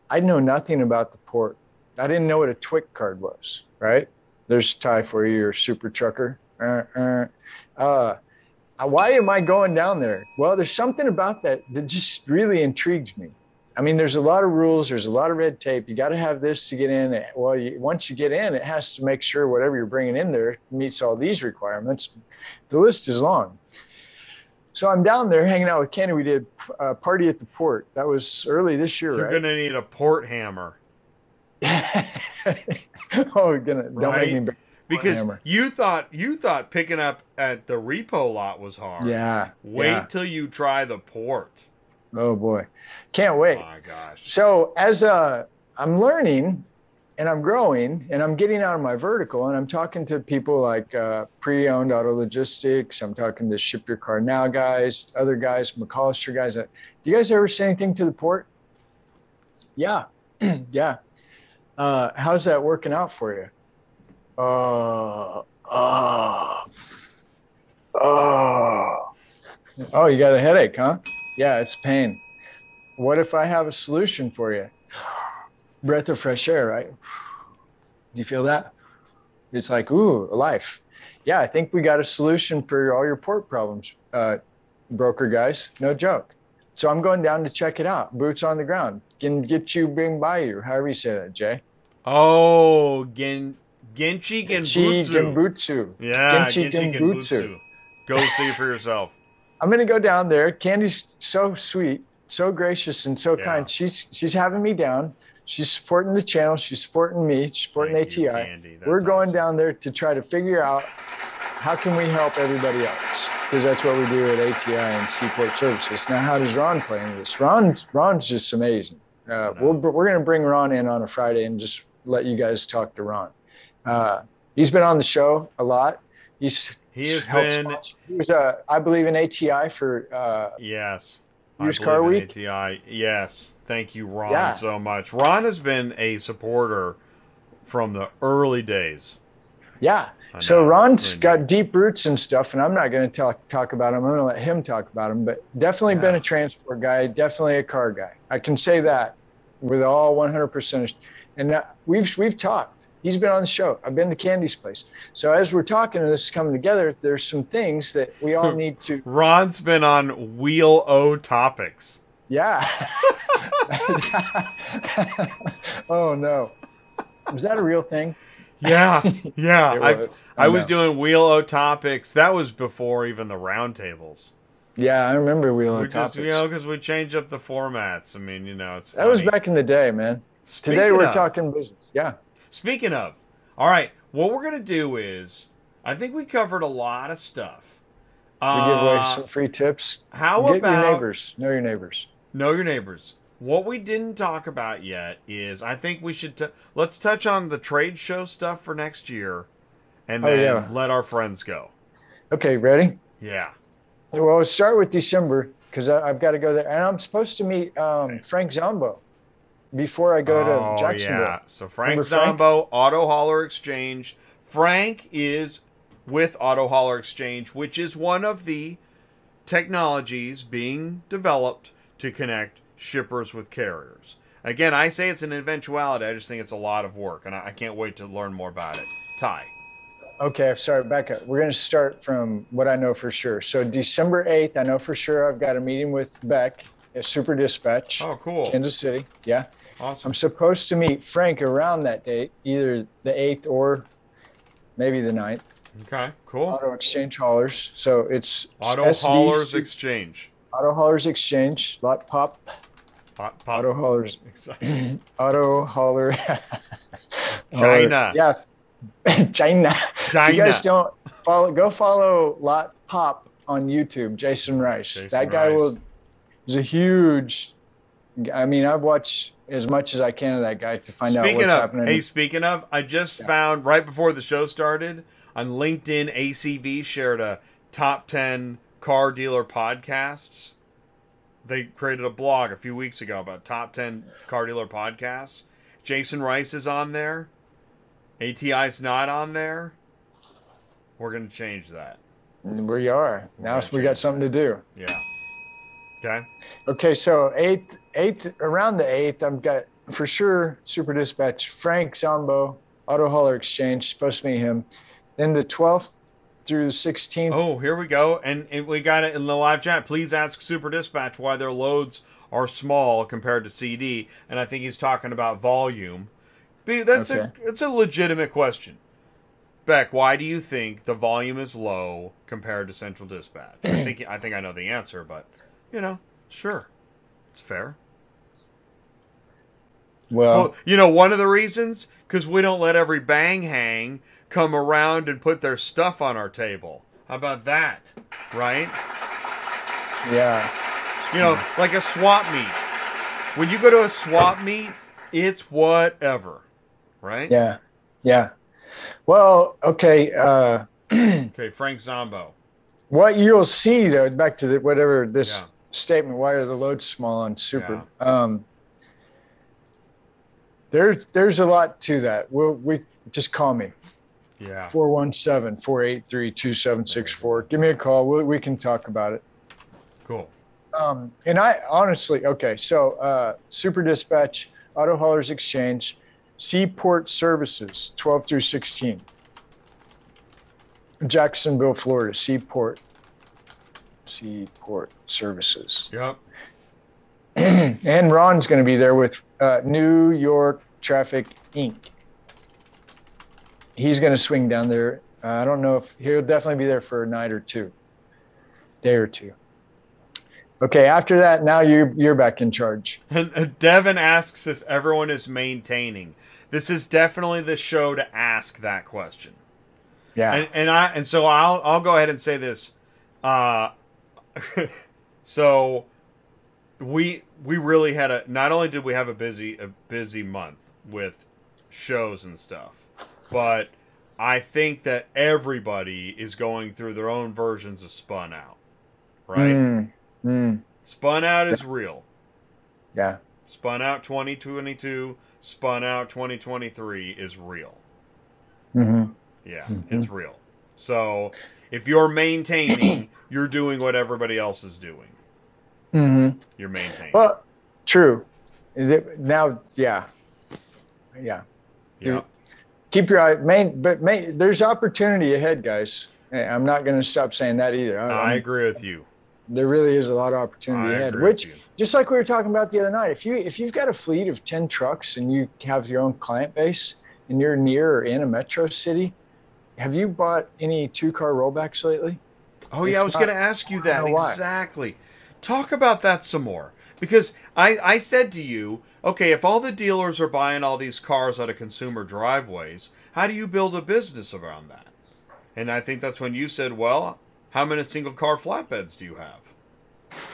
I know nothing about the port. I didn't know what a TWIC card was, right? There's Ty for you, your super trucker. Uh, uh, uh, why am I going down there? Well, there's something about that that just really intrigues me. I mean, there's a lot of rules. There's a lot of red tape. You got to have this to get in. Well, you, once you get in, it has to make sure whatever you're bringing in there meets all these requirements. The list is long. So I'm down there hanging out with Kenny. We did a party at the port. That was early this year, You're right? going to need a port hammer. oh, gonna don't make me. Because hammer. you thought you thought picking up at the repo lot was hard. Yeah. Wait yeah. till you try the port. Oh boy, can't wait. Oh my gosh. So as uh, I'm learning and I'm growing and I'm getting out of my vertical and I'm talking to people like uh, pre-owned auto logistics. I'm talking to ship your car now guys, other guys, McCollister guys. Uh, Do you guys ever say anything to the port? Yeah, yeah. Uh, how's that working out for you? Uh, uh, uh. Oh, you got a headache, huh? Yeah, it's pain. What if I have a solution for you? Breath of fresh air, right? Do you feel that? It's like, ooh, life. Yeah, I think we got a solution for all your port problems, uh, broker guys. No joke. So I'm going down to check it out. Boots on the ground. Can get you, bring by you. However you say that, Jay. Oh, Gen Genchi Genbutsu. Genbutsu. Yeah, Genchi Genchi Genbutsu. Genbutsu. Go see for yourself. I'm gonna go down there. Candy's so sweet, so gracious, and so Yeah. kind. She's she's having me down. She's supporting the channel. She's supporting me. She's supporting Thank ATI. We're going awesome. down there to try to figure out how can we help everybody else because that's what we do at ATI and Seaport Services. Now, how does Ron play into this? Ron's Ron's just amazing. Uh, we're we're going to bring Ron in on a Friday and just let you guys talk to Ron. Uh, he's been on the show a lot. He's He has been sponsor- He was, uh, I believe, in ATI for. Uh, yes. Used Car Week? ATI. Yes. Thank you, Ron, Yeah. so much. Ron has been a supporter from the early days. yeah. So Ron's got deep roots and stuff, and I'm not going to talk talk about him. I'm going to let him talk about him. But definitely been a transport guy, definitely a car guy. I can say that with all 100%. And uh, we've we've talked. He's been on the show. I've been to Candy's place. So as we're talking and this is coming together, there's some things that we all need to. Ron's been on Wheel O Topics. Yeah. oh no. Was that a real thing? Yeah, yeah. I, was. I I was doing Wheel O Topics. That was before even the roundtables. Yeah, I remember Wheel O Topics. you know, because we change up the formats. I mean, you know, it's that was back in the day, man. Speaking Today we're of- talking business. Yeah. Speaking of, all right, what we're gonna do is, I think we covered a lot of stuff. We give away Uh, some free tips. how Get about your neighbors? Know your neighbors. know your neighbors? What we didn't talk about yet is I think we should t- let's touch on the trade show stuff for next year, and Oh, then yeah. let our friends go. Okay, ready? Yeah. Well, start with December because I've got to go there, and I'm supposed to meet um, Frank Zombo before I go oh to Jacksonville. yeah. So Frank Remember Frank? Zombo, Auto Hauler Exchange. Frank is with Auto Hauler Exchange, which is one of the technologies being developed to connect shippers with carriers. Again, I say it's an eventuality. I just think it's a lot of work, and I, I can't wait to learn more about it. Ty. Okay, sorry, up. We're going to start from what I know for sure. So December 8th, I know for sure I've got a meeting with Beck at Super Dispatch, Oh, cool. Kansas City. Yeah. Awesome. I'm supposed to meet Frank around that date, either the 8th or maybe the 9th. Okay, cool. Auto Exchange Haulers. So it's Auto Haulers Exchange. Auto Haulers Exchange, lot pop, Pop, pop. Auto Haulers, Exciting. Auto Hauler. China. yeah. China. China. You guys don't follow, go follow Lot Pop on YouTube, Jason Rice. Jason that guy Rice. will, is a huge, I mean, I've watched as much as I can of that guy to find out Speaking what's of, happening. hey, speaking of, I just Yeah. found right before the show started on LinkedIn, ACV shared a top 10 car dealer podcasts. They created a blog a few weeks ago about top 10 car dealer podcasts. Jason Rice is on there. ATI's not on there. We're going to change that. we are. Now we got something to do. Yeah. Okay. Okay, so eighth, eighth, around the eighth, I've got for sure Super Dispatch, Frank Zombo, Auto Hauler Exchange, supposed to meet him. Then the twelfth through the sixteenth. Oh, here we go. And, and we got it in the live chat. Please ask Super Dispatch why their loads are small compared to CD. And I think he's talking about volume. Be- That's a Okay. it's a legitimate question. Beck, why do you think the volume is low compared to Central Dispatch? I think I think I know the answer, but you know, sure, it's fair. Well, Well, you know, one of the reasons because we don't let every bang hang come around and put their stuff on our table. How about that? Right? yeah, You know, like a swap meet. When you go to a swap meet, it's whatever, right? yeah, yeah. Well, okay. Uh, Okay, Frank Zombo. what you'll see though, back to the, whatever this Yeah. statement, why are the loads small on Super? Um, there's there's a lot to that. We'll we just call me. Yeah. 417-483-2764. Give me a call. We, we can talk about it. Cool. Um, and I honestly, okay, so uh, Super Dispatch, Auto Haulers Exchange, Seaport Services, 12 through 16. Jacksonville, Florida, Seaport. Seaport Services. Yep. and Ron's going to be there with uh, New York Traffic Inc. He's going to swing down there. Uh, I don't know if he'll definitely be there for a night or two, day or two. Okay, after that, now you're you're back in charge. And Devin asks if everyone is maintaining. This is definitely the show to ask that question. Yeah, And, and I and so I'll I'll go ahead and say this. Uh, so we we really had a not only did we have a busy a busy month with shows and stuff, but I think that everybody is going through their own versions of Spun Out. Right? Mm, mm, Spun Out is real. yeah. Spun Out 2022, Spun Out 2023 is real. hmm Yeah, it's real. So if you're maintaining, you're doing what everybody else is doing. hmm You're maintaining. Well, true. Now, yeah, yeah. yeah. Keep your eye main, but main, there's opportunity ahead, guys. I'm not going to stop saying that either. I- I agree with you. there really is a lot of opportunity I ahead. Which, just like we were talking about the other night, if you if you've got a fleet of ten trucks and you have your own client base and you're near or in a metro city, have you bought any two car rollbacks lately? Oh yeah, I was going to ask you that exactly. Talk about that some more because I I said to you, okay, if all the dealers are buying all these cars out of consumer driveways, how do you build a business around that? And I think that's when you said, well, how many single car flatbeds do you have?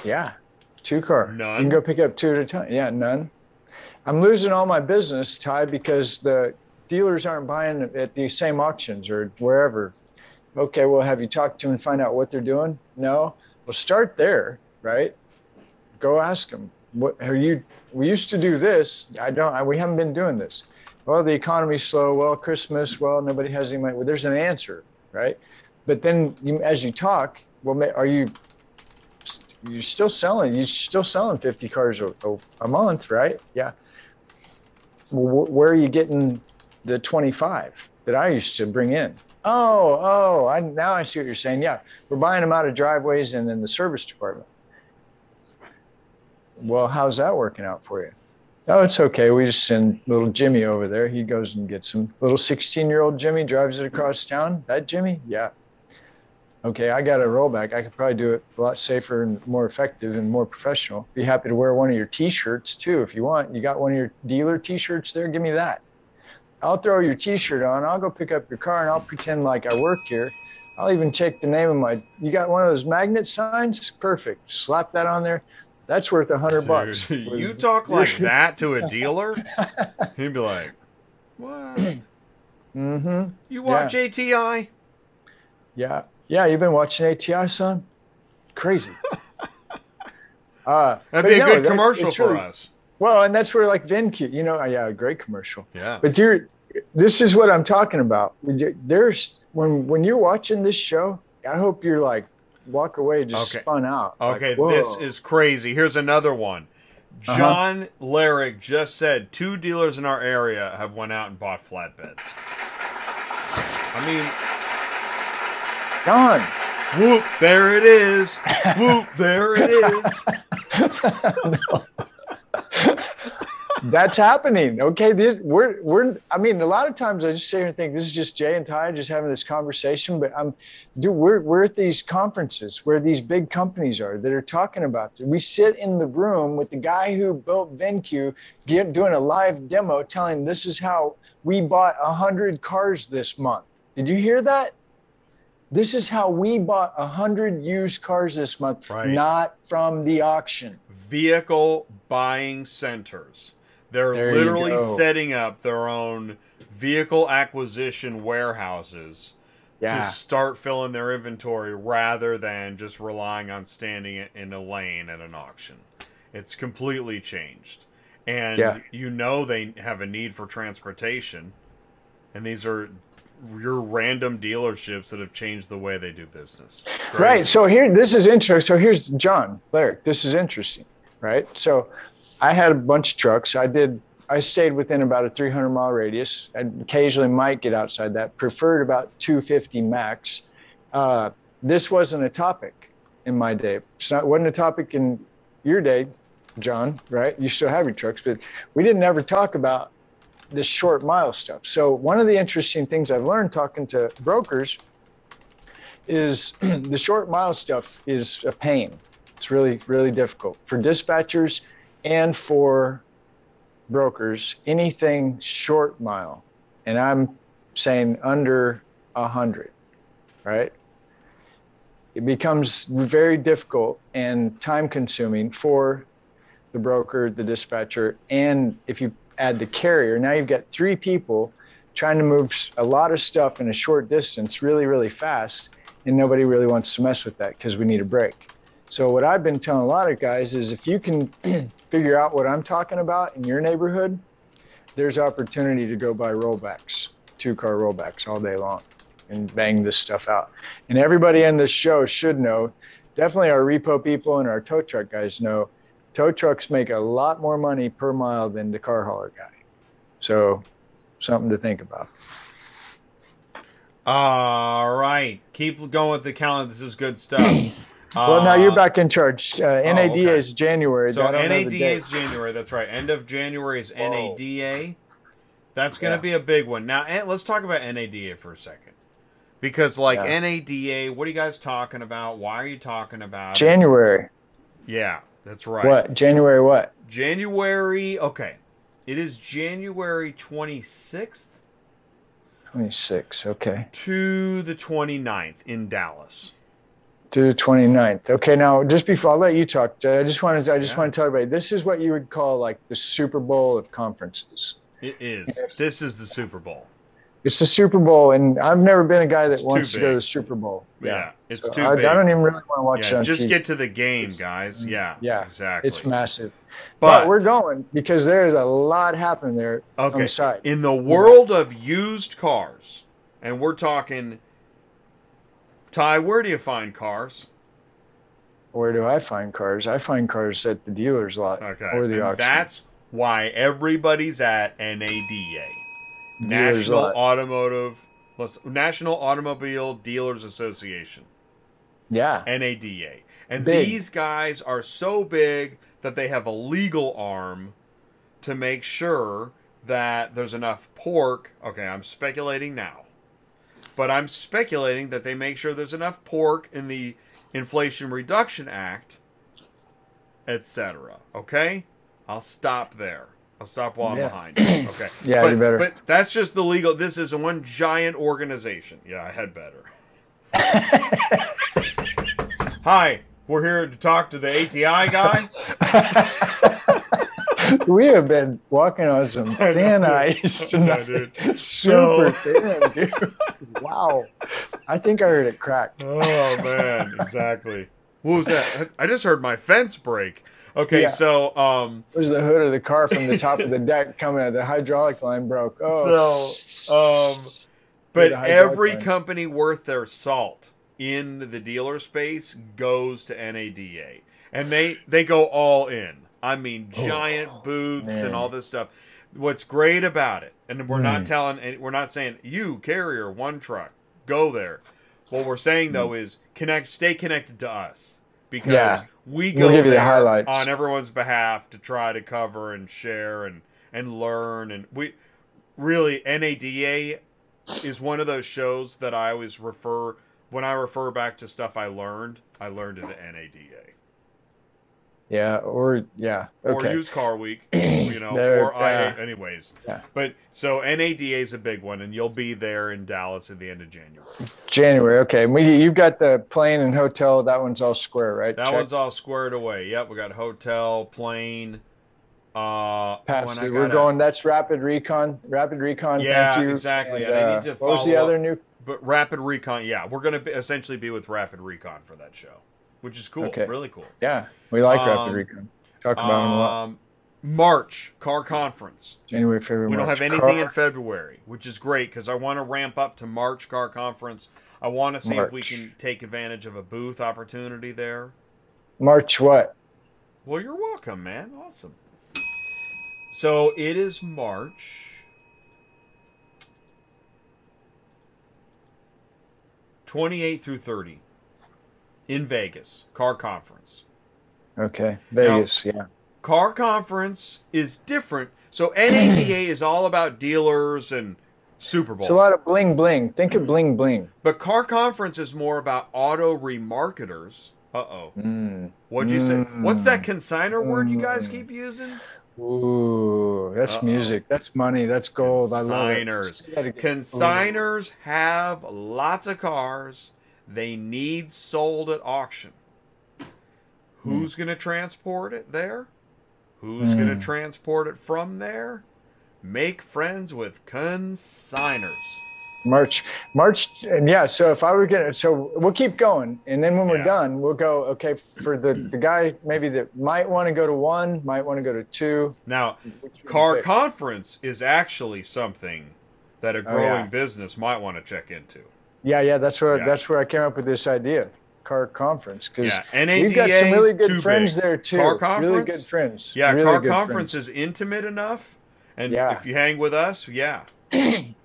Yeah, two car. None? You can go pick up two at a time. Yeah, none. I'm losing all my business, Ty, because the dealers aren't buying at these same auctions or wherever. Okay, well, have you talked to them and find out what they're doing? No. Well, start there, right? Go ask them. What are you? We used to do this. I don't. I, we haven't been doing this. Well, the economy's slow. Well, Christmas. Well, nobody has any money. Well, there's an answer, right? But then, you, as you talk, well, are you you're still selling you're still selling 50 cars a, a, a month right yeah well, wh- where are you getting the 25 that i used to bring in oh oh I, now i see what you're saying yeah we're buying them out of driveways and then the service department well how's that working out for you oh it's okay we just send little jimmy over there he goes and gets him. little 16 year old jimmy drives it across town that jimmy yeah okay, I got a rollback. I could probably do it a lot safer and more effective and more professional. Be happy to wear one of your T-shirts too if you want. You got one of your dealer T-shirts there? Give me that. I'll throw your T-shirt on. I'll go pick up your car and I'll pretend like I work here. I'll even check the name of my. You got one of those magnet signs? Perfect. Slap that on there. That's worth a hundred bucks. You talk like that to a dealer, he'd be like, "What? Mm-hmm. You watch ATI?" Yeah. Yeah, you've been watching ATI, son? Crazy. uh, That'd be a no, good commercial for really- us. Well, and that's where like VinCue, you know, yeah, a great commercial. Yeah. But you're, this is what I'm talking about. There's when when you're watching this show, I hope you're like walk away just Okay. spun out. Okay, whoa. this is crazy. Here's another one. Uh-huh. John Larrick just said two dealers in our area have went out and bought flatbeds. I mean, John. whoop, there it is. Whoop, there it is. That's happening. Okay, this, we're we're. I mean, a lot of times I just sit here and think this is just Jay and Ty just having this conversation. But I'm, dude, we're we're at these conferences where these big companies are that are talking about. This. We sit in the room with the guy who built VinCue, get, doing a live demo, telling this is how we bought a hundred cars this month. Did you hear that? This is how we bought a hundred used cars this month, Right. not from the auction. Vehicle buying centers. They're There literally setting up their own vehicle acquisition warehouses Yeah. to start filling their inventory rather than just relying on standing it in a lane at an auction. It's completely changed. And Yeah. you know they have a need for transportation. And these are your random dealerships that have changed the way they do business. Right. So here, this is interesting. So here's John Larrick. This is interesting, right? So I had a bunch of trucks. I did. I stayed within about a 300 mile radius. I occasionally might get outside that. Preferred about 250 max. Uh, this wasn't a topic in my day. It's not wasn't a topic in your day, John. Right? You still have your trucks, but we didn't ever talk about this short mile stuff. So one of the interesting things I've learned talking to brokers is the short mile stuff is a pain. It's really, really difficult for dispatchers and for brokers. Anything short mile, and I'm saying under a hundred, right? It becomes very difficult and time consuming for the broker, the dispatcher, and if you add the carrier, now you've got three people trying to move a lot of stuff in a short distance really, really fast. And nobody really wants to mess with that because we need a break. So, what I've been telling a lot of guys is if you can figure out what I'm talking about in your neighborhood, there's opportunity to go buy rollbacks, two car rollbacks all day long and bang this stuff out. And everybody in this show should know, definitely our repo people and our tow truck guys know, tow trucks make a lot more money per mile than the car hauler guy. So something to think about. All right. Keep going with the calendar. This is good stuff. well, now you're back in charge. Uh, NADA oh, okay. is January. So NADA is January. That's right. End of January is Whoa. NADA. That's going to yeah. be a big one. Now, let's talk about NADA for a second. Because, like, yeah. NADA, what are you guys talking about? Why are you talking about January. It? Yeah, that's right. What? January what? January, okay. It is January 26th. 26, okay. To the 29th in Dallas. To the 29th. Okay, now just before I'll let you talk, uh, I just wanted to, I just yeah. want to tell everybody this is what you would call like the Super Bowl of conferences. It is. This is the Super Bowl. It's the Super Bowl, and I've never been a guy that it's wants to go to the Super Bowl. Yeah, yeah it's so too I, big. I don't even really want to watch yeah, it. just TV. get to the game, guys. Yeah, yeah, exactly. It's massive. But, but, we're going because there's a lot happening there okay. on the side. In the world yeah. of used cars, and we're talking, Ty, where do you find cars? Where do I find cars? I find cars at the dealer's lot okay. or the and auction. That's why everybody's at NADA, National Automotive National Automobile Dealers Association. Yeah. NADA. And big. these guys are so big that they have a legal arm to make sure that there's enough pork. Okay, I'm speculating now. But I'm speculating that they make sure there's enough pork in the Inflation Reduction Act, etc. Okay? I'll stop there. I'll stop while I'm yeah. behind. Okay. yeah, but, you better. But that's just the legal. This is one giant organization. Yeah, I had better. Hi, we're here to talk to the ATI guy. we have been walking on some thin ice tonight. Super so... thin, dude. Wow. I think I heard it crack. Oh man, exactly. What was that? I just heard my fence break. Okay, yeah. so um, it was the hood of the car from the top of the deck coming out. The hydraulic line broke. Oh, so um, but every line. company worth their salt in the dealer space goes to NADA, and they they go all in. I mean, oh, giant oh, booths man. and all this stuff. What's great about it, and we're mm. not telling, we're not saying you carrier one truck go there. What we're saying though mm. is connect, stay connected to us because yeah. we go we'll there on everyone's behalf to try to cover and share and and learn and we really NADA is one of those shows that I always refer when I refer back to stuff I learned. I learned it at NADA. Yeah, or yeah, okay. or used car week, you know, or I, anyways. Yeah. But so NADA is a big one, and you'll be there in Dallas at the end of January. January, okay. We you've got the plane and hotel. That one's all square, right? That Check. one's all squared away. Yep, we got hotel, plane. Uh, Patsy, we're going. That's Rapid Recon. Rapid Recon. Yeah, thank you. exactly. And, and I need to uh, what was the other new? But Rapid Recon. Yeah, we're going to essentially be with Rapid Recon for that show which is cool. Okay. Really cool. Yeah, we like um, Rapid Recon. Talk about um, them a lot. Um, March car conference. January, February. We March. don't have anything car. in February, which is great because I want to ramp up to March car conference. I want to see March. if we can take advantage of a booth opportunity there. March what? Well, you're welcome, man. Awesome. So it is March. 28 through 30 in Vegas, car conference. Okay, Vegas, now, yeah. Car conference is different. So NADA is all about dealers and Super Bowl. It's a lot of bling bling. Think of bling bling. But car conference is more about auto remarketers. Uh oh. Mm. What'd you say? What's that consigner mm. word you guys keep using? Ooh, that's Uh-oh. music. That's money. That's gold. Consigners. I love it. Consigners have lots of cars they need sold at auction. Who's hmm. going to transport it there? Who's going to transport it from there? Make friends with consigners. March, March, and yeah. So if I were gonna, so we'll keep going, and then when we're done, we'll go. Okay, for the the guy maybe that might want to go to one, might want to go to two. Now, Car? Conference is actually something that a Oh, growing yeah. business might want to check into. Yeah, yeah. That's where Yeah. that's where I came up with this idea, car conference, because Yeah, we've got some really good friends big. there too. Car Really Conference? good friends. Yeah, really Car Conference friends. is intimate enough, and Yeah. if you hang with us, yeah,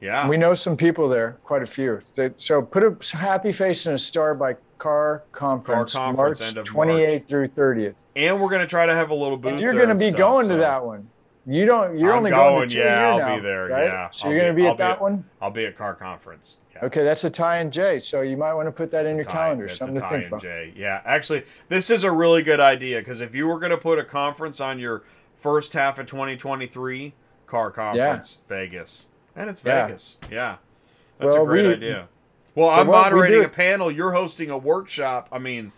yeah, We know some people there, quite a few. So put a happy face and a star by Car Conference, Conference, March end of 28th through 30th. and we're gonna try to have a little booth. And you're going to be stuff, going so to that one. You don't. You're I'm only going, going to yeah, a I'll year be now, there, right? yeah, So I'll you're going to be I'll at be that at- one. I'll be at Car Conference. Yeah. Okay, that's a tie and J. So you might want to put that in your Tie- calendar. that's a Something to tie think and about. J. Yeah, actually, this is a really good idea because if you were going to put a conference on your first half of 2023, Car Conference, Vegas, and it's Vegas. Yeah, that's Well, a great we- idea. Well, I'm we moderating do- a panel. You're hosting a workshop. I mean,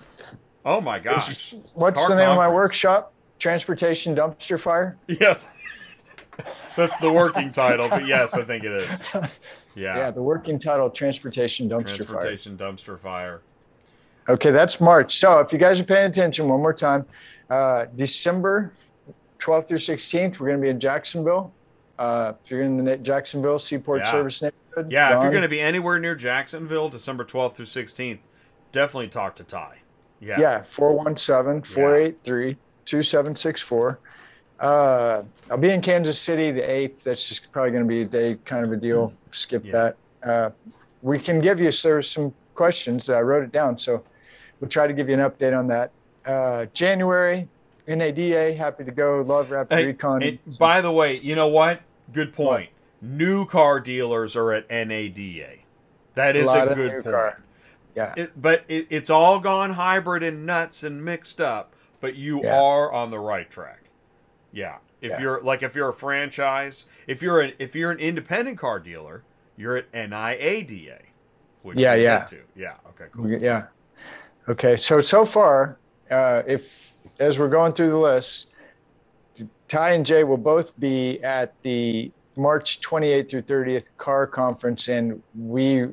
oh my gosh. What's Car the name of my workshop? Transportation dumpster fire. Yes, that's the working title. But yes, I think it is. Yeah, Yeah, the working title: Transportation dumpster fire. transportation dumpster fire. Okay, that's March. So if you guys are paying attention, one more time, uh, December 12th through 16th, we're going to be in Jacksonville. Uh, if you're in the Jacksonville Seaport Yeah. Service neighborhood, Yeah, if you're going to be anywhere near Jacksonville, December 12th through 16th, definitely talk to Ty. Yeah. yeah, 417 483 2764. Uh, I'll be in Kansas City the 8th. That's just probably going to be a day kind of a deal. Skip. Yeah. that. Uh, we can give you so some questions. That I wrote it down. So we'll try to give you an update on that. Uh, January, NADA, happy to go. Love Rapid Hey, Recon. and by the way, you know what? Good point. New car dealers are at NADA. That is a of good point. car. Yeah. It, but it, it's all gone hybrid and nuts and mixed up. But you Yeah. are on the right track. Yeah. If Yeah. you're like if you're a franchise, if you're an if you're an independent car dealer, you're at NIADA. Which Yeah, yeah. Yeah. Okay. Cool. Yeah. Okay. So so far, uh, if as we're going through the list, Ty and Jay will both be at the March 28th through 30th car conference, and we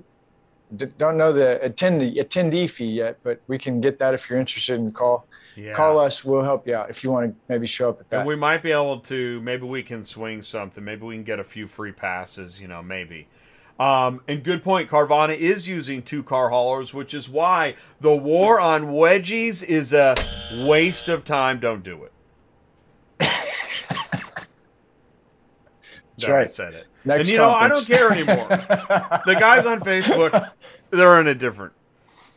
d- don't know the attendee attendee fee yet, but we can get that if you're interested. And call Yeah. call us. We'll help you out if you want to maybe show up at that. And we might be able to, maybe we can swing something. Maybe we can get a few free passes, you know, maybe. Um, and good point. Carvana is using two car haulers, which is why the war on wedgies is a waste of time. Don't do it. That's There, I said it. Next and you know, I don't care anymore. the guys on Facebook, they're in a different.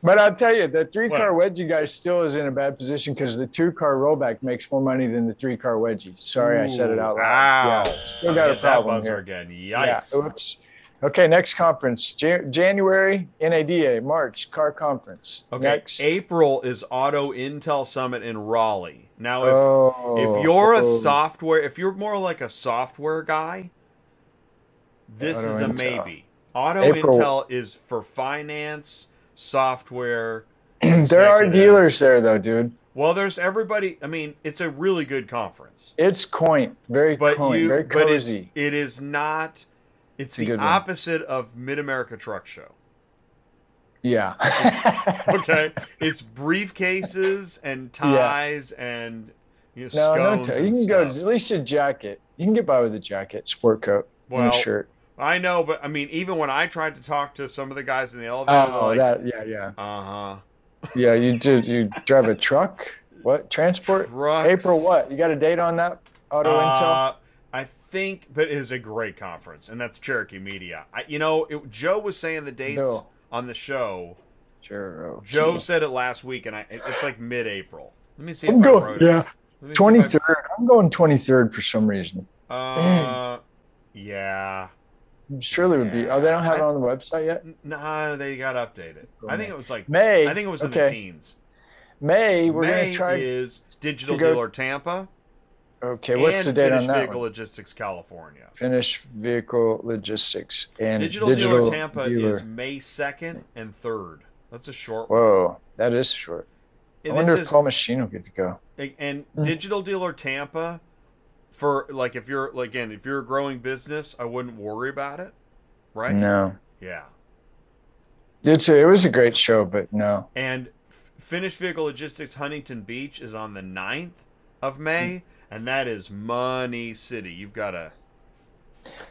But I'll tell you, the three car What? wedgie guy still is in a bad position because the two car rollback makes more money than the three car wedgie. Sorry, I said it out loud. Wow. Yeah, still got a problem here. again. Yeah. Yikes. Oops. Okay, next conference, Jan- January, NADA, March, car conference. Okay. Next. April is Auto Intel Summit in Raleigh. Now, if Oh, if you're a oh. software, if you're more like a software guy, this Auto is a Intel. maybe. Auto April- Intel is for finance, software. there are dealers there though, dude. Well, there's everybody. I mean, it's a really good conference, It's quaint, very but quaint, you, very but it's cozy. it is not. It's a the good one. opposite of Mid America Truck Show. yeah. Okay, it's briefcases and ties and you know, no, no, t- you can go at least a jacket. You can get by with a jacket, sport coat, and a shirt. I know, but I mean, even when I tried to talk to some of the guys in the elevator, Oh, like, that yeah, yeah, uh huh. yeah. You do you drive a truck? What transport? Trucks. April what? You got a date on that? Auto Intel. Uh, I think, but it is a great conference, and that's Cherokee Media. I, you know, it, Joe was saying the dates No. on the show. Sure. Joe said it last week, and I it- it's like mid-April. Let me see if I'm I going. Yeah, Let me see if twenty third. I'm going twenty third for some reason. Uh, yeah. Surely would be. Oh, they don't have it on the website yet. N- Nah, they got updated. I think it was like May. I think it was in the teens. May. We're May gonna try. is Digital to go- Dealer Tampa. okay. What's the date on that Vehicle one? Logistics California. Finished vehicle logistics and Digital, Dealer Tampa is May second and third. That's a short one. Whoa, that is short. I And wonder this if Paul Machine will get to go. and Mm. Digital Dealer Tampa for like if you're like again if you're a growing business, I wouldn't worry about it, right? No, Yeah. it's a, it was a great show, but no. And Finished Vehicle Logistics Huntington Beach is on the 9th of May, and that is Money City. You've got uh, to.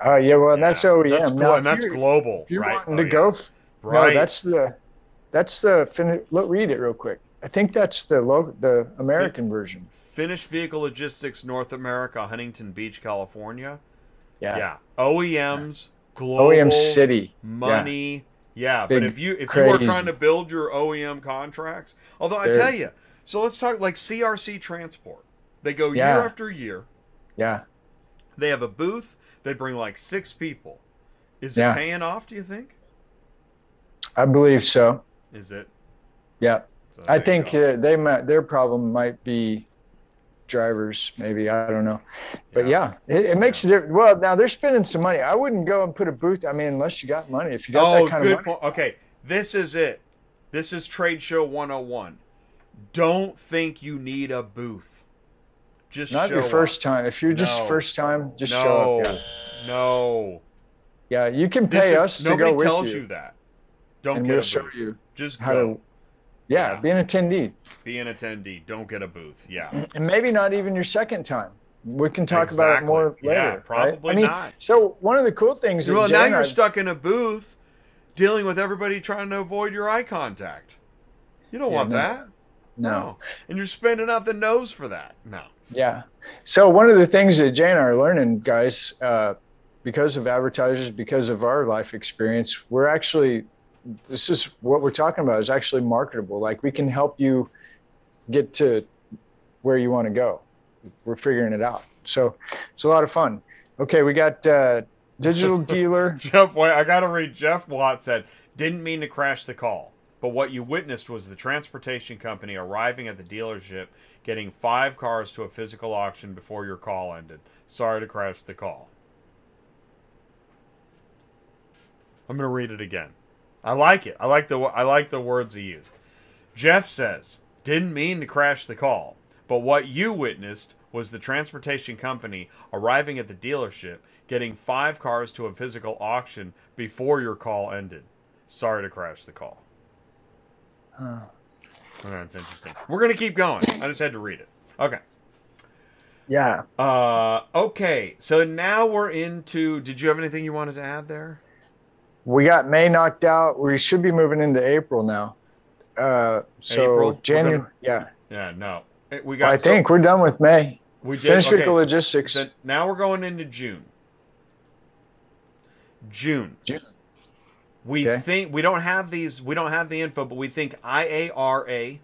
Oh yeah, well that's Yeah, OEM. That's, Now, and that's global, If you're right? wanting Oh, to yeah. go, right. no, that's the that's the fin- look. Read it real quick. I think that's the lo- the American version. Finished Vehicle Logistics North America, Huntington Beach, California. Yeah. Yeah. OEMs, global. OEM City. money. Yeah, Big, but if you if you are trying to build your OEM contracts, although I tell you, so let's talk like CRC Transport. They go Yeah. year after year. Yeah. They have a booth. They bring like six people. Is Yeah. it paying off? Do you think? I believe so. Is it? Yeah. So I think uh, they might their problem might be drivers. Maybe I don't know, but yeah, it, it makes a difference. Well, now they're spending some money. I wouldn't go and put a booth. I mean, unless you got money. If you got Oh, that kind good of money, point. Okay, this is it. This is Trade Show 101. Don't think you need a booth. Just not your up. first time. If you're just No. first time, just no, show up. Yeah. no. Yeah, you can pay is- us to nobody go with you. Nobody tells you, that. Don't and get we'll show you Just how go. to. Yeah, Yeah. be an attendee, Be an attendee. Don't get a booth. Yeah. and maybe not even your second time. We can talk about it Exactly. more Yeah, later. right? probably I mean, not. So one of the cool things. that Well, now you're I- stuck in a booth dealing with everybody trying to avoid your eye contact. You don't Yeah, want no. that. No. And you're spending out the nose for that. No. Yeah. So one of the things that Jay and I are learning, guys, uh, because of advertisers, because of our life experience, we're actually this is what we're talking about is actually marketable. Like we can help you get to where you want to go. We're figuring it out. So it's a lot of fun. Okay, we got uh, digital dealer. Jeff, wait, I got to read. Jeff Watt said, "Didn't mean to crash the call, but what you witnessed was the transportation company arriving at the dealership, getting five cars to a physical auction before your call ended. Sorry to crash the call." I'm gonna read it again. I like it. I like the I like the words he used. Jeff says, "Didn't mean to crash the call, but what you witnessed was the transportation company arriving at the dealership, getting five cars to a physical auction before your call ended. Sorry to crash the call." Uh, Oh, that's interesting. We're gonna keep going. I just had to read it. Okay. yeah. Uh, okay. So now we're into. Did you have anything you wanted to add there? We got May knocked out. We should be moving into April now. Uh, so April? January. gonna- Yeah. Yeah. No. We got. I think we're done with May. we did. Finish okay. the logistics. So now we're going into June. June. June. We Okay. think we don't have these. We don't have the info, but we think IARA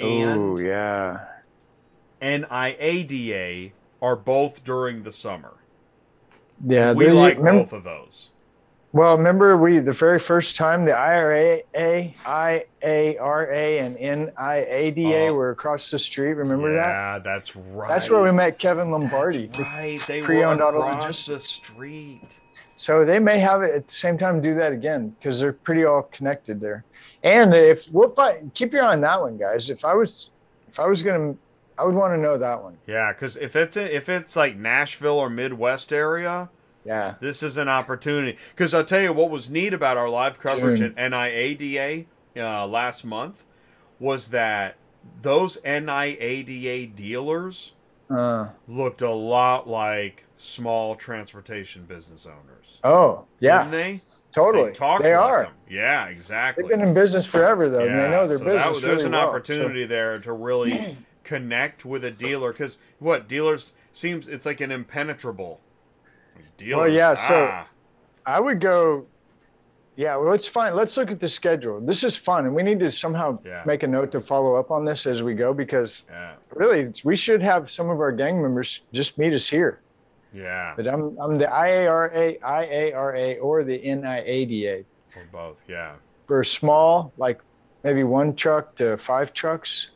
and yeah. NIADA are both during the summer. Yeah. we like both of those. Well, remember we the very first time the IRA, IARA, and NIADA Oh. were across the street. Remember that? yeah, that's right. That's where we met Kevin Lombardi. That's right. They were pre-owned auto across the street. So they may have it at the same time. Do that again because they're pretty all connected there. And if we'll find, keep your eye on that one, guys. If I was, if I was gonna, I would want to know that one. Yeah, because if it's if it's like Nashville or Midwest area, Yeah. this is an opportunity. Because I'll tell you what was neat about our live coverage June. at NIADA uh, last month was that those NIADA dealers Uh, looked a lot like small transportation business owners. oh yeah, Didn't they? totally. They talked they like are. them. Yeah, exactly. They've been in business forever though, and they know their so business that, there's really an well. opportunity there to really connect with a dealer because what dealers seems it's like an impenetrable dealers. yeah, so- ah, I would go. Yeah, well, let's find. Let's look at the schedule. This is fun, and we need to somehow Yeah. make a note to follow up on this as we go because yeah, really, we should have some of our gang members just meet us here. yeah, But I'm I'm the IARA, IARA, or the NIADA or both. Yeah, for small, like maybe one truck to five trucks.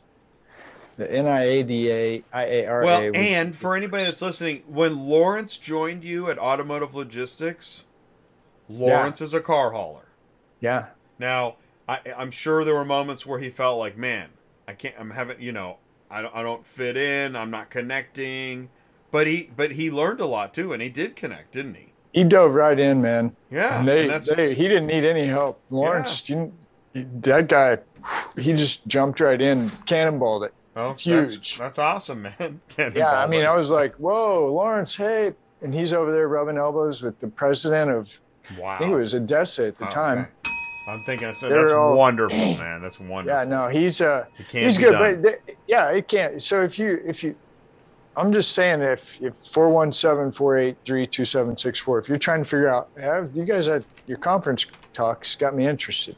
The NIADA, IARA. well, and for anybody that's listening, when Lawrence joined you at Automotive Logistics, Lawrence is a car hauler. yeah, Now, I, I'm sure there were moments where he felt like, man, I can't. I'm having, you know, I don't, I don't fit in. I'm not connecting. but he but he learned a lot too, and he did connect, didn't he? He dove right in, man. Yeah, And they, and that's they, he didn't need any help. Lawrence, you, that guy, he just jumped right in, cannonballed it. Oh, huge. That's, that's awesome, man. Yeah, I mean, I was like, whoa, Lawrence, hey. And he's over there rubbing elbows with the president of, wow. I think it was ADESA at the Oh, time. okay. I'm thinking, so that's all- wonderful, man. That's wonderful. Yeah, no, he's uh, he's good, done. but they, yeah, it can't. So if you if you, I'm just saying if if four one seven four eight three two seven six four, if you're trying to figure out, have you guys at your conference talks got me interested.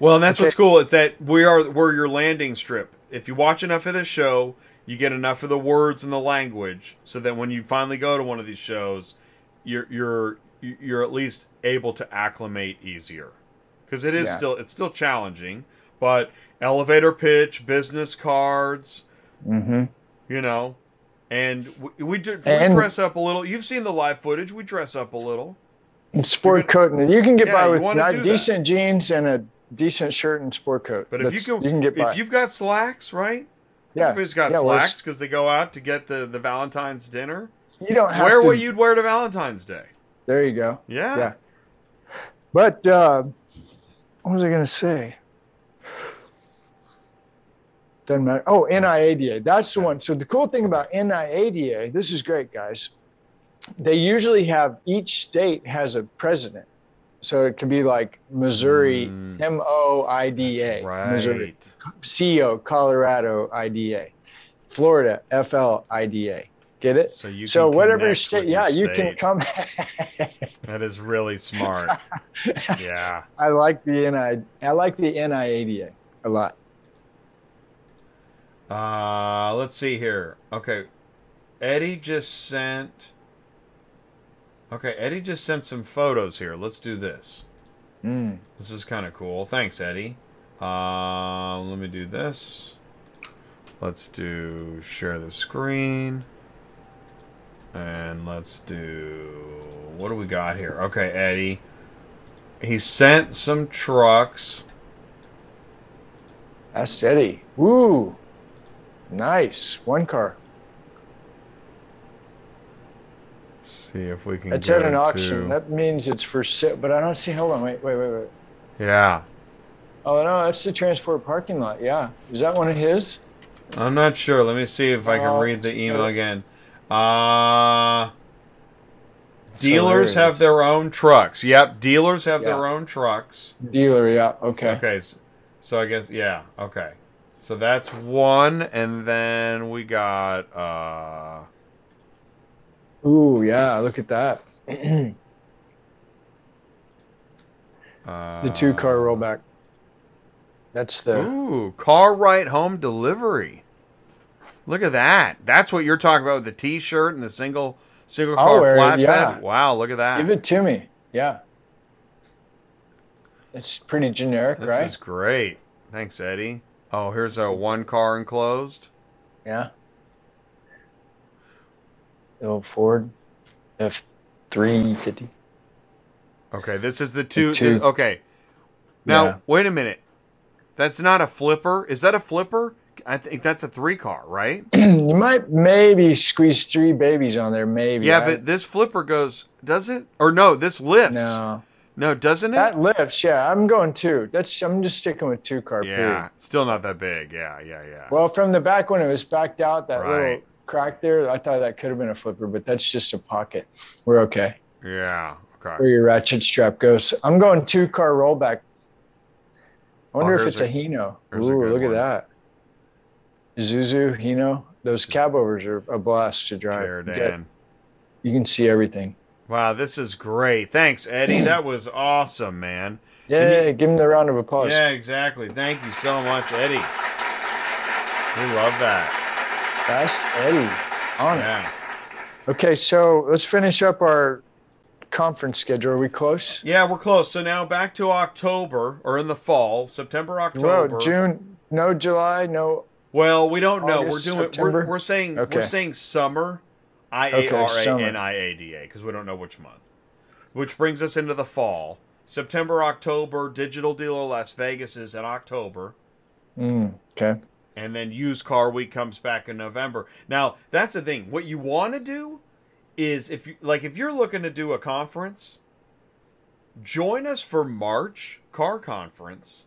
Well, and that's Okay. what's cool is that we are we're your landing strip. If you watch enough of this show, you get enough of the words and the language, so that when you finally go to one of these shows, you're you're you're at least able to acclimate easier, because it is Yeah. still it's still challenging. But elevator pitch, business cards, Mm-hmm. you know, and we, we, do, we And- dress up a little. You've seen the live footage. We dress up a little. Sport coat, and you can get Yeah, by with do that. decent jeans and a decent shirt and sport coat. But if you can, you can get by. if you've got slacks, right? yeah, Everybody's got yeah, slacks because they go out to get the, the Valentine's dinner. You don't have Wear to. what you'd wear to Valentine's Day. there you go. Yeah. Yeah. But uh, what was I going to say? Doesn't matter. Oh, NIADA. That's the one. So the cool thing about NIADA, this is great, guys. They usually have each state has a president. So it could be like Missouri, Mm. M O I D A, Right. Missouri, CO, Colorado, IDA, Florida, F L I D A. Get it? So you so can whatever state, yeah, you can come. That is really smart. yeah. I like the NI. I like the NIADA a lot. Uh, let's see here. Okay, Eddie just sent. Okay, Eddie just sent some photos here. Let's do this. Mm. This is kind of cool. Thanks, Eddie. Uh, let me do this. Let's do share the screen. And let's do. What do we got here? Okay, Eddie. He sent some trucks. That's Eddie. Woo, nice. One car. See if we can It's at an auction. to- That means it's for sale. But I don't see. Hold on. Wait. Wait. Wait. Wait. Yeah. Oh no, that's the transport parking lot. Yeah. Is that one of his? I'm not sure. Let me see if I can Oh, read the email again. Uh dealers have their own trucks. Yep, dealers have Yeah. their own trucks. dealer. Yeah. Okay. Okay. s- So I guess yeah, okay. So that's one and then we got uh Ooh. Yeah. Look at that. the uh two car rollback. That's the. Ooh, car right home delivery. Look at that. That's what you're talking about with the t-shirt and the single single car flatbed. yeah. Wow, look at that. Give it to me. Yeah. It's pretty generic, This right? is great. Thanks, Eddie. Oh, here's a one car enclosed. Yeah. The old Ford F three fifty. Okay, this is the two. two. this- okay. Now, Yeah. wait a minute. That's not a flipper. Is that a flipper? I think that's a three car, right? you might maybe squeeze three babies on there, maybe. Yeah, but this flipper goes, does it? Or no, this lifts. no, No, doesn't it? that lifts. Yeah, I'm going two. That's I'm just sticking with two car. yeah, still not that big. Yeah, yeah, yeah. Well, from the back when it was backed out, that little Right. Crack there, I thought that could have been a flipper, but that's just a pocket. We're okay. yeah, Where your ratchet strap goes. I'm going two car rollback. I wonder Oh, if it's a, a- Hino. Ooh, look one. at that. Isuzu, Hino. Those cab overs are a blast to drive. You get-. You can see everything. Wow, this is great. Thanks, Eddie. That was awesome, man. Yeah, give him the round of applause. Yeah, exactly. Thank you so much, Eddie. We love that. That's Eddie. On it. Okay, so let's finish up our conference schedule. Are we close? Yeah, we're close. So now back to October or in the fall, September, October. Well, June, no July, no. Well, we don't know. We're doing. We're, September? we're saying we're saying summer, I A R A. N I A D A because we don't know which month. Which brings us into the fall. September, October. Digital Dealer Las Vegas is in October, Mm, okay. And then used car week comes back in November. Now, that's the thing. What you want to do is if you like if you're looking to do a conference, join us for March car conference.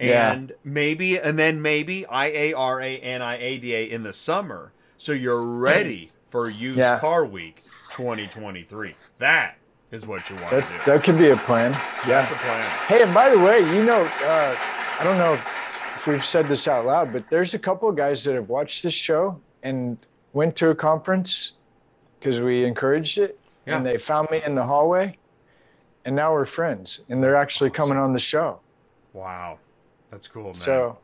Yeah. And maybe and then maybe IARA and IADA in the summer so you're ready for used Yeah. car week 2023. That is what you want to do. that could be a plan. Yeah. That's the plan. Hey, and by the way, you know, uh, I don't know if we've said this out loud, but there's a couple of guys that have watched this show and went to a conference because we encouraged it, and they found me in the hallway, and now we're friends, and they're That's actually coming on the show. Wow. That's cool, man. So,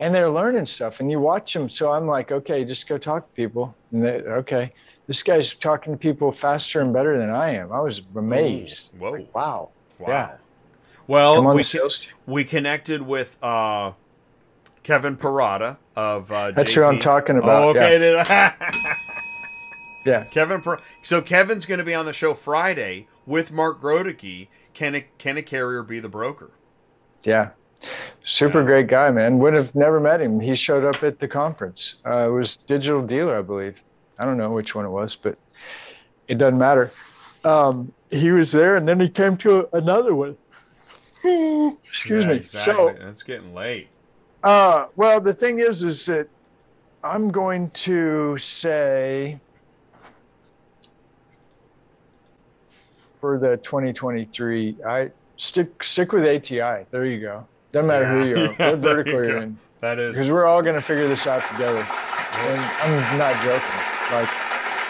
and they're learning stuff, and you watch them. So I'm like, okay, just go talk to people. And they, okay, this guy's talking to people faster and better than I am. I was amazed. Ooh, whoa. Like, wow. Wow. Yeah. Well, we the sales team. we connected with uh, Kevin Parada of uh, That's JP. who I'm talking about. Oh, okay. Yeah. yeah. Kevin. Par- so Kevin's going to be on the show Friday with Mark Grodicke. Can a can a carrier be the broker? Yeah. Super Yeah. great guy, man. Would have never met him. He showed up at the conference. Uh, it was Digital Dealer, I believe. I don't know which one it was, but it doesn't matter. Um, he was there, and then he came to another one. Excuse Yeah, me. Exactly. So, it's getting late. Uh, well, the thing is, is that I'm going to say for the 2023, I stick stick with ATI. There you go. Doesn't matter who you are, Yeah. what vertical you you're in, That because we're all going to figure this out together. And I'm not joking. Like,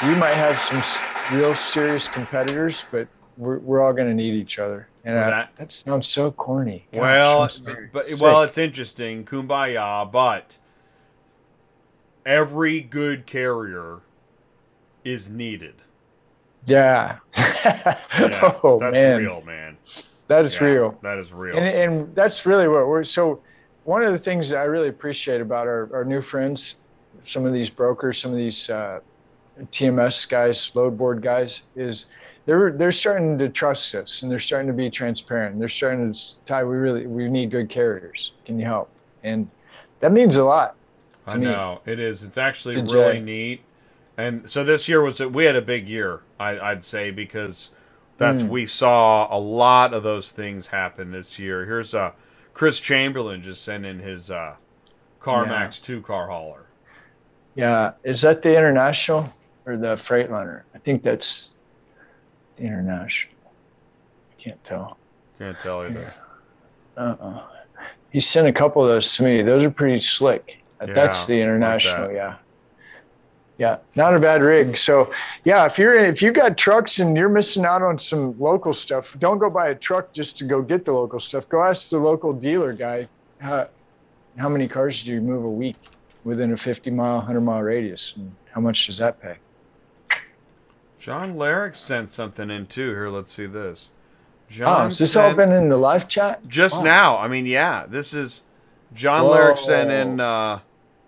you might have some real serious competitors, but we're, we're all going to need each other. And Well, I- that- that, sounds so corny. Gosh, Well, but Sick. well, it's interesting, kumbaya, but every good carrier is needed. yeah. Yeah, oh that's man, real, man. that is Yeah, real. That is real. And, and that's really what we're so one of the things that I really appreciate about our, our new friends, some of these brokers, some of these uh, TMS guys, load board guys, is they're they're starting to trust us and they're starting to be transparent. They're starting to Ty, we really we need good carriers. Can you help? And that means a lot. I me. know it is. It's actually To really Jay. neat. And so this year was we had a big year, I, I'd say, because that's Mm. we saw a lot of those things happen this year. Here's uh, Chris Chamberlain just sent in his uh, CarMax two car hauler. Yeah, is that the international or the Freightliner? I think that's international. I can't tell. Can't tell either. Uh-uh. He sent a couple of those to me. Those are pretty slick. Uh, That's Yeah, the like international, that. yeah. Yeah, not a bad rig. So, yeah, if you're in, if you got trucks and you're missing out on some local stuff, don't go buy a truck just to go get the local stuff. Go ask the local dealer guy how, how many cars do you move a week within a 50 mile, 100 mile radius, and how much does that pay? John Larrick sent something in too. Here, let's see this. Oh, John has this all been in the live chat? just now. I mean, yeah, this is John Whoa. Larrick sent in. Uh,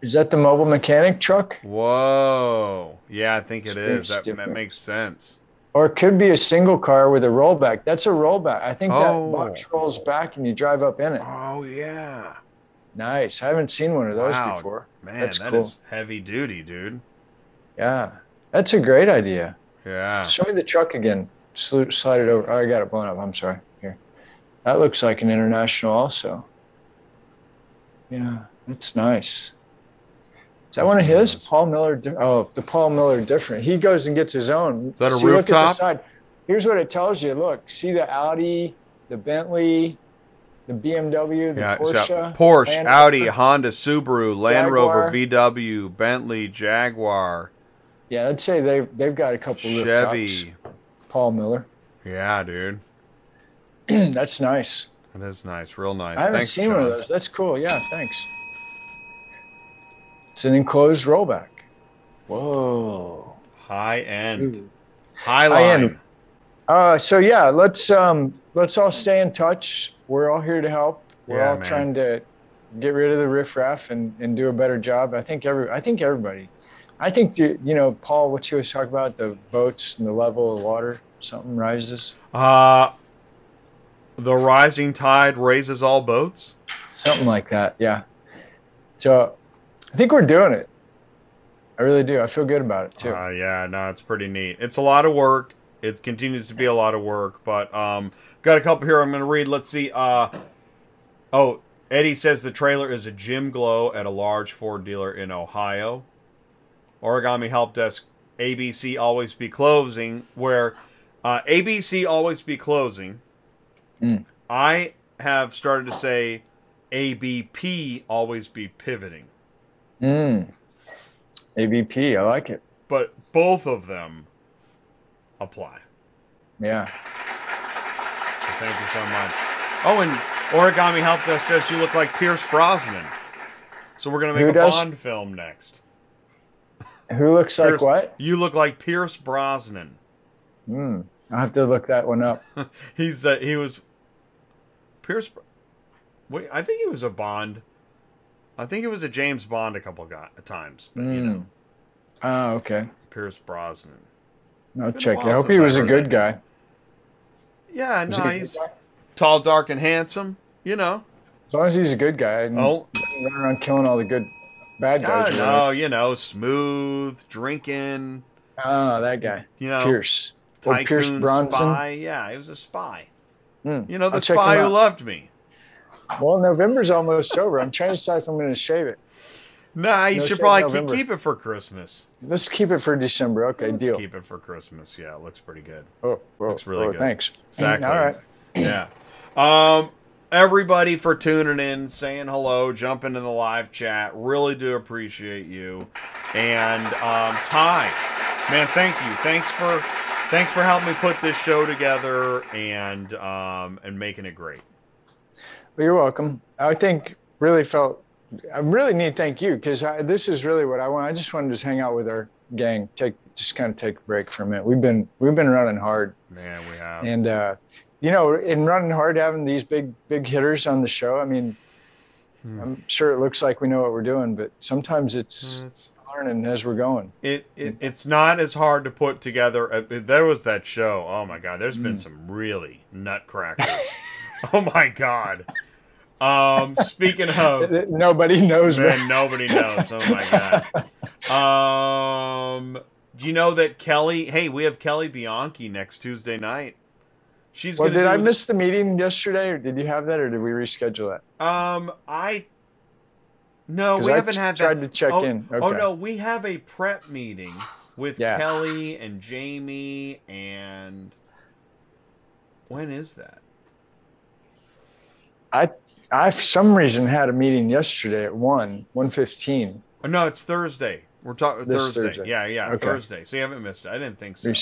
Is that the mobile mechanic truck? whoa, yeah, I think it It's is. That, that makes sense. Or it could be a single car with a rollback. That's a rollback. I think Oh. that box rolls back and you drive up in it. Oh yeah, Nice. I haven't seen one of those Wow. before. man, That's that is cool. heavy duty, dude. Yeah. That's a great idea. Yeah, Show me the truck again. Sli- Slide it over. Oh, I got it blown up. I'm sorry. Here. That looks like an international also. Yeah, that's nice. Is that one of his? Paul Miller. Oh, the Paul Miller different. He goes and gets his own. Is that a See, look at the rooftop? side. Here's what it tells you. Look, see the Audi, the Bentley, the BMW, the yeah. Porsche. so Porsche, Land Audi, Rover. Honda, Subaru, Land Rover, VW, Bentley, Jaguar, Yeah, I'd say they they've got a couple rooftops. Chevy. Paul Miller. Yeah, dude, that's nice. that is nice, real nice. I haven't Thanks, seen John. one of those. That's cool. Yeah, thanks. It's an enclosed rollback. Whoa. High end, Ooh. high High line. end. Uh, so yeah, let's um, let's all stay in touch. We're all here to help. We're Yeah, all man. trying to get rid of the riffraff and, and do a better job. I think every I think everybody. I think you know Paul, what you always talk about the boats and the level of water. Something rises. Uh, the rising tide raises all boats. Something like that. Yeah. So I think we're doing it. I really do. I feel good about it too. Uh, yeah, no, it's pretty neat. It's a lot of work. It continues to be a lot of work, but um, got a couple here I'm going to read. Let's see. Uh, oh, Eddie says the trailer is a Jim Glow at a large Ford dealer in Ohio. Origami Help Desk, ABC Always Be Closing, where uh, ABC Always Be Closing. Mm. I have started to say ABP Always Be Pivoting. Mm. ABP, I like it. But both of them apply. Yeah. So thank you so much. Oh, and Origami Help Desk says you look like Pierce Brosnan. So we're gonna make Who a does? Bond film next. Who looks Pierce- like what? You look like Pierce Brosnan. Hmm. I'll have to look that one up. He's uh, he was Pierce. Wait, I think he was a Bond. I think it was a James Bond a couple got, times, but you know, Oh, okay. Pierce Brosnan. A check I hope he was a good guy. Yeah, Was no, he he's guy? tall, dark, and handsome. You know. As long as he's a good guy. and Oh, Running around killing all the good bad God, guys. no, you know, smooth, drinking. Oh, that guy. You know, Pierce. Tycoon Pierce Bronson. spy. Yeah, he was a spy. Hmm. You know, the I'll spy who loved me. Well, November's almost over. I'm trying to decide if I'm going to shave it. Nah, you No should probably keep, keep it for Christmas. Let's keep it for December. Okay, deal. Let's deal. keep it for Christmas. Yeah, it looks pretty good. Oh, oh, Looks really oh, good. Thanks. Exactly. All right. Yeah. Um, everybody for tuning in, saying hello, jumping in the live chat. Really do appreciate you. And um, Ty, man, thank you. Thanks for thanks for helping me put this show together and um, and making it great. Well, you're welcome. I think really felt I really need to thank you because this is really what I want. I just want to just hang out with our gang, take just kind of take a break for a minute. We've been we've been running hard, Man, we have. and uh, you know, in running hard, having these big big hitters on the show. I mean, Hmm. I'm sure it looks like we know what we're doing, but sometimes it's It's- learning as we're going. It, it it's not as hard to put together. Uh, there was that show. Oh my god, there's been some really nutcrackers. oh my god. Um, speaking of, Nobody knows. man, nobody knows. Oh my god. Um, do you know that Kelly? Hey, we have Kelly Bianchi next Tuesday night. She's Well, did I miss the meeting yesterday, or did you have that, or did we reschedule that? Um, I. No, we I haven't had tried that. to check oh, in. Oh no, we have a prep meeting with Yeah. Kelly and Jamie and when is that? I, I for some reason had a meeting yesterday at one, one fifteen. Oh, no, it's Thursday. We're talking Thursday. Thursday. Yeah, yeah, Okay. Thursday. So you haven't missed it. I didn't think so.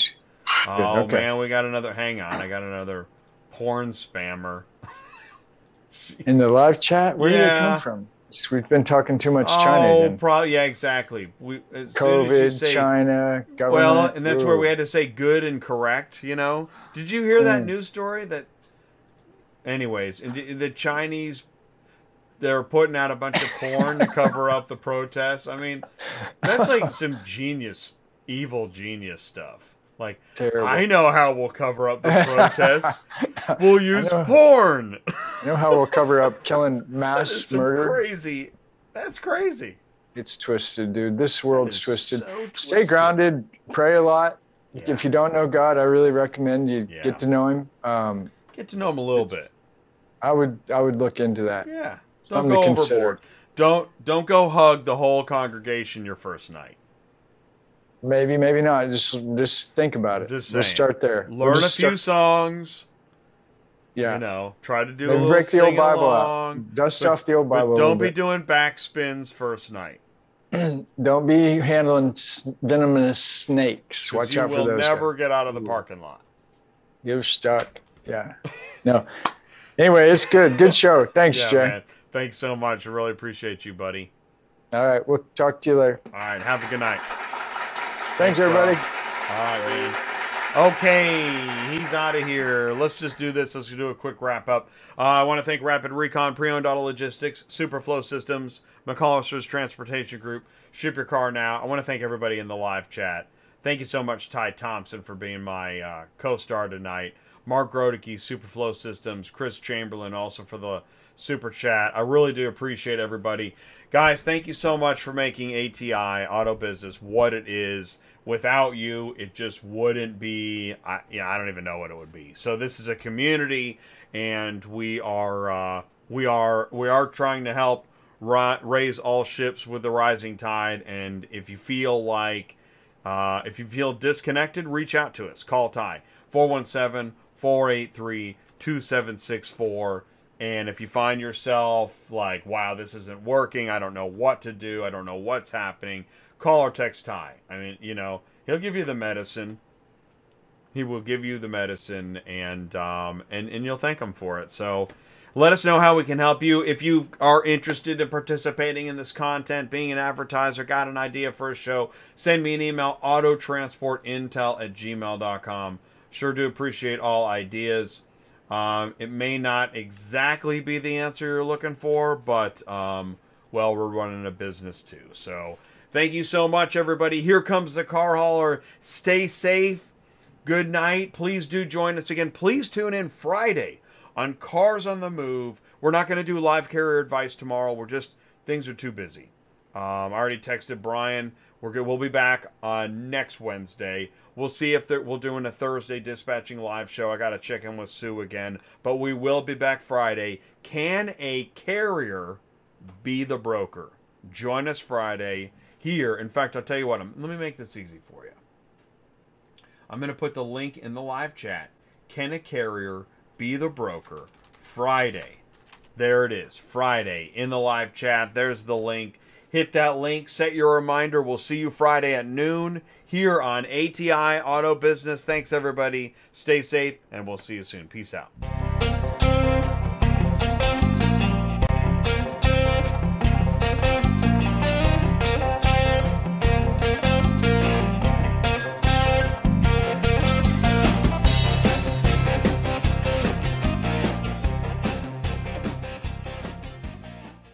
Oh okay. man, we got another. Hang on, I got another porn spammer. In the live chat, where did it come from? We've been talking too much China. oh, probably yeah, exactly. We as soon as you COVID, say- China, government. Well, and that's where we had to say good and correct, you know? Did you hear that Mm. news story that anyways, the Chinese they're putting out a bunch of porn to cover up the protests. I mean, that's like some genius evil genius stuff. Like Terrible. I know how we'll cover up the protests. We'll use know. porn. You know how we'll cover up killing mass murder? crazy. That's crazy. It's twisted, dude. This world's twisted. so Stay grounded. Pray a lot. Yeah. If you don't know God, I really recommend you Yeah. get to know Him. Um, Get to know Him a little bit. I would I would look into that. Yeah. Don't Something go consider. overboard. Don't don't go hug the whole congregation your first night. Maybe, maybe not. Just just think about it. Just We'll start there. We'll Learn a just few start- songs. Yeah. You know, try to do a Maybe little break the old Bible along, out. Dust but- off the old Bible. But don't be little doing backspins first night. don't be handling venomous snakes. Watch you out for will those. never guys. get out of the parking lot. You're stuck. Yeah. No. Anyway, it's good. Good show. Thanks, yeah, Jay. man. Thanks so much. I really appreciate you, buddy. All right. We'll talk to you later. All right. Have a good night. Thanks, bro. everybody. All right, man. Okay, he's out of here. Let's just do this. Let's do a quick wrap up. Uh, I want to thank Rapid Recon, Pre-Owned Auto Logistics, Superflow Systems, McCollister's Transportation Group, Ship Your Car Now. I want to thank everybody in the live chat. Thank you so much, Ty Thompson, for being my uh, co-star tonight. Mark Grodicke, Superflow Systems, Chris Chamberlain, also for the super chat. I really do appreciate everybody. Guys, thank you so much for making ATI Auto Business what it is. Without you, it just wouldn't be. I, I don't even know what it would be. So this is a community, and we are uh, we are we are trying to help raise all ships with the rising tide. And if you feel like uh, if you feel disconnected, reach out to us. Call Ty 417 483 2764. And if you find yourself like, wow, this isn't working, I don't know what to do, I don't know what's happening, call or text Ty. I mean, you know, he'll give you the medicine. He will give you the medicine, and um, and and you'll thank him for it. So, let us know how we can help you. If you are interested in participating in this content, being an advertiser, got an idea for a show, send me an email, autotransportintel at gmail.com. Sure do appreciate all ideas. Um, it may not exactly be the answer you're looking for, but, um, well, we're running a business too. So thank you so much, everybody. Here comes the car hauler. Stay safe. Good night. Please do join us again. Please tune in Friday on Cars on the Move. We're not going to do live carrier advice tomorrow. We're just, things are too busy. Um, I already texted Brian. We're good. We'll be back on next Wednesday. We'll see if we're doing a Thursday dispatching live show. I got to check in with Sue again, but we will be back Friday. Can a carrier be the broker? Join us Friday here. In fact, I'll tell you what. I'm, let me make this easy for you. I'm going to put the link in the live chat. Can a carrier be the broker? Friday. There it is. Friday in the live chat. There's the link. Hit that link, set your reminder. We'll see you Friday at noon here on ATI Auto Business. Thanks, everybody. Stay safe, and we'll see you soon. Peace out.